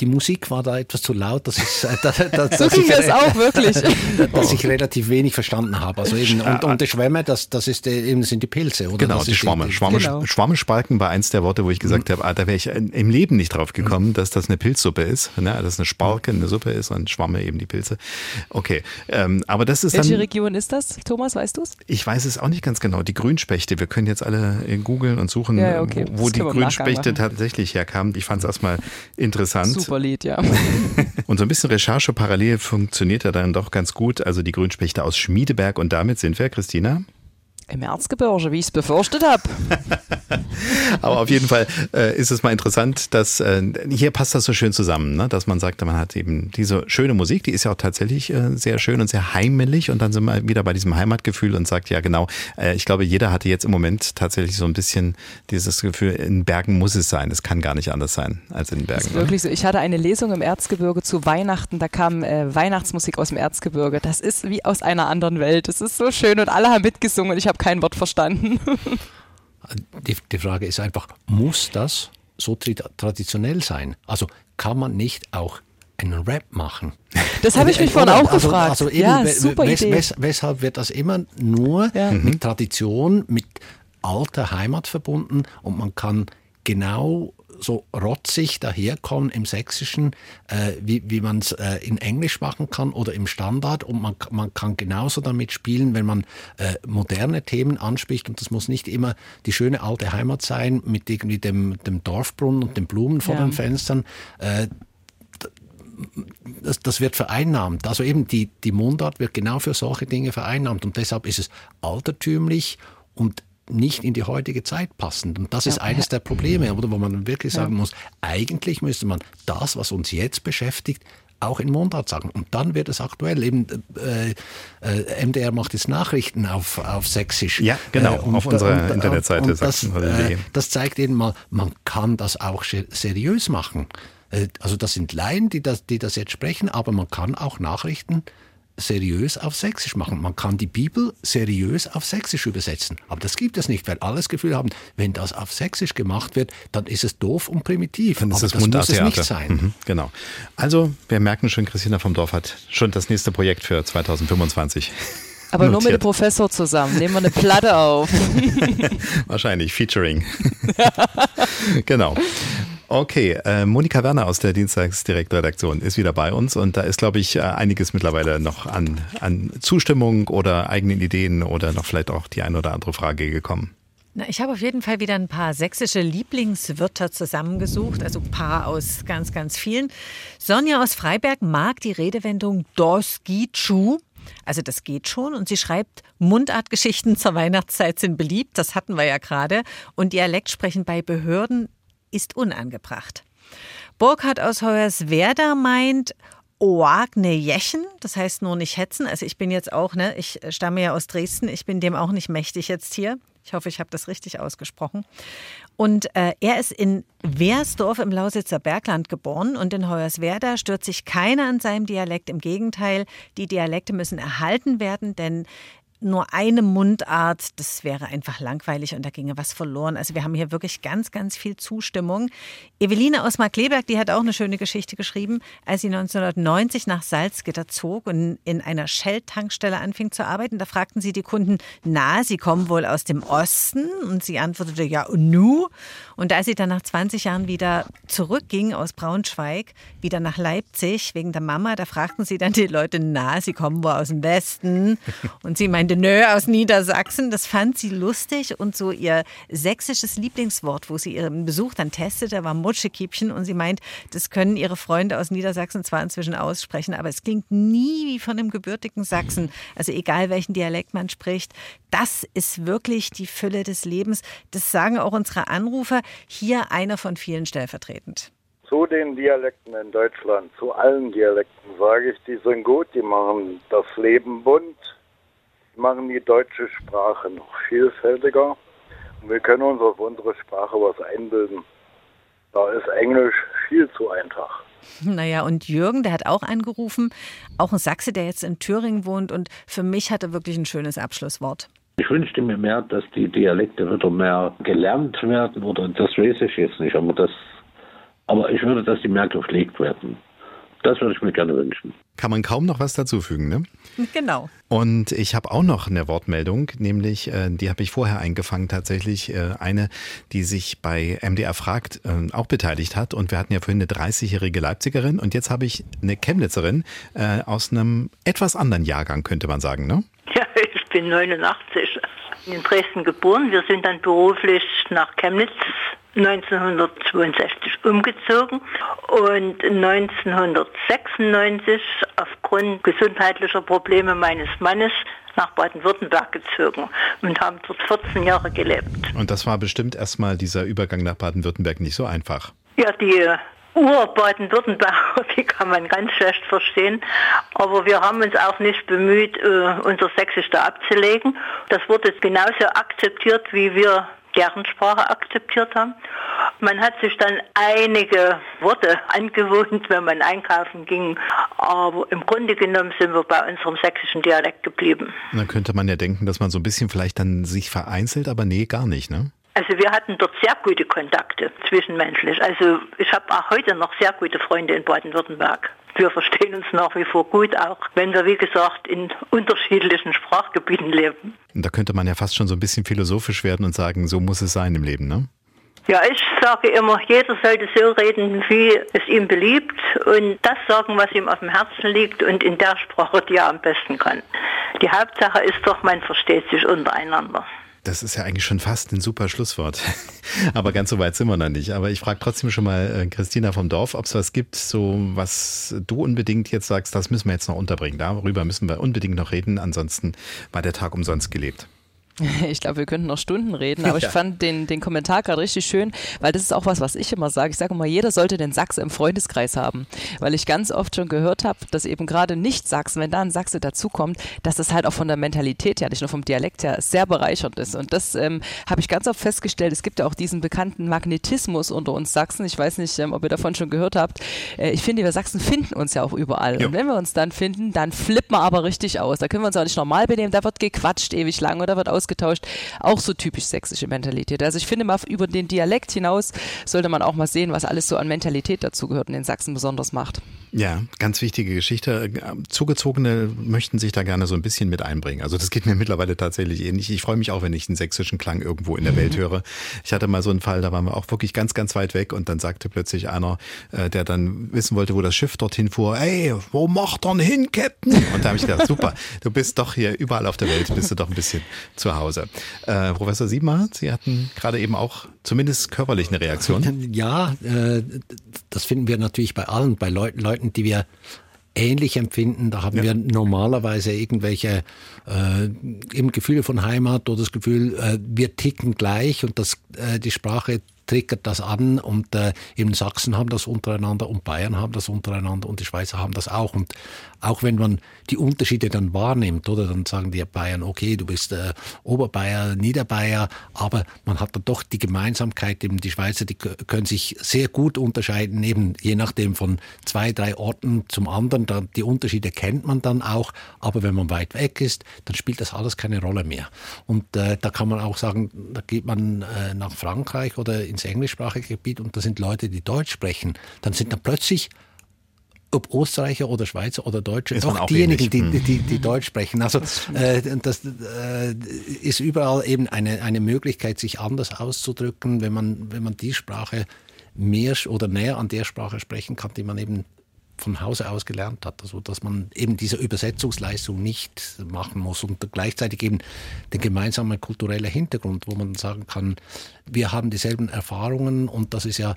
die Musik war da etwas zu laut, dass, ich, äh, da, da, so ging das auch wirklich. dass ich relativ wenig verstanden habe. Also eben, und, und die Schwämme, das, das ist äh, eben sind die Pilze, oder? Genau, das die Schwamme. die- Schwamme, Genau. Schwammespalken war eins der Worte, wo ich gesagt habe, ah, da wäre ich im Leben nicht drauf gekommen, dass das eine Pilzsuppe ist, ne? dass eine Sparke eine Suppe ist und Schwamme eben die Pilze. Okay, ähm, aber das ist Welche dann, Region ist das, Thomas, weißt du es? ich weiß es auch nicht ganz genau, die Grünspechte. Wir können jetzt alle äh, googeln und suchen, Ja, okay. wo Das die Grünspechte tatsächlich herkam. Ich fand es erstmal interessant. Super Lied, ja. Und so ein bisschen Recherche parallel funktioniert ja dann doch ganz gut. Also die Grünspechte aus Schmiedeberg und damit sind wir, Christina. Im Erzgebirge, wie ich es befürchtet habe. Aber auf jeden Fall äh, ist es mal interessant, dass äh, hier passt das so schön zusammen, ne? dass man sagt, man hat eben diese schöne Musik, die ist ja auch tatsächlich äh, sehr schön und sehr heimelig und dann sind wir wieder bei diesem Heimatgefühl und sagt, ja genau, äh, ich glaube, jeder hatte jetzt im Moment tatsächlich so ein bisschen dieses Gefühl, in Bergen muss es sein, es kann gar nicht anders sein als in Das Bergen. ist ne? wirklich so. Ich hatte eine Lesung im Erzgebirge zu Weihnachten, da kam äh, Weihnachtsmusik aus dem Erzgebirge. Das ist wie aus einer anderen Welt. Das ist so schön und alle haben mitgesungen und ich habe kein Wort verstanden. Die, die Frage ist einfach, muss das so traditionell sein? Also kann man nicht auch einen Rap machen? Das habe ich mich Äh, vorhin auch also, gefragt. Also eben, Ja, super wes, Idee. Wes, weshalb wird das immer nur Ja. Mhm. mit Tradition, mit alter Heimat verbunden und man kann genau so rotzig daherkommen im Sächsischen, äh, wie, wie man es äh, in Englisch machen kann oder im Standard. Und man, man kann genauso damit spielen, wenn man äh, moderne Themen anspricht. Und das muss nicht immer die schöne alte Heimat sein mit irgendwie dem, dem Dorfbrunnen und den Blumen vor Ja. den Fenstern. Äh, das, das wird vereinnahmt. Also eben die, die Mundart wird genau für solche Dinge vereinnahmt und deshalb ist es altertümlich und nicht in die heutige Zeit passend. Und das ist Ja. eines der Probleme, oder wo man wirklich sagen muss, eigentlich müsste man das, was uns jetzt beschäftigt, auch in Mundart sagen. Und dann wird es aktuell. Eben, äh, äh, MDR macht jetzt Nachrichten auf, auf Sächsisch. Ja, genau, Äh, und auf unserer und- Internetseite und das, äh, das zeigt eben mal, man kann das auch se- seriös machen. Äh, Also das sind Laien, die das, die das jetzt sprechen, aber man kann auch Nachrichten seriös auf Sächsisch machen. Man kann die Bibel seriös auf Sächsisch übersetzen. Aber das gibt es nicht, weil alle das Gefühl haben, wenn das auf Sächsisch gemacht wird, dann ist es doof und primitiv. Dann ist aber es das muss es nicht sein. Mhm, genau. Also, wir merken schon, Christina vom Dorf hat schon das nächste Projekt für 2025. Aber nur mit dem notiert. Professor zusammen. Nehmen wir eine Platte auf. Wahrscheinlich, Featuring. genau. Okay, äh, Monika Werner aus der Dienstagsdirektredaktion ist wieder bei uns und da ist, glaube ich, äh, einiges mittlerweile noch an, an Zustimmung oder eigenen Ideen oder noch vielleicht auch die eine oder andere Frage gekommen. Na, ich habe auf jeden Fall wieder ein paar sächsische Lieblingswörter zusammengesucht, also ein paar aus ganz, ganz vielen. Sonja aus Freiberg mag die Redewendung Das geht schu. Also das geht schon. Und sie schreibt, Mundartgeschichten zur Weihnachtszeit sind beliebt, das hatten wir ja gerade. Und Dialektsprechen bei Behörden ist unangebracht. Burkhard aus Hoyerswerda meint, Oagne Jechen, das heißt nur nicht hetzen. Also ich bin jetzt auch, ne, ich stamme ja aus Dresden, ich bin dem auch nicht mächtig jetzt hier. Ich hoffe, ich habe das richtig ausgesprochen. Und äh, er ist in Wehrsdorf im Lausitzer Bergland geboren und in Hoyerswerda stört sich keiner an seinem Dialekt. Im Gegenteil, die Dialekte müssen erhalten werden, denn nur eine Mundart, das wäre einfach langweilig und da ginge was verloren. Also wir haben hier wirklich ganz, ganz viel Zustimmung. Eveline aus Markleberg, die hat auch eine schöne Geschichte geschrieben, als sie 1990 nach Salzgitter zog und in einer Shell-Tankstelle anfing zu arbeiten. Da fragten sie die Kunden, na, sie kommen wohl aus dem Osten? Und sie antwortete, ja, nu? Und als sie dann nach 20 Jahren wieder zurückging aus Braunschweig, wieder nach Leipzig wegen der Mama, da fragten sie dann die Leute, na, sie kommen wohl aus dem Westen? Und sie meinte, nö, aus Niedersachsen. Das fand sie lustig und so ihr sächsisches Lieblingswort, wo sie ihren Besuch dann testete, war Mutschekiebchen. Und sie meint, das können ihre Freunde aus Niedersachsen zwar inzwischen aussprechen, aber es klingt nie wie von einem gebürtigen Sachsen. Also egal welchen Dialekt man spricht, das ist wirklich die Fülle des Lebens. Das sagen auch unsere Anrufer. Hier einer von vielen stellvertretend. Zu den Dialekten in Deutschland, zu allen Dialekten sage ich, die sind gut, die machen das Leben bunt, machen die deutsche Sprache noch vielfältiger und wir können uns auf unsere Sprache was einbilden. Da ist Englisch viel zu einfach. Naja, und Jürgen, der hat auch angerufen, auch ein Sachse, der jetzt in Thüringen wohnt und für mich hat er wirklich ein schönes Abschlusswort. Ich wünschte mir mehr, dass die Dialekte wieder mehr gelernt werden oder das weiß ich jetzt nicht, aber dass Aber ich würde, dass die mehr gepflegt werden. Das würde ich mir gerne wünschen. Kann man kaum noch was dazufügen, ne? Genau. Und ich habe auch noch eine Wortmeldung, nämlich, äh, die habe ich vorher eingefangen, tatsächlich äh, eine, die sich bei MDR fragt, äh, auch beteiligt hat. Und wir hatten ja vorhin eine 30-jährige Leipzigerin und jetzt habe ich eine Chemnitzerin äh, aus einem etwas anderen Jahrgang, könnte man sagen, ne? Ja, ich bin 89, in Dresden geboren. Wir sind dann beruflich nach Chemnitz 1962 umgezogen und 1996 aufgrund gesundheitlicher Probleme meines Mannes nach Baden-Württemberg gezogen und haben dort 14 Jahre gelebt. Und das war bestimmt erstmal dieser Übergang nach Baden-Württemberg nicht so einfach. Ja, die Ur-Baden-Württemberger, die kann man ganz schlecht verstehen. Aber wir haben uns auch nicht bemüht, äh, unser Sächsisch da abzulegen. Das wurde genauso akzeptiert, wie wir deren Sprache akzeptiert haben. Man hat sich dann einige Worte angewohnt, wenn man einkaufen ging. Aber im Grunde genommen sind wir bei unserem sächsischen Dialekt geblieben. Dann könnte man ja denken, dass man so ein bisschen vielleicht dann sich vereinzelt, aber nee, gar nicht, ne? Also wir hatten dort sehr gute Kontakte zwischenmenschlich. Also ich habe auch heute noch sehr gute Freunde in Baden-Württemberg. Wir verstehen uns nach wie vor gut, auch wenn wir, wie gesagt, in unterschiedlichen Sprachgebieten leben. Da könnte man ja fast schon so ein bisschen philosophisch werden und sagen, so muss es sein im Leben, ne? Ja, ich sage immer, jeder sollte so reden, wie es ihm beliebt und das sagen, was ihm auf dem Herzen liegt und in der Sprache, die er am besten kann. Die Hauptsache ist doch, man versteht sich untereinander. Das ist ja eigentlich schon fast ein super Schlusswort. Aber ganz so weit sind wir noch nicht. Aber ich frage trotzdem schon mal äh, Christina vom Dorf, ob es was gibt, so was du unbedingt jetzt sagst, das müssen wir jetzt noch unterbringen. Darüber müssen wir unbedingt noch reden. Ansonsten war der Tag umsonst gelebt. Ich glaube, wir könnten noch Stunden reden, aber ja. ich fand den, den Kommentar gerade richtig schön, weil das ist auch was, was ich immer sage. Ich sage immer, jeder sollte den Sachse im Freundeskreis haben, weil ich ganz oft schon gehört habe, dass eben gerade nicht Sachsen, wenn da ein Sachse dazukommt, dass das halt auch von der Mentalität her, nicht nur vom Dialekt her, sehr bereichernd ist. Und das ähm, habe ich ganz oft festgestellt. Es gibt ja auch diesen bekannten Magnetismus unter uns Sachsen. Ich weiß nicht, ähm, ob ihr davon schon gehört habt. Äh, ich finde, wir Sachsen finden uns ja auch überall. Ja. Und wenn wir uns dann finden, dann flippen wir aber richtig aus. Da können wir uns auch nicht normal benehmen. Da wird gequatscht ewig lang oder wird ausgegangen ausgetauscht. Auch so typisch sächsische Mentalität. Also ich finde mal über den Dialekt hinaus sollte man auch mal sehen, was alles so an Mentalität dazugehört und den Sachsen besonders macht. Ja, ganz wichtige Geschichte. Zugezogene möchten sich da gerne so ein bisschen mit einbringen. Also das geht mir mittlerweile tatsächlich ähnlich. Ich freue mich auch, wenn ich einen sächsischen Klang irgendwo in der Welt mhm. höre. Ich hatte mal so einen Fall, da waren wir auch wirklich ganz, ganz weit weg und dann sagte plötzlich einer, äh, der dann wissen wollte, wo das Schiff dorthin fuhr, ey, wo macht er denn hin, Captain? Und da habe ich gedacht, super, du bist doch hier überall auf der Welt, bist du doch ein bisschen zu Hause. Äh, Professor Siebmar, Sie hatten gerade eben auch zumindest körperlich eine Reaktion. Ja, äh, das finden wir natürlich bei allen, bei Leuten, Leuten, die wir ähnlich empfinden. Da haben ja. wir normalerweise irgendwelche äh, eben Gefühle von Heimat oder das Gefühl, äh, wir ticken gleich und das, äh, die Sprache triggert das an und äh, eben Sachsen haben das untereinander und Bayern haben das untereinander und die Schweizer haben das auch. Und auch wenn man die Unterschiede dann wahrnimmt, oder dann sagen die Bayern, okay, du bist äh, Oberbayer, Niederbayer, aber man hat dann doch die Gemeinsamkeit, eben die Schweizer, die können sich sehr gut unterscheiden, eben je nachdem von zwei, drei Orten zum anderen. Da, die Unterschiede kennt man dann auch, aber wenn man weit weg ist, dann spielt das alles keine Rolle mehr. Und äh, da kann man auch sagen, da geht man äh, nach Frankreich oder ins englischsprachige Gebiet und da sind Leute, die Deutsch sprechen, dann sind da plötzlich ob Österreicher oder Schweizer oder Deutsche, ist doch diejenigen, die, die, die, die, Deutsch sprechen. Also äh, das äh, ist überall eben eine, eine Möglichkeit, sich anders auszudrücken, wenn man, wenn man die Sprache mehr oder näher an der Sprache sprechen kann, die man eben von Hause aus gelernt hat. Also dass man eben diese Übersetzungsleistung nicht machen muss und gleichzeitig eben den gemeinsamen kulturellen Hintergrund, wo man sagen kann, wir haben dieselben Erfahrungen und das ist ja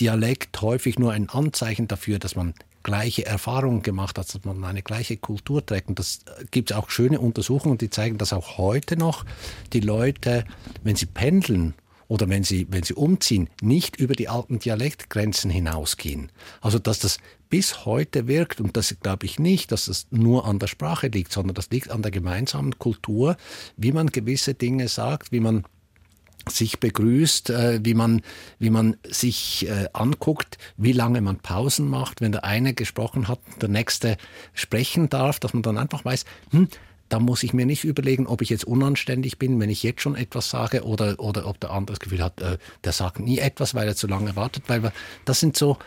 Dialekt häufig nur ein Anzeichen dafür, dass man gleiche Erfahrungen gemacht hat, dass man eine gleiche Kultur trägt. Und das gibt es auch schöne Untersuchungen, die zeigen, dass auch heute noch die Leute, wenn sie pendeln oder wenn sie, wenn sie umziehen, nicht über die alten Dialektgrenzen hinausgehen. Also dass das bis heute wirkt, und das glaube ich nicht, dass das nur an der Sprache liegt, sondern das liegt an der gemeinsamen Kultur, wie man gewisse Dinge sagt, wie man sich begrüßt, äh, wie man, wie man sich äh, anguckt, wie lange man Pausen macht, wenn der eine gesprochen hat, der nächste sprechen darf, dass man dann einfach weiß, hm, da muss ich mir nicht überlegen, ob ich jetzt unanständig bin, wenn ich jetzt schon etwas sage oder, oder ob der andere das Gefühl hat, äh, der sagt nie etwas, weil er zu lange wartet. Weil das sind so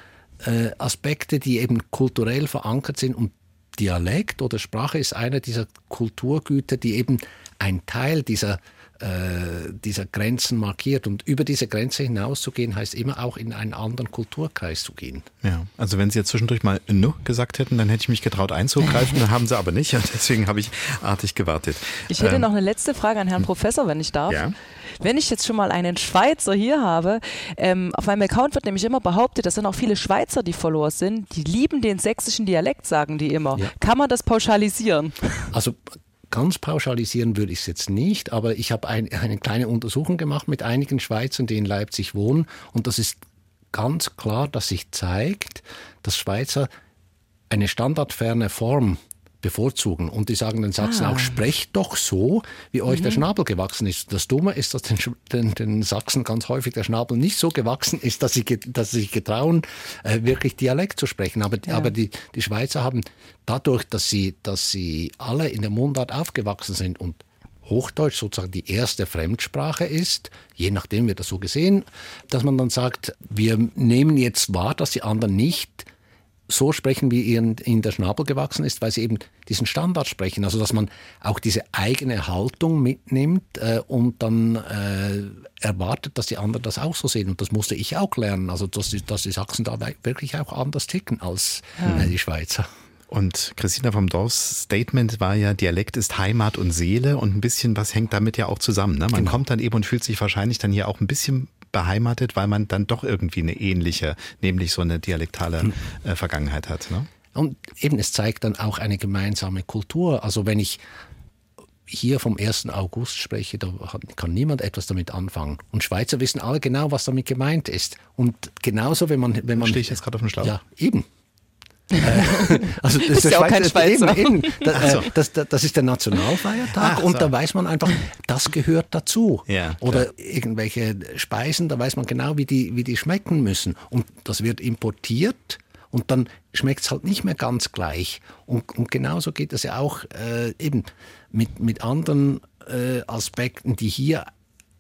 Aspekte, die eben kulturell verankert sind und Dialekt oder Sprache ist einer dieser Kulturgüter, die eben ein Teil dieser äh, dieser Grenzen markiert. Und über diese Grenze hinauszugehen, heißt immer auch in einen anderen Kulturkreis zu gehen. Ja, also wenn Sie jetzt zwischendurch mal nu gesagt hätten, dann hätte ich mich getraut einzugreifen, dann haben Sie aber nicht und deswegen habe ich artig gewartet. Ich hätte Ähm, noch eine letzte Frage an Herrn Professor, wenn ich darf. Ja. Wenn ich jetzt schon mal einen Schweizer hier habe, ähm, auf meinem Account wird nämlich immer behauptet, das sind auch viele Schweizer, die Follower sind, die lieben den sächsischen Dialekt, sagen die immer. Kann man das pauschalisieren? Also ganz pauschalisieren würde ich es jetzt nicht, aber ich habe ein, eine kleine Untersuchung gemacht mit einigen Schweizern, die in Leipzig wohnen und das ist ganz klar, dass sich zeigt, dass Schweizer eine standardferne Form bevorzugen. Und die sagen den Sachsen Ah. auch, sprecht doch so, wie euch der Mhm. Schnabel gewachsen ist. Das Dumme ist, dass den, den, den Sachsen ganz häufig der Schnabel nicht so gewachsen ist, dass sie, dass sie sich getrauen, äh, wirklich Dialekt zu sprechen. Aber, Ja. aber die, die Schweizer haben dadurch, dass sie, dass sie alle in der Mundart aufgewachsen sind und Hochdeutsch sozusagen die erste Fremdsprache ist, je nachdem wird das so gesehen, dass man dann sagt, wir nehmen jetzt wahr, dass die anderen nicht so sprechen, wie ihnen in der Schnabel gewachsen ist, weil sie eben diesen Standard sprechen. Also dass man auch diese eigene Haltung mitnimmt äh, und dann äh, erwartet, dass die anderen das auch so sehen. Und das musste ich auch lernen. Also dass die, dass die Sachsen da wirklich auch anders ticken als Ja. äh, die Schweizer. Und Christina vom Dorfs Statement war ja, Dialekt ist Heimat und Seele und ein bisschen was hängt damit ja auch zusammen. Ne? Man kommt dann eben und fühlt sich wahrscheinlich dann hier auch ein bisschen beheimatet, weil man dann doch irgendwie eine ähnliche, nämlich so eine dialektale äh, Vergangenheit hat. Ne? Und eben, es zeigt dann auch eine gemeinsame Kultur. Also wenn ich hier vom 1. August spreche, da kann niemand etwas damit anfangen. Und Schweizer wissen alle genau, was damit gemeint ist. Und genauso, wenn man... Wenn man Stehe ich jetzt gerade auf dem Schlauch? Ja, eben. Äh, also das Ist ja auch kein Schweizer. Eben, eben. Da, Ach so. äh, das, das, das ist der Nationalfeiertag Ach und so. da weiß man einfach, das gehört dazu. Ja, Oder irgendwelche Speisen, da weiß man genau, wie die, wie die schmecken müssen. Und das wird importiert und dann schmeckt es halt nicht mehr ganz gleich. Und, und genauso geht es ja auch äh, eben mit, mit anderen äh, Aspekten, die hier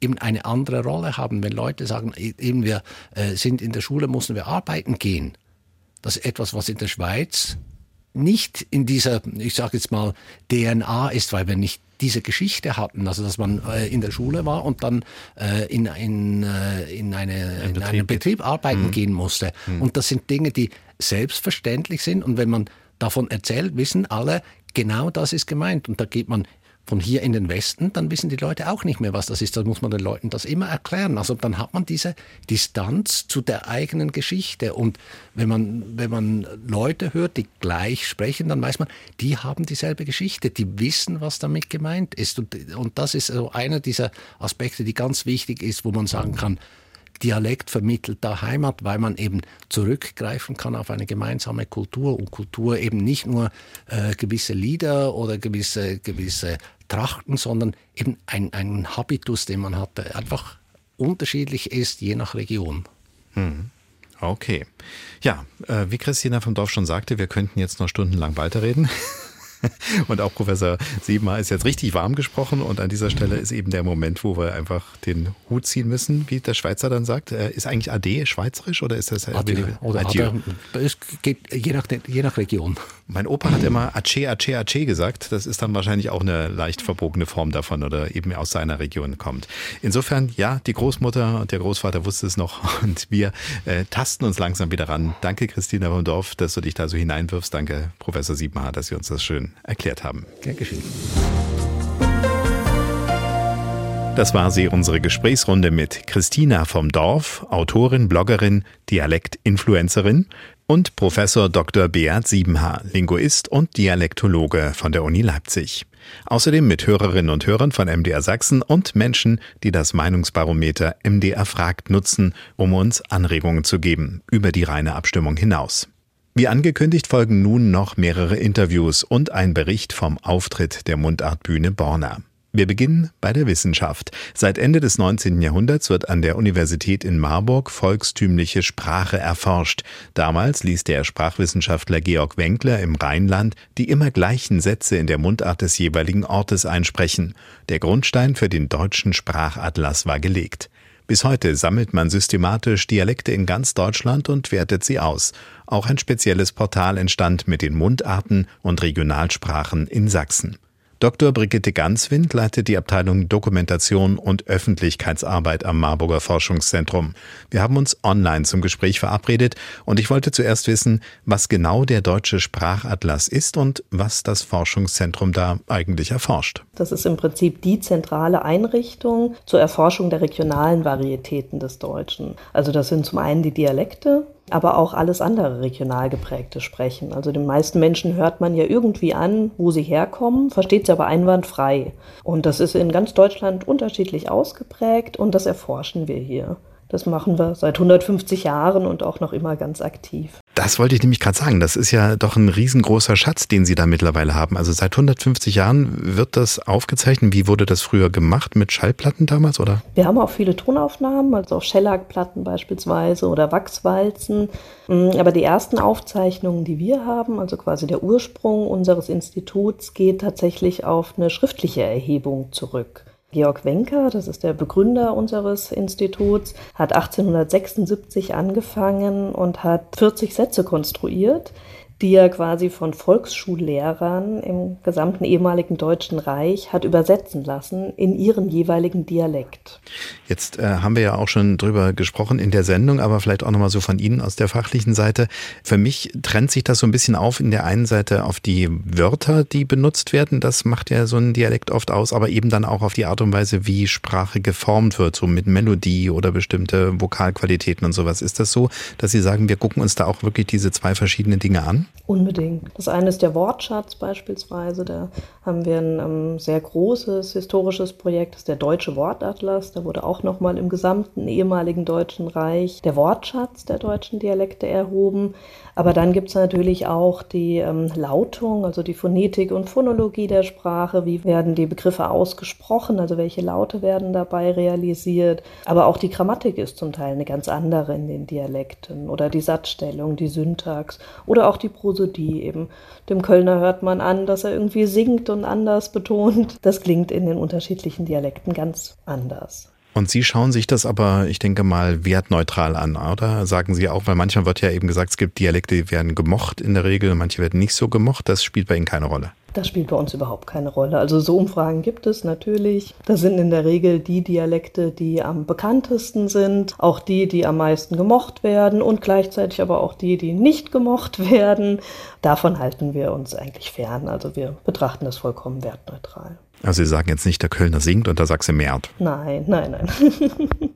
eben eine andere Rolle haben. Wenn Leute sagen, e- eben wir äh, sind in der Schule, müssen wir arbeiten gehen. Das ist etwas, was in der Schweiz nicht in dieser, ich sage jetzt mal, DNA ist, weil wir nicht diese Geschichte hatten, also dass man äh, in der Schule war und dann äh, in, in, äh, in, eine, in einen Betrieb arbeiten Mhm. gehen musste. Mhm. Und das sind Dinge, die selbstverständlich sind und wenn man davon erzählt, wissen alle, genau das ist gemeint. Und da geht man von hier in den Westen, dann wissen die Leute auch nicht mehr, was das ist. Da muss man den Leuten das immer erklären. Also dann hat man diese Distanz zu der eigenen Geschichte. Und wenn man, wenn man Leute hört, die gleich sprechen, dann weiß man, die haben dieselbe Geschichte, die wissen, was damit gemeint ist. Und, und das ist so einer dieser Aspekte, die ganz wichtig ist, wo man sagen kann, Dialekt vermittelt da Heimat, weil man eben zurückgreifen kann auf eine gemeinsame Kultur und Kultur eben nicht nur äh, gewisse Lieder oder gewisse, gewisse Trachten, sondern eben ein, ein Habitus, den man hat, der einfach unterschiedlich ist, je nach Region. Hm. Okay. Ja, äh, wie Christina vom Dorf schon sagte, wir könnten jetzt noch stundenlang weiterreden. Und auch Professor Siebenmar ist jetzt richtig warm gesprochen und an dieser Stelle ist eben der Moment, wo wir einfach den Hut ziehen müssen, wie der Schweizer dann sagt. Äh, Ist eigentlich Ade schweizerisch oder ist das Adieu. Oder Adieu? Es geht je nach, je nach Region. Mein Opa hat immer Ace, Ace, Ace gesagt. Das ist dann wahrscheinlich auch eine leicht verbogene Form davon oder eben aus seiner Region kommt. Insofern, ja, die Großmutter und der Großvater wusste es noch und wir äh, tasten uns langsam wieder ran. Danke, Christina vom Dorf, dass du dich da so hineinwirfst. Danke, Professor Siebmar, dass Sie uns das schön erklärt haben. Gern geschehen. Das war sie, unsere Gesprächsrunde mit Christina vom Dorf, Autorin, Bloggerin, Dialekt-Influencerin und Professor Dr. Beat Siebenhaar, Linguist und Dialektologe von der Uni Leipzig. Außerdem mit Hörerinnen und Hörern von MDR Sachsen und Menschen, die das Meinungsbarometer MDR fragt nutzen, um uns Anregungen zu geben, über die reine Abstimmung hinaus. Wie angekündigt folgen nun noch mehrere Interviews und ein Bericht vom Auftritt der Mundartbühne Borna. Wir beginnen bei der Wissenschaft. Seit Ende des 19. Jahrhunderts wird an der Universität in Marburg volkstümliche Sprache erforscht. Damals ließ der Sprachwissenschaftler Georg Wenkler im Rheinland die immer gleichen Sätze in der Mundart des jeweiligen Ortes einsprechen. Der Grundstein für den deutschen Sprachatlas war gelegt. Bis heute sammelt man systematisch Dialekte in ganz Deutschland und wertet sie aus. Auch ein spezielles Portal entstand mit den Mundarten und Regionalsprachen in Sachsen. Dr. Brigitte Ganswind leitet die Abteilung Dokumentation und Öffentlichkeitsarbeit am Marburger Forschungszentrum. Wir haben uns online zum Gespräch verabredet und ich wollte zuerst wissen, was genau der deutsche Sprachatlas ist und was das Forschungszentrum da eigentlich erforscht. Das ist im Prinzip die zentrale Einrichtung zur Erforschung der regionalen Varietäten des Deutschen. Also das sind zum einen die Dialekte, aber auch alles andere regional geprägte Sprechen. Also den meisten Menschen hört man ja irgendwie an, wo sie herkommen, versteht sie aber einwandfrei. Und das ist in ganz Deutschland unterschiedlich ausgeprägt und das erforschen wir hier. Das machen wir seit 150 Jahren und auch noch immer ganz aktiv. Das wollte ich nämlich gerade sagen. Das ist ja doch ein riesengroßer Schatz, den Sie da mittlerweile haben. Also seit 150 Jahren wird das aufgezeichnet. Wie wurde das früher gemacht? Mit Schallplatten damals, oder? Wir haben auch viele Tonaufnahmen, also auch Schellackplatten beispielsweise oder Wachswalzen. Mm, aber die ersten Aufzeichnungen, die wir haben, also quasi der Ursprung unseres Instituts, geht tatsächlich auf eine schriftliche Erhebung zurück. Georg Wenker, das ist der Begründer unseres Instituts, hat 1876 angefangen und hat 40 Sätze konstruiert, die er quasi von Volksschullehrern im gesamten ehemaligen Deutschen Reich hat übersetzen lassen in ihren jeweiligen Dialekt. Jetzt äh, haben wir ja auch schon drüber gesprochen in der Sendung, aber vielleicht auch nochmal so von Ihnen aus der fachlichen Seite. Für mich trennt sich das so ein bisschen auf in der einen Seite auf die Wörter, die benutzt werden. Das macht ja so ein Dialekt oft aus, aber eben dann auch auf die Art und Weise, wie Sprache geformt wird, so mit Melodie oder bestimmte Vokalqualitäten und sowas. Ist das so, dass Sie sagen, wir gucken uns da auch wirklich diese zwei verschiedenen Dinge an? Unbedingt. Das eine ist der Wortschatz beispielsweise. Da haben wir ein ähm, sehr großes historisches Projekt, das ist der Deutsche Wortatlas. Da wurde auch nochmal im gesamten ehemaligen Deutschen Reich der Wortschatz der deutschen Dialekte erhoben. Aber dann gibt es natürlich auch die ähm, Lautung, also die Phonetik und Phonologie der Sprache. Wie werden die Begriffe ausgesprochen? Also welche Laute werden dabei realisiert? Aber auch die Grammatik ist zum Teil eine ganz andere in den Dialekten oder die Satzstellung, die Syntax oder auch die Prosodie eben. Dem Kölner hört man an, dass er irgendwie singt und anders betont. Das klingt in den unterschiedlichen Dialekten ganz anders. Und Sie schauen sich das aber, ich denke mal, wertneutral an, oder? Sagen Sie auch, weil manchmal wird ja eben gesagt, es gibt Dialekte, die werden gemocht in der Regel, manche werden nicht so gemocht. Das spielt bei Ihnen keine Rolle. Das spielt bei uns überhaupt keine Rolle. Also so Umfragen gibt es natürlich. Das sind in der Regel die Dialekte, die am bekanntesten sind, auch die, die am meisten gemocht werden und gleichzeitig aber auch die, die nicht gemocht werden. Davon halten wir uns eigentlich fern. Also wir betrachten das vollkommen wertneutral. Also Sie sagen jetzt nicht, der Kölner singt und der Sachse mehrt. Nein, nein, nein.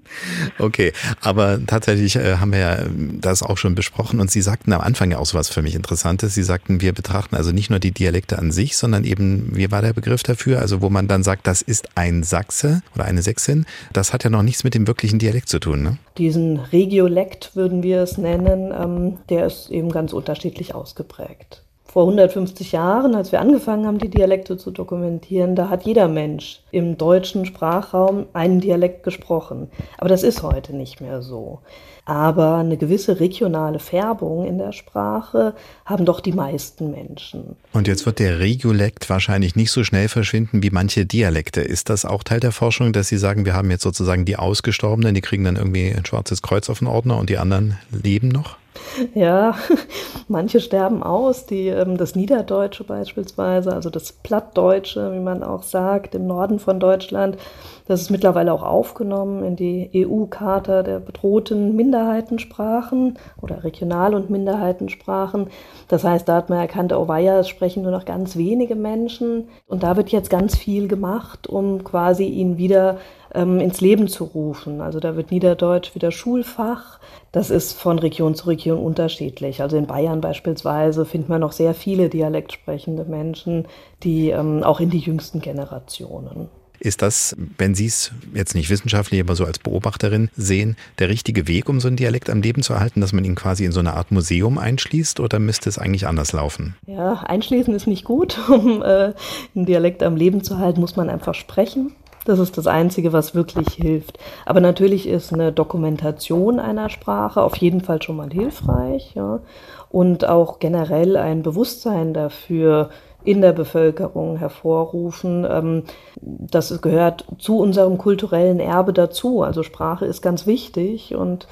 okay, aber tatsächlich äh, haben wir ja das auch schon besprochen und Sie sagten am Anfang ja auch so was für mich Interessantes. Sie sagten, wir betrachten also nicht nur die Dialekte an sich, sondern eben, wie war der Begriff dafür? Also wo man dann sagt, das ist ein Sachse oder eine Sächsin. Das hat ja noch nichts mit dem wirklichen Dialekt zu tun, ne? Diesen Regiolekt würden wir es nennen, ähm, der ist eben ganz unterschiedlich ausgeprägt vor 150 Jahren, als wir angefangen haben, die Dialekte zu dokumentieren, da hat jeder Mensch im deutschen Sprachraum einen Dialekt gesprochen. Aber das ist heute nicht mehr so. Aber eine gewisse regionale Färbung in der Sprache haben doch die meisten Menschen. Und jetzt wird der Regiolekt wahrscheinlich nicht so schnell verschwinden wie manche Dialekte. Ist das auch Teil der Forschung, dass Sie sagen, wir haben jetzt sozusagen die Ausgestorbenen, die kriegen dann irgendwie ein schwarzes Kreuz auf den Ordner und die anderen leben noch? Ja, manche sterben aus, die, ähm, das Niederdeutsche beispielsweise, also das Plattdeutsche, wie man auch sagt, im Norden von Deutschland. Das ist mittlerweile auch aufgenommen in die EU-Charta der bedrohten Minderheitensprachen oder Regional- und Minderheitensprachen. Das heißt, da hat man erkannt, oh weia, es sprechen nur noch ganz wenige Menschen. Und da wird jetzt ganz viel gemacht, um quasi ihn wieder ähm, ins Leben zu rufen. Also da wird Niederdeutsch wieder Schulfach. Das ist von Region zu Region unterschiedlich. Also in Bayern beispielsweise findet man noch sehr viele dialektsprechende Menschen, die ähm, auch in die jüngsten Generationen. Ist das, wenn Sie es jetzt nicht wissenschaftlich, aber so als Beobachterin sehen, der richtige Weg, um so einen Dialekt am Leben zu erhalten, dass man ihn quasi in so eine Art Museum einschließt oder müsste es eigentlich anders laufen? Ja, einschließen ist nicht gut. Um äh, einen Dialekt am Leben zu halten, muss man einfach sprechen. Das ist das Einzige, was wirklich hilft. Aber natürlich ist eine Dokumentation einer Sprache auf jeden Fall schon mal hilfreich. Ja? Und auch generell ein Bewusstsein dafür in der Bevölkerung hervorrufen. Ähm, das gehört zu unserem kulturellen Erbe dazu. Also Sprache ist ganz wichtig und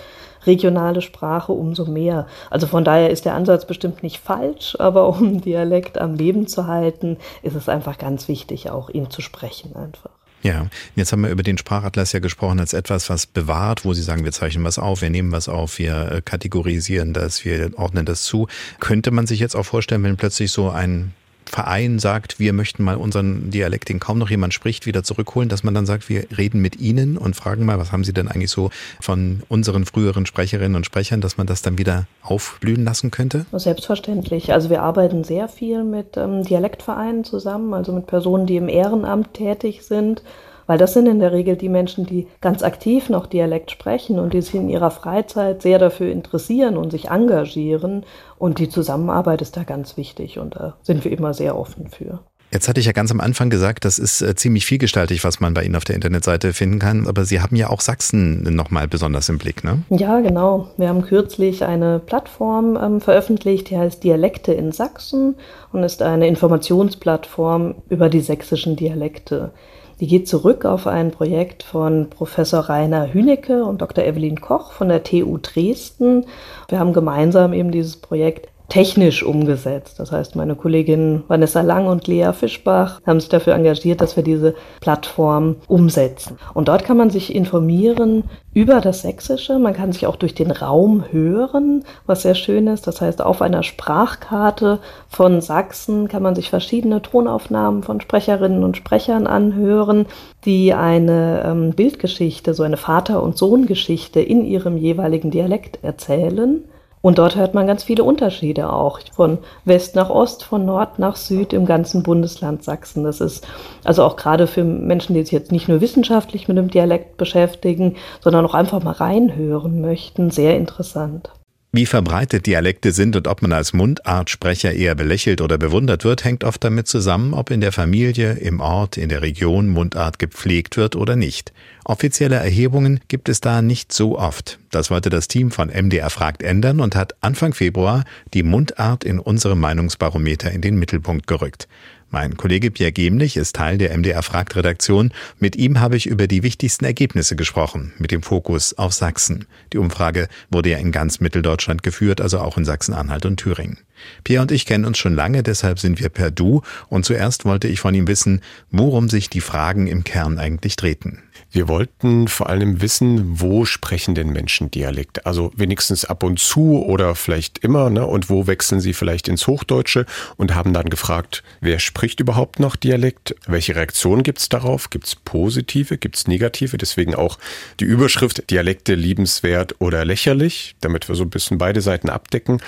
regionale Sprache umso mehr. Also von daher ist der Ansatz bestimmt nicht falsch, aber um Dialekt am Leben zu halten, ist es einfach ganz wichtig, auch ihn zu sprechen einfach. Ja, jetzt haben wir über den Sprachatlas ja gesprochen als etwas, was bewahrt, wo Sie sagen, wir zeichnen was auf, wir nehmen was auf, wir äh, kategorisieren das, wir ordnen das zu. Könnte man sich jetzt auch vorstellen, wenn plötzlich so ein Verein sagt, wir möchten mal unseren Dialekt, den kaum noch jemand spricht, wieder zurückholen, dass man dann sagt, wir reden mit Ihnen und fragen mal, was haben Sie denn eigentlich so von unseren früheren Sprecherinnen und Sprechern, dass man das dann wieder aufblühen lassen könnte? Selbstverständlich. Also wir arbeiten sehr viel mit ähm, Dialektvereinen zusammen, also mit Personen, die im Ehrenamt tätig sind weil das sind in der Regel die Menschen, die ganz aktiv noch Dialekt sprechen und die sich in ihrer Freizeit sehr dafür interessieren und sich engagieren. Und die Zusammenarbeit ist da ganz wichtig und da sind wir immer sehr offen für. Jetzt hatte ich ja ganz am Anfang gesagt, das ist äh, ziemlich vielgestaltig, was man bei Ihnen auf der Internetseite finden kann. Aber Sie haben ja auch Sachsen nochmal besonders im Blick, ne? Ja, genau. Wir haben kürzlich eine Plattform ähm, veröffentlicht, die heißt Dialekte in Sachsen und ist eine Informationsplattform über die sächsischen Dialekte. Die geht zurück auf ein Projekt von Professor Rainer Hünecke und Dr. Evelyn Koch von der TU Dresden. Wir haben gemeinsam eben dieses Projekt technisch umgesetzt. Das heißt, meine Kolleginnen Vanessa Lang und Lea Fischbach haben sich dafür engagiert, dass wir diese Plattform umsetzen. Und dort kann man sich informieren über das Sächsische. Man kann sich auch durch den Raum hören, was sehr schön ist. Das heißt, auf einer Sprachkarte von Sachsen kann man sich verschiedene Tonaufnahmen von Sprecherinnen und Sprechern anhören, die eine ähm, Bildgeschichte, so eine Vater- und Sohngeschichte in ihrem jeweiligen Dialekt erzählen. Und dort hört man ganz viele Unterschiede auch, von West nach Ost, von Nord nach Süd im ganzen Bundesland Sachsen. Das ist also auch gerade für Menschen, die sich jetzt nicht nur wissenschaftlich mit dem Dialekt beschäftigen, sondern auch einfach mal reinhören möchten, sehr interessant. Wie verbreitet Dialekte sind und ob man als Mundartsprecher eher belächelt oder bewundert wird, hängt oft damit zusammen, ob in der Familie, im Ort, in der Region Mundart gepflegt wird oder nicht. Offizielle Erhebungen gibt es da nicht so oft. Das wollte das Team von MDR Fragt ändern und hat Anfang Februar die Mundart in unserem Meinungsbarometer in den Mittelpunkt gerückt. Mein Kollege Pierre Gemlich ist Teil der MDR Fragt Redaktion. Mit ihm habe ich über die wichtigsten Ergebnisse gesprochen, mit dem Fokus auf Sachsen. Die Umfrage wurde ja in ganz Mitteldeutschland geführt, also auch in Sachsen-Anhalt und Thüringen. Pierre und ich kennen uns schon lange, deshalb sind wir per Du und zuerst wollte ich von ihm wissen, worum sich die Fragen im Kern eigentlich drehten. Wir wollten vor allem wissen, wo sprechen denn Menschen Dialekt? Also wenigstens ab und zu oder vielleicht immer, ne? Und wo wechseln sie vielleicht ins Hochdeutsche und haben dann gefragt, wer spricht überhaupt noch Dialekt? Welche Reaktionen gibt es darauf? Gibt es positive, gibt es negative? Deswegen auch die Überschrift Dialekte liebenswert oder lächerlich, damit wir so ein bisschen beide Seiten abdecken.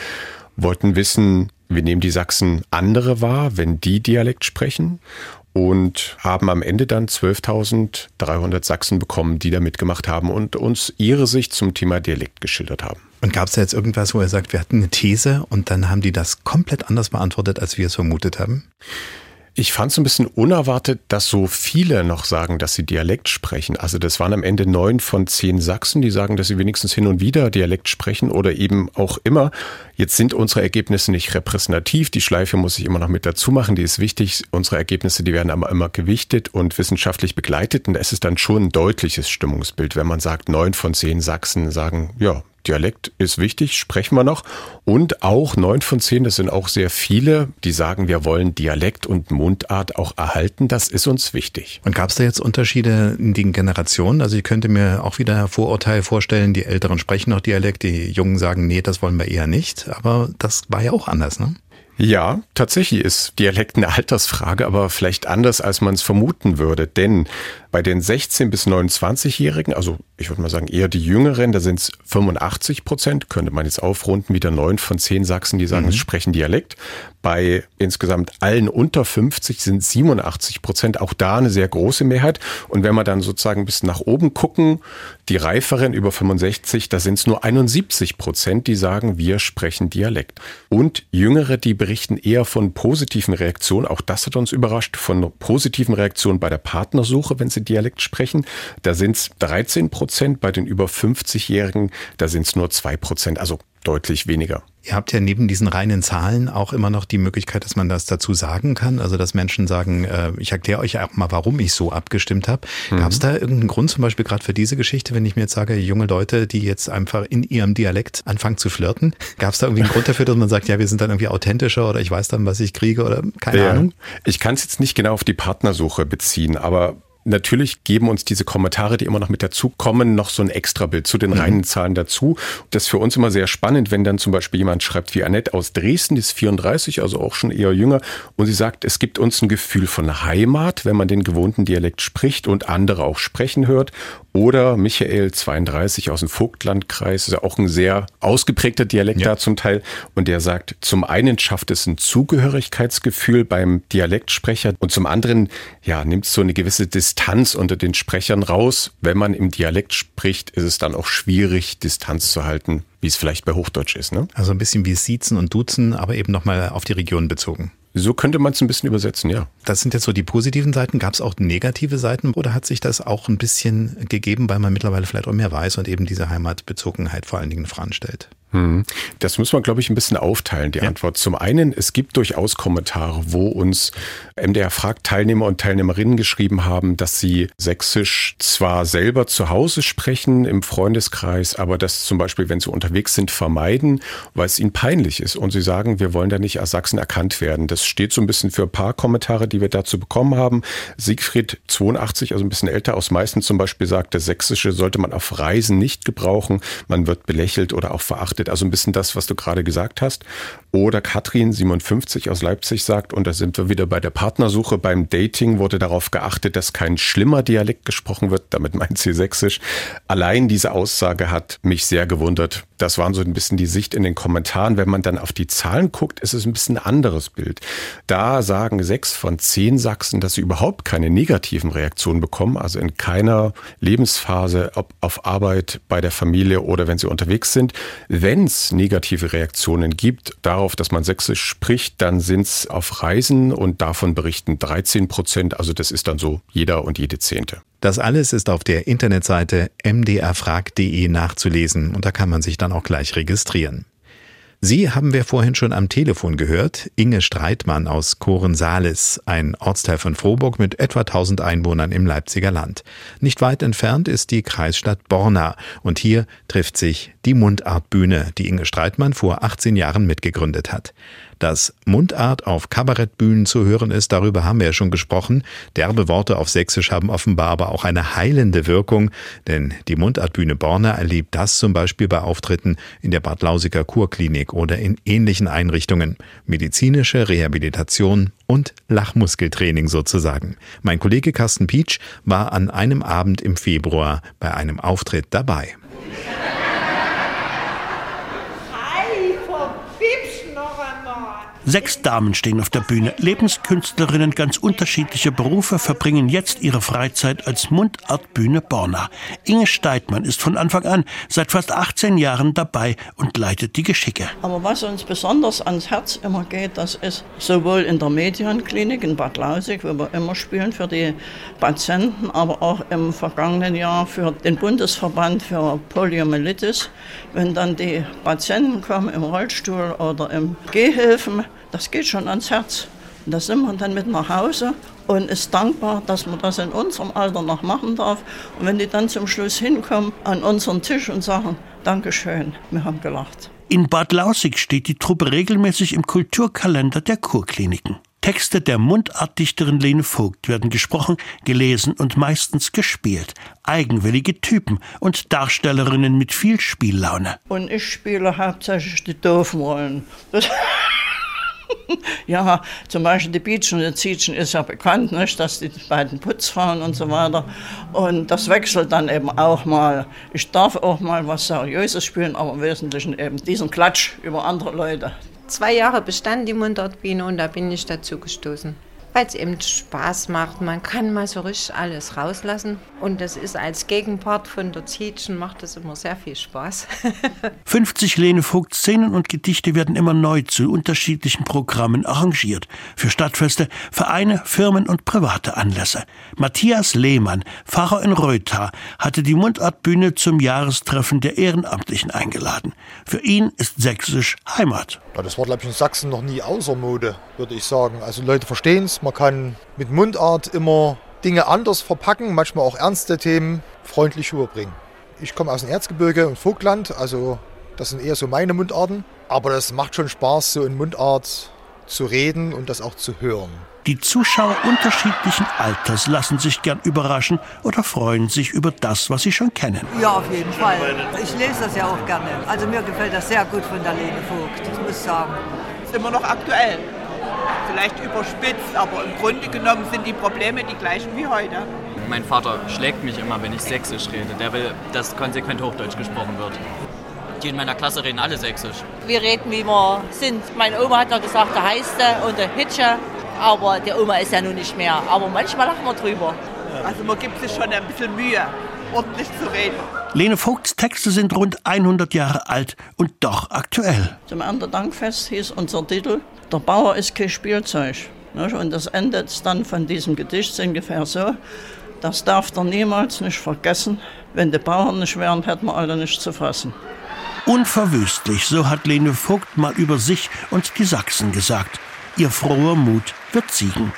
Wollten wissen, wie nehmen die Sachsen andere wahr, wenn die Dialekt sprechen? Und haben am Ende dann 12.300 Sachsen bekommen, die da mitgemacht haben und uns ihre Sicht zum Thema Dialekt geschildert haben. Und gab es da jetzt irgendwas, wo er sagt, wir hatten eine These und dann haben die das komplett anders beantwortet, als wir es vermutet haben? Ich fand es ein bisschen unerwartet, dass so viele noch sagen, dass sie Dialekt sprechen. Also das waren am Ende neun von zehn Sachsen, die sagen, dass sie wenigstens hin und wieder Dialekt sprechen oder eben auch immer. Jetzt sind unsere Ergebnisse nicht repräsentativ. Die Schleife muss ich immer noch mit dazu machen. Die ist wichtig. Unsere Ergebnisse, die werden aber immer gewichtet und wissenschaftlich begleitet. Und es ist dann schon ein deutliches Stimmungsbild, wenn man sagt, neun von zehn Sachsen sagen, ja, Dialekt ist wichtig, sprechen wir noch. Und auch neun von zehn, das sind auch sehr viele, die sagen, wir wollen Dialekt und Mundart auch erhalten. Das ist uns wichtig. Und gab es da jetzt Unterschiede in den Generationen? Also ich könnte mir auch wieder Vorurteile vorstellen, die Älteren sprechen noch Dialekt, die Jungen sagen, nee, das wollen wir eher nicht. Aber das war ja auch anders, ne? Ja, tatsächlich ist Dialekt eine Altersfrage, aber vielleicht anders, als man es vermuten würde. Denn bei den 16- bis 29-Jährigen, also ich würde mal sagen eher die Jüngeren, da sind es 85 Prozent, könnte man jetzt aufrunden, wieder neun von zehn Sachsen, die sagen, mhm. sie sprechen Dialekt. Bei insgesamt allen unter 50 sind 87 Prozent, auch da eine sehr große Mehrheit. Und wenn wir dann sozusagen ein bisschen nach oben gucken, die Reiferen über 65, da sind es nur 71 Prozent, die sagen, wir sprechen Dialekt. Und Jüngere, die berichten eher von positiven Reaktionen, auch das hat uns überrascht, von positiven Reaktionen bei der Partnersuche, wenn sie Dialekt sprechen. Da sind es 13 Prozent, bei den über 50-Jährigen, da sind es nur 2 Prozent, also deutlich weniger. Ihr habt ja neben diesen reinen Zahlen auch immer noch die Möglichkeit, dass man das dazu sagen kann. Also dass Menschen sagen, äh, ich erkläre euch auch mal, warum ich so abgestimmt habe. Mhm. Gab es da irgendeinen Grund zum Beispiel gerade für diese Geschichte, wenn ich mir jetzt sage, junge Leute, die jetzt einfach in ihrem Dialekt anfangen zu flirten? Gab es da irgendwie einen Grund dafür, dass man sagt, ja, wir sind dann irgendwie authentischer oder ich weiß dann, was ich kriege oder keine ja. Ahnung? Ich kann es jetzt nicht genau auf die Partnersuche beziehen, aber Natürlich geben uns diese Kommentare, die immer noch mit dazukommen, noch so ein Extrabild zu den mhm. reinen Zahlen dazu. Das ist für uns immer sehr spannend, wenn dann zum Beispiel jemand schreibt wie Annette aus Dresden, die ist 34, also auch schon eher jünger, und sie sagt, es gibt uns ein Gefühl von Heimat, wenn man den gewohnten Dialekt spricht und andere auch sprechen hört. Oder Michael 32 aus dem Vogtlandkreis, ist ja auch ein sehr ausgeprägter Dialekt ja. da zum Teil. Und der sagt, zum einen schafft es ein Zugehörigkeitsgefühl beim Dialektsprecher und zum anderen, ja, nimmt es so eine gewisse Distanz unter den Sprechern raus. Wenn man im Dialekt spricht, ist es dann auch schwierig, Distanz zu halten, wie es vielleicht bei Hochdeutsch ist. Ne? Also ein bisschen wie Siezen und Duzen, aber eben nochmal auf die Region bezogen. So könnte man es ein bisschen übersetzen, ja. Das sind jetzt so die positiven Seiten. Gab es auch negative Seiten oder hat sich das auch ein bisschen gegeben, weil man mittlerweile vielleicht auch mehr weiß und eben diese Heimatbezogenheit vor allen Dingen voranstellt? Hm. Das muss man, glaube ich, ein bisschen aufteilen, die ja. Antwort. Zum einen, es gibt durchaus Kommentare, wo uns MDR fragt Teilnehmer und Teilnehmerinnen geschrieben haben, dass sie Sächsisch zwar selber zu Hause sprechen im Freundeskreis, aber das zum Beispiel, wenn sie unterwegs sind, vermeiden, weil es ihnen peinlich ist. Und sie sagen, wir wollen da nicht als Sachsen erkannt werden. Das steht so ein bisschen für ein paar Kommentare, die wir dazu bekommen haben. Siegfried 82, also ein bisschen älter aus Meißen zum Beispiel, sagt, das Sächsische sollte man auf Reisen nicht gebrauchen. Man wird belächelt oder auch verachtet beachtet. Also ein bisschen das, was du gerade gesagt hast. Oder Katrin 57 aus Leipzig sagt, und da sind wir wieder bei der Partnersuche, beim Dating wurde darauf geachtet, dass kein schlimmer Dialekt gesprochen wird, damit meint sie sächsisch. Allein diese Aussage hat mich sehr gewundert. Das waren so ein bisschen die Sicht in den Kommentaren. Wenn man dann auf die Zahlen guckt, ist es ein bisschen anderes Bild. Da sagen sechs von zehn Sachsen, dass sie überhaupt keine negativen Reaktionen bekommen, also in keiner Lebensphase, ob auf Arbeit, bei der Familie oder wenn sie unterwegs sind. Wenn es negative Reaktionen gibt, darauf, dass man Sächsisch spricht, dann sind es auf Reisen und davon berichten 13 Prozent. Also das ist dann so jeder und jede Zehnte. Das alles ist auf der Internetseite mdrfrag.de nachzulesen und da kann man sich dann auch gleich registrieren. Sie haben wir vorhin schon am Telefon gehört. Inge Streitmann aus Korensalis, ein Ortsteil von Frohburg mit etwa 1000 Einwohnern im Leipziger Land. Nicht weit entfernt ist die Kreisstadt Borna und hier trifft sich die Mundartbühne, die Inge Streitmann vor 18 Jahren mitgegründet hat. Dass Mundart auf Kabarettbühnen zu hören ist, darüber haben wir ja schon gesprochen. Derbe Worte auf Sächsisch haben offenbar aber auch eine heilende Wirkung, denn die Mundartbühne Borna erlebt das zum Beispiel bei Auftritten in der Bad Lausiger Kurklinik oder in ähnlichen Einrichtungen. Medizinische Rehabilitation und Lachmuskeltraining sozusagen. Mein Kollege Carsten Pietsch war an einem Abend im Februar bei einem Auftritt dabei. Sechs Damen stehen auf der Bühne. Lebenskünstlerinnen ganz unterschiedlicher Berufe verbringen jetzt ihre Freizeit als Mundartbühne Borna. Inge Steidmann ist von Anfang an seit fast 18 Jahren dabei und leitet die Geschicke. Aber was uns besonders ans Herz immer geht, das ist sowohl in der Medienklinik in Bad Lausig, wo wir immer spielen für die Patienten, aber auch im vergangenen Jahr für den Bundesverband für Poliomyelitis. Wenn dann die Patienten kommen im Rollstuhl oder im Gehhilfen, das geht schon ans Herz. Und da sind wir dann mit nach Hause und ist dankbar, dass man das in unserem Alter noch machen darf. Und wenn die dann zum Schluss hinkommen an unseren Tisch und sagen, Dankeschön, wir haben gelacht. In Bad Lausig steht die Truppe regelmäßig im Kulturkalender der Kurkliniken. Texte der Mundartdichterin Lene Vogt werden gesprochen, gelesen und meistens gespielt. Eigenwillige Typen und Darstellerinnen mit viel Spiellaune. Und ich spiele hauptsächlich die doofen Rollen. ja, zum Beispiel die Beach und die Zietschen ist ja bekannt, nicht, dass die beiden Putz fahren und so weiter. Und das wechselt dann eben auch mal. Ich darf auch mal was Seriöses spielen, aber im Wesentlichen eben diesen Klatsch über andere Leute. Zwei Jahre bestand die Mundartbiene und da bin ich dazu gestoßen weil es eben Spaß macht. Man kann mal so richtig alles rauslassen. Und das ist als Gegenpart von der Tietchen macht das immer sehr viel Spaß. 50 Lene Vogt Szenen und Gedichte werden immer neu zu unterschiedlichen Programmen arrangiert. Für Stadtfeste, Vereine, Firmen und private Anlässe. Matthias Lehmann, Pfarrer in Reuthar, hatte die Mundartbühne zum Jahrestreffen der Ehrenamtlichen eingeladen. Für ihn ist Sächsisch Heimat. Ja, das war, glaube ich, in Sachsen noch nie außer Mode, würde ich sagen. Also Leute verstehen es, man kann mit Mundart immer Dinge anders verpacken, manchmal auch ernste Themen freundlich rüberbringen. Ich komme aus dem Erzgebirge und Vogtland, also das sind eher so meine Mundarten. Aber das macht schon Spaß, so in Mundart zu reden und das auch zu hören. Die Zuschauer unterschiedlichen Alters lassen sich gern überraschen oder freuen sich über das, was sie schon kennen. Ja, auf jeden Fall. Ich lese das ja auch gerne. Also mir gefällt das sehr gut von der Lene Vogt, das muss ich sagen. Ist immer noch aktuell. Vielleicht überspitzt, aber im Grunde genommen sind die Probleme die gleichen wie heute. Mein Vater schlägt mich immer, wenn ich Sächsisch rede. Der will, dass konsequent Hochdeutsch gesprochen wird. Die in meiner Klasse reden alle Sächsisch. Wir reden, wie wir sind. Meine Oma hat noch gesagt, der Heiste und der Hitsche aber der Oma ist ja nun nicht mehr. Aber manchmal lachen wir drüber. Also man gibt sich schon ein bisschen Mühe, ordentlich zu reden. Lene Vogts Texte sind rund 100 Jahre alt und doch aktuell. Zum Erntedankfest hieß unser Titel, der Bauer ist kein Spielzeug. Und das endet dann von diesem Gedicht ungefähr so, das darf der niemals nicht vergessen, wenn die Bauern nicht wären, hätten wir alle nichts zu fassen. Unverwüstlich, so hat Lene Vogt mal über sich und die Sachsen gesagt. Ihr froher Mut wird siegen.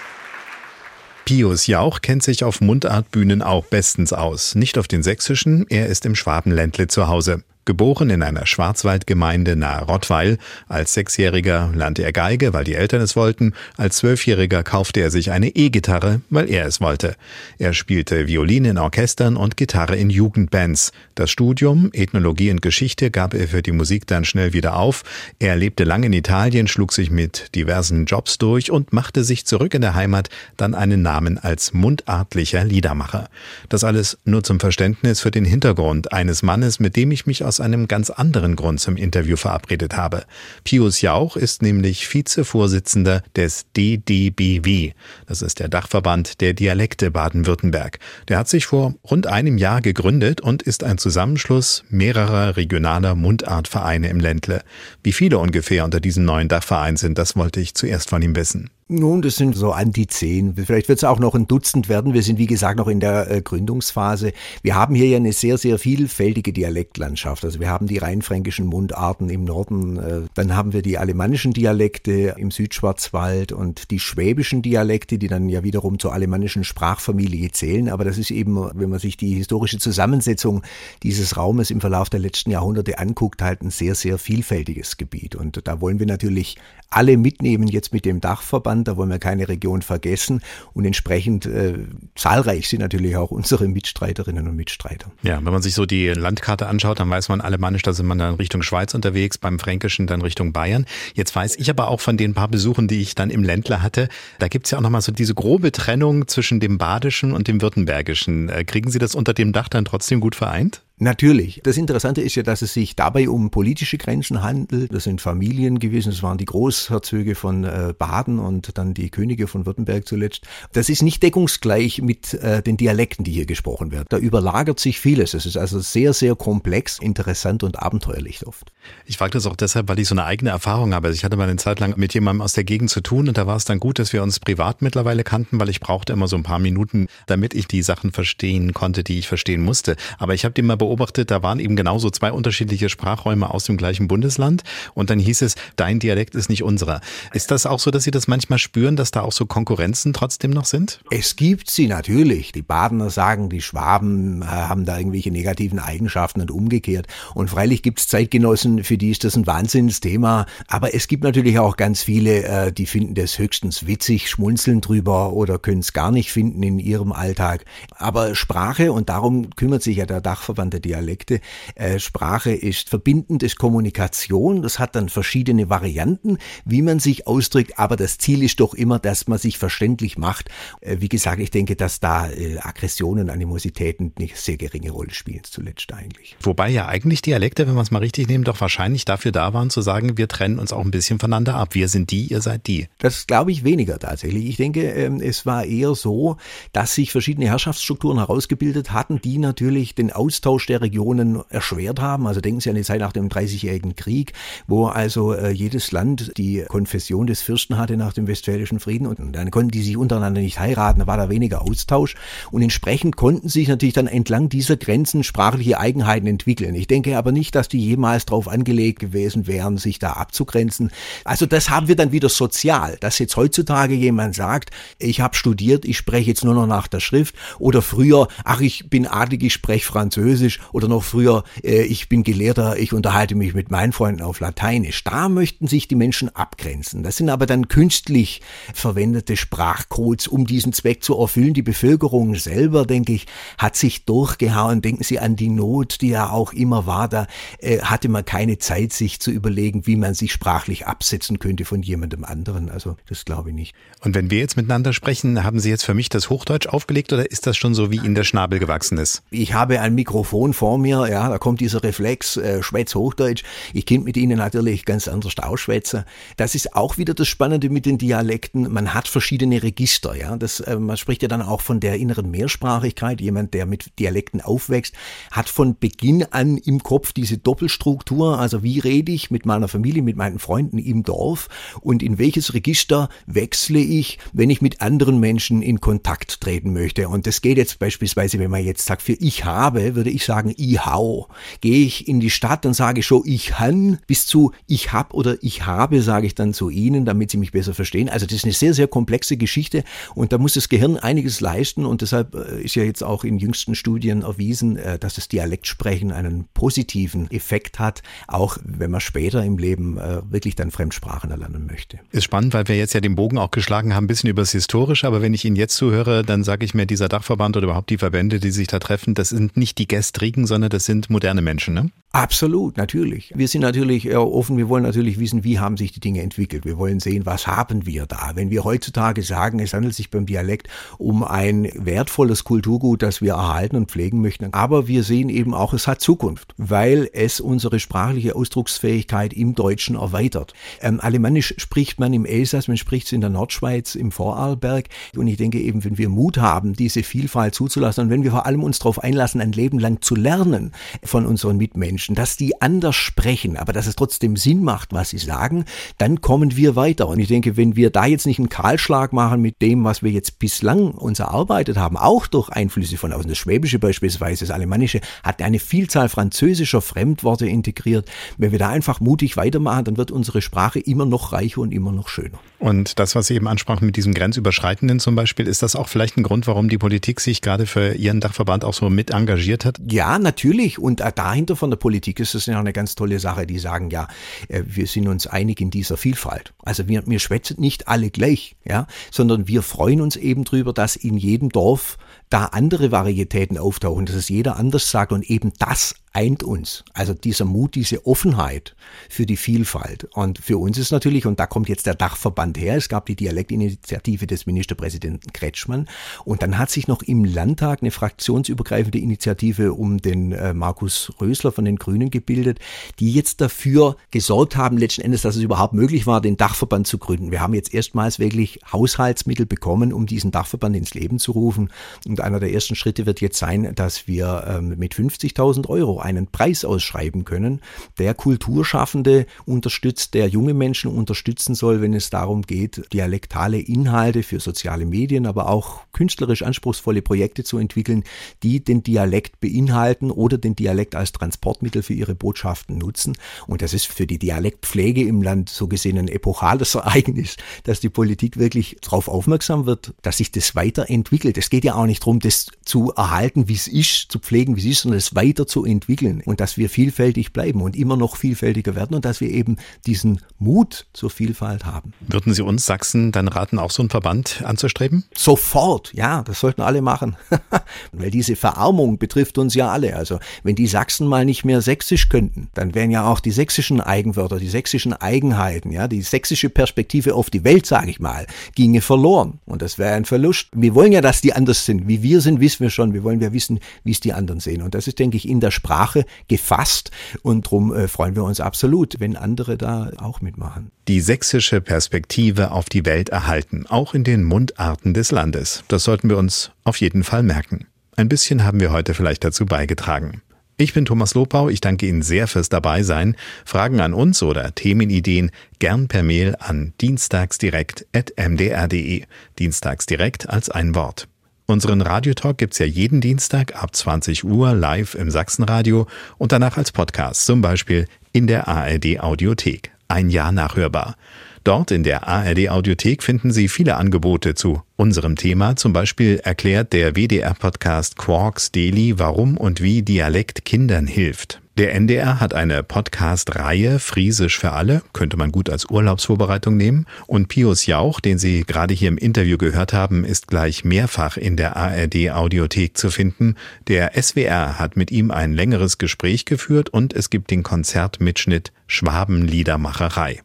Pius Jauch kennt sich auf Mundartbühnen auch bestens aus. Nicht auf den sächsischen, er ist im Schwabenländle zu Hause. Geboren in einer Schwarzwaldgemeinde nahe Rottweil. Als Sechsjähriger lernte er Geige, weil die Eltern es wollten. Als Zwölfjähriger kaufte er sich eine E-Gitarre, weil er es wollte. Er spielte Violine in Orchestern und Gitarre in Jugendbands. Das Studium, Ethnologie und Geschichte gab er für die Musik dann schnell wieder auf. Er lebte lange in Italien, schlug sich mit diversen Jobs durch und machte sich zurück in der Heimat dann einen Namen als mundartlicher Liedermacher. Das alles nur zum Verständnis für den Hintergrund eines Mannes, mit dem ich mich aus aus einem ganz anderen Grund zum Interview verabredet habe. Pius Jauch ist nämlich Vizevorsitzender des DDBW. Das ist der Dachverband der Dialekte Baden-Württemberg. Der hat sich vor rund einem Jahr gegründet und ist ein Zusammenschluss mehrerer regionaler Mundartvereine im Ländle. Wie viele ungefähr unter diesem neuen Dachverein sind, das wollte ich zuerst von ihm wissen. Nun, das sind so an die zehn. Vielleicht wird es auch noch ein Dutzend werden. Wir sind, wie gesagt, noch in der äh, Gründungsphase. Wir haben hier ja eine sehr, sehr vielfältige Dialektlandschaft. Also wir haben die rheinfränkischen Mundarten im Norden, äh, dann haben wir die alemannischen Dialekte im Südschwarzwald und die schwäbischen Dialekte, die dann ja wiederum zur alemannischen Sprachfamilie zählen. Aber das ist eben, wenn man sich die historische Zusammensetzung dieses Raumes im Verlauf der letzten Jahrhunderte anguckt, halt ein sehr, sehr vielfältiges Gebiet. Und da wollen wir natürlich alle mitnehmen jetzt mit dem Dachverband, da wollen wir keine Region vergessen und entsprechend äh, zahlreich sind natürlich auch unsere Mitstreiterinnen und Mitstreiter. Ja, wenn man sich so die Landkarte anschaut, dann weiß man alemannisch, da sind man dann Richtung Schweiz unterwegs, beim Fränkischen dann Richtung Bayern. Jetzt weiß ich aber auch von den paar Besuchen, die ich dann im Ländler hatte, da gibt's ja auch nochmal so diese grobe Trennung zwischen dem Badischen und dem Württembergischen. Äh, kriegen Sie das unter dem Dach dann trotzdem gut vereint? Natürlich. Das Interessante ist ja, dass es sich dabei um politische Grenzen handelt. Das sind Familien gewesen, das waren die Großherzöge von äh, Baden und dann die Könige von Württemberg zuletzt. Das ist nicht deckungsgleich mit äh, den Dialekten, die hier gesprochen werden. Da überlagert sich vieles. Es ist also sehr, sehr komplex, interessant und abenteuerlich oft. Ich frage das auch deshalb, weil ich so eine eigene Erfahrung habe. Also ich hatte mal eine Zeit lang mit jemandem aus der Gegend zu tun und da war es dann gut, dass wir uns privat mittlerweile kannten, weil ich brauchte immer so ein paar Minuten, damit ich die Sachen verstehen konnte, die ich verstehen musste. Aber ich habe den mal beobachtet, da waren eben genauso zwei unterschiedliche Sprachräume aus dem gleichen Bundesland und dann hieß es, dein Dialekt ist nicht unserer. Ist das auch so, dass Sie das manchmal spüren, dass da auch so Konkurrenzen trotzdem noch sind? Es gibt sie natürlich. Die Badener sagen, die Schwaben äh, haben da irgendwelche negativen Eigenschaften und umgekehrt. Und freilich gibt es Zeitgenossen, für die ist das ein Wahnsinnsthema. Aber es gibt natürlich auch ganz viele, äh, die finden das höchstens witzig, schmunzeln drüber oder können es gar nicht finden in ihrem Alltag. Aber Sprache, und darum kümmert sich ja der Dachverband der Dialekte. Äh, Sprache ist verbindend, ist Kommunikation. Das hat dann verschiedene Varianten, wie man sich ausdrückt. Aber das Ziel ist doch immer, dass man sich verständlich macht. Äh, wie gesagt, ich denke, dass da äh, Aggressionen, Animositäten eine sehr geringe Rolle spielen zuletzt eigentlich. Wobei ja eigentlich Dialekte, wenn man es mal richtig nimmt, doch wahrscheinlich dafür da waren zu sagen, wir trennen uns auch ein bisschen voneinander ab. Wir sind die, ihr seid die. Das glaube ich weniger tatsächlich. Ich denke, ähm, es war eher so, dass sich verschiedene Herrschaftsstrukturen herausgebildet hatten, die natürlich den Austausch der Regionen erschwert haben. Also denken Sie an die Zeit nach dem Dreißigjährigen Krieg, wo also äh, jedes Land die Konfession des Fürsten hatte nach dem Westfälischen Frieden und dann konnten die sich untereinander nicht heiraten, da war da weniger Austausch und entsprechend konnten sich natürlich dann entlang dieser Grenzen sprachliche Eigenheiten entwickeln. Ich denke aber nicht, dass die jemals darauf angelegt gewesen wären, sich da abzugrenzen. Also das haben wir dann wieder sozial, dass jetzt heutzutage jemand sagt, ich habe studiert, ich spreche jetzt nur noch nach der Schrift oder früher, ach ich bin adlig, ich spreche Französisch oder noch früher, äh, ich bin Gelehrter, ich unterhalte mich mit meinen Freunden auf Lateinisch. Da möchten sich die Menschen abgrenzen. Das sind aber dann künstlich verwendete Sprachcodes, um diesen Zweck zu erfüllen. Die Bevölkerung selber, denke ich, hat sich durchgehauen. Denken Sie an die Not, die ja auch immer war. Da äh, hatte man keine Zeit, sich zu überlegen, wie man sich sprachlich absetzen könnte von jemandem anderen. Also das glaube ich nicht. Und wenn wir jetzt miteinander sprechen, haben Sie jetzt für mich das Hochdeutsch aufgelegt oder ist das schon so, wie Ihnen der Schnabel gewachsen ist? Ich habe ein Mikrofon vor mir, ja, da kommt dieser Reflex, äh, Schwätz Hochdeutsch. Ich könnte mit Ihnen natürlich ganz anders ausschwätzen. Das ist auch wieder das Spannende mit den Dialekten. Man hat verschiedene Register, ja. Das, äh, man spricht ja dann auch von der inneren Mehrsprachigkeit. Jemand, der mit Dialekten aufwächst, hat von Beginn an im Kopf diese Doppelstruktur. Also wie rede ich mit meiner Familie, mit meinen Freunden im Dorf und in welches Register wechsle ich, wenn ich mit anderen Menschen in Kontakt treten möchte. Und das geht jetzt beispielsweise, wenn man jetzt sagt, für ich habe, würde ich sagen, ich hau. Gehe ich in die Stadt und sage schon, ich han, bis zu ich hab oder ich habe, sage ich dann zu Ihnen, damit Sie mich besser verstehen. Also das ist eine sehr, sehr komplexe Geschichte und da muss das Gehirn einiges leisten und deshalb äh, ist ja jetzt auch in jüngsten Studien erwiesen, äh, dass das Dialektsprechen einen positiven Effekt hat, auch wenn man später im Leben äh, wirklich dann Fremdsprachen erlernen möchte. Ist spannend, weil wir jetzt ja den Bogen auch geschlagen haben, ein bisschen übers Historische, aber wenn ich Ihnen jetzt zuhöre, dann sage ich mir, dieser Dachverband oder überhaupt die Verbände, die sich da treffen, das sind nicht die Gestrigen, sondern das sind moderne Menschen, ne? Absolut, natürlich. Wir sind natürlich äh, offen, wir wollen natürlich wissen, wie haben sich die Dinge entwickelt. Wir wollen sehen, was haben wir da. Wenn wir heutzutage sagen, es handelt sich beim Dialekt um ein wertvolles Kulturgut, das wir erhalten und pflegen möchten, aber wir sehen eben auch, es hat Zukunft, weil es unsere sprachliche Ausdrucksfähigkeit im Deutschen erweitert. Ähm, Alemannisch spricht man im Elsass, man spricht es in der Nordschweiz, im Vorarlberg und ich denke eben, wenn wir Mut haben, diese Vielfalt zuzulassen und wenn wir vor allem uns darauf einlassen, ein Leben lang zu lernen von unseren Mitmenschen, Menschen, dass die anders sprechen, aber dass es trotzdem Sinn macht, was sie sagen, dann kommen wir weiter. Und ich denke, wenn wir da jetzt nicht einen Kahlschlag machen mit dem, was wir jetzt bislang uns erarbeitet haben, auch durch Einflüsse von außen, das Schwäbische beispielsweise, das Alemannische, hat eine Vielzahl französischer Fremdworte integriert. Wenn wir da einfach mutig weitermachen, dann wird unsere Sprache immer noch reicher und immer noch schöner. Und das, was Sie eben ansprachen mit diesem Grenzüberschreitenden zum Beispiel, ist das auch vielleicht ein Grund, warum die Politik sich gerade für Ihren Dachverband auch so mit engagiert hat? Ja, natürlich. Und dahinter von der Politik ist das ja eine ganz tolle Sache. Die sagen ja, äh, wir sind uns einig in dieser Vielfalt. Also wir, wir schwätzen nicht alle gleich, ja, sondern wir freuen uns eben drüber, dass in jedem Dorf da andere Varietäten auftauchen, dass es jeder anders sagt und eben das eint uns. Also dieser Mut, diese Offenheit für die Vielfalt. Und für uns ist natürlich, und da kommt jetzt der Dachverband her, es gab die Dialektinitiative des Ministerpräsidenten Kretschmann und dann hat sich noch im Landtag eine fraktionsübergreifende Initiative um den äh, Markus Rösler von den Grünen gebildet, die jetzt dafür gesorgt haben, letzten Endes, dass es überhaupt möglich war, den Dachverband zu gründen. Wir haben jetzt erstmals wirklich Haushaltsmittel bekommen, um diesen Dachverband ins Leben zu rufen. Und einer der ersten Schritte wird jetzt sein, dass wir ähm, mit 50.000 Euro einen Preis ausschreiben können, der Kulturschaffende unterstützt, der junge Menschen unterstützen soll, wenn es darum geht, dialektale Inhalte für soziale Medien, aber auch künstlerisch anspruchsvolle Projekte zu entwickeln, die den Dialekt beinhalten oder den Dialekt als Transportmittel für ihre Botschaften nutzen. Und das ist für die Dialektpflege im Land so gesehen ein epochales Ereignis, dass die Politik wirklich darauf aufmerksam wird, dass sich das weiterentwickelt. Es geht ja auch nicht darum, das zu erhalten, wie es ist, zu pflegen, wie es ist, und es weiterzuentwickeln und dass wir vielfältig bleiben und immer noch vielfältiger werden und dass wir eben diesen Mut zur Vielfalt haben. Würden Sie uns Sachsen dann raten, auch so einen Verband anzustreben? Sofort, ja, das sollten alle machen. Weil diese Verarmung betrifft uns ja alle. Also wenn die Sachsen mal nicht mehr sächsisch könnten, dann wären ja auch die sächsischen Eigenwörter, die sächsischen Eigenheiten, ja, die sächsische Perspektive auf die Welt, sage ich mal, ginge verloren. Und das wäre ein Verlust. Wir wollen ja, dass die anders sind. Wie wir sind, wissen wir schon. Wir wollen ja wissen, wie es die anderen sehen. Und das ist, denke ich, in der Sprache gefasst. Und darum äh, freuen wir uns absolut, wenn andere da auch mitmachen. Die sächsische Perspektive auf die Welt erhalten, auch in den Mundarten des Landes. Das sollten wir uns auf jeden Fall merken. Ein bisschen haben wir heute vielleicht dazu beigetragen. Ich bin Thomas Lopau, ich danke Ihnen sehr fürs Dabeisein. Fragen an uns oder Themenideen gern per Mail an dienstagsdirekt.mdr.de. Dienstagsdirekt als ein Wort. Unseren Radiotalk gibt's ja jeden Dienstag ab 20 Uhr live im Sachsenradio und danach als Podcast, zum Beispiel in der ARD Audiothek. Ein Jahr nachhörbar. Dort in der ARD Audiothek finden Sie viele Angebote zu unserem Thema. Zum Beispiel erklärt der WDR-Podcast Quarks Daily, warum und wie Dialekt Kindern hilft. Der NDR hat eine Podcast-Reihe Friesisch für alle, könnte man gut als Urlaubsvorbereitung nehmen. Und Pius Jauch, den Sie gerade hier im Interview gehört haben, ist gleich mehrfach in der ARD Audiothek zu finden. Der SWR hat mit ihm ein längeres Gespräch geführt und es gibt den Konzertmitschnitt Schwabenliedermacherei.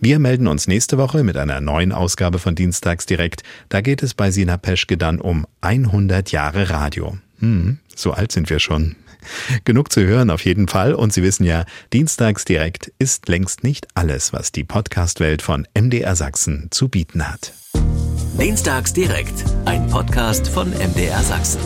Wir melden uns nächste Woche mit einer neuen Ausgabe von Dienstags direkt. Da geht es bei Sina Peschke dann um 100 Jahre Radio. Hm, so alt sind wir schon. Genug zu hören auf jeden Fall und Sie wissen ja, Dienstags direkt ist längst nicht alles, was die Podcastwelt von MDR Sachsen zu bieten hat. Dienstags direkt, ein Podcast von MDR Sachsen.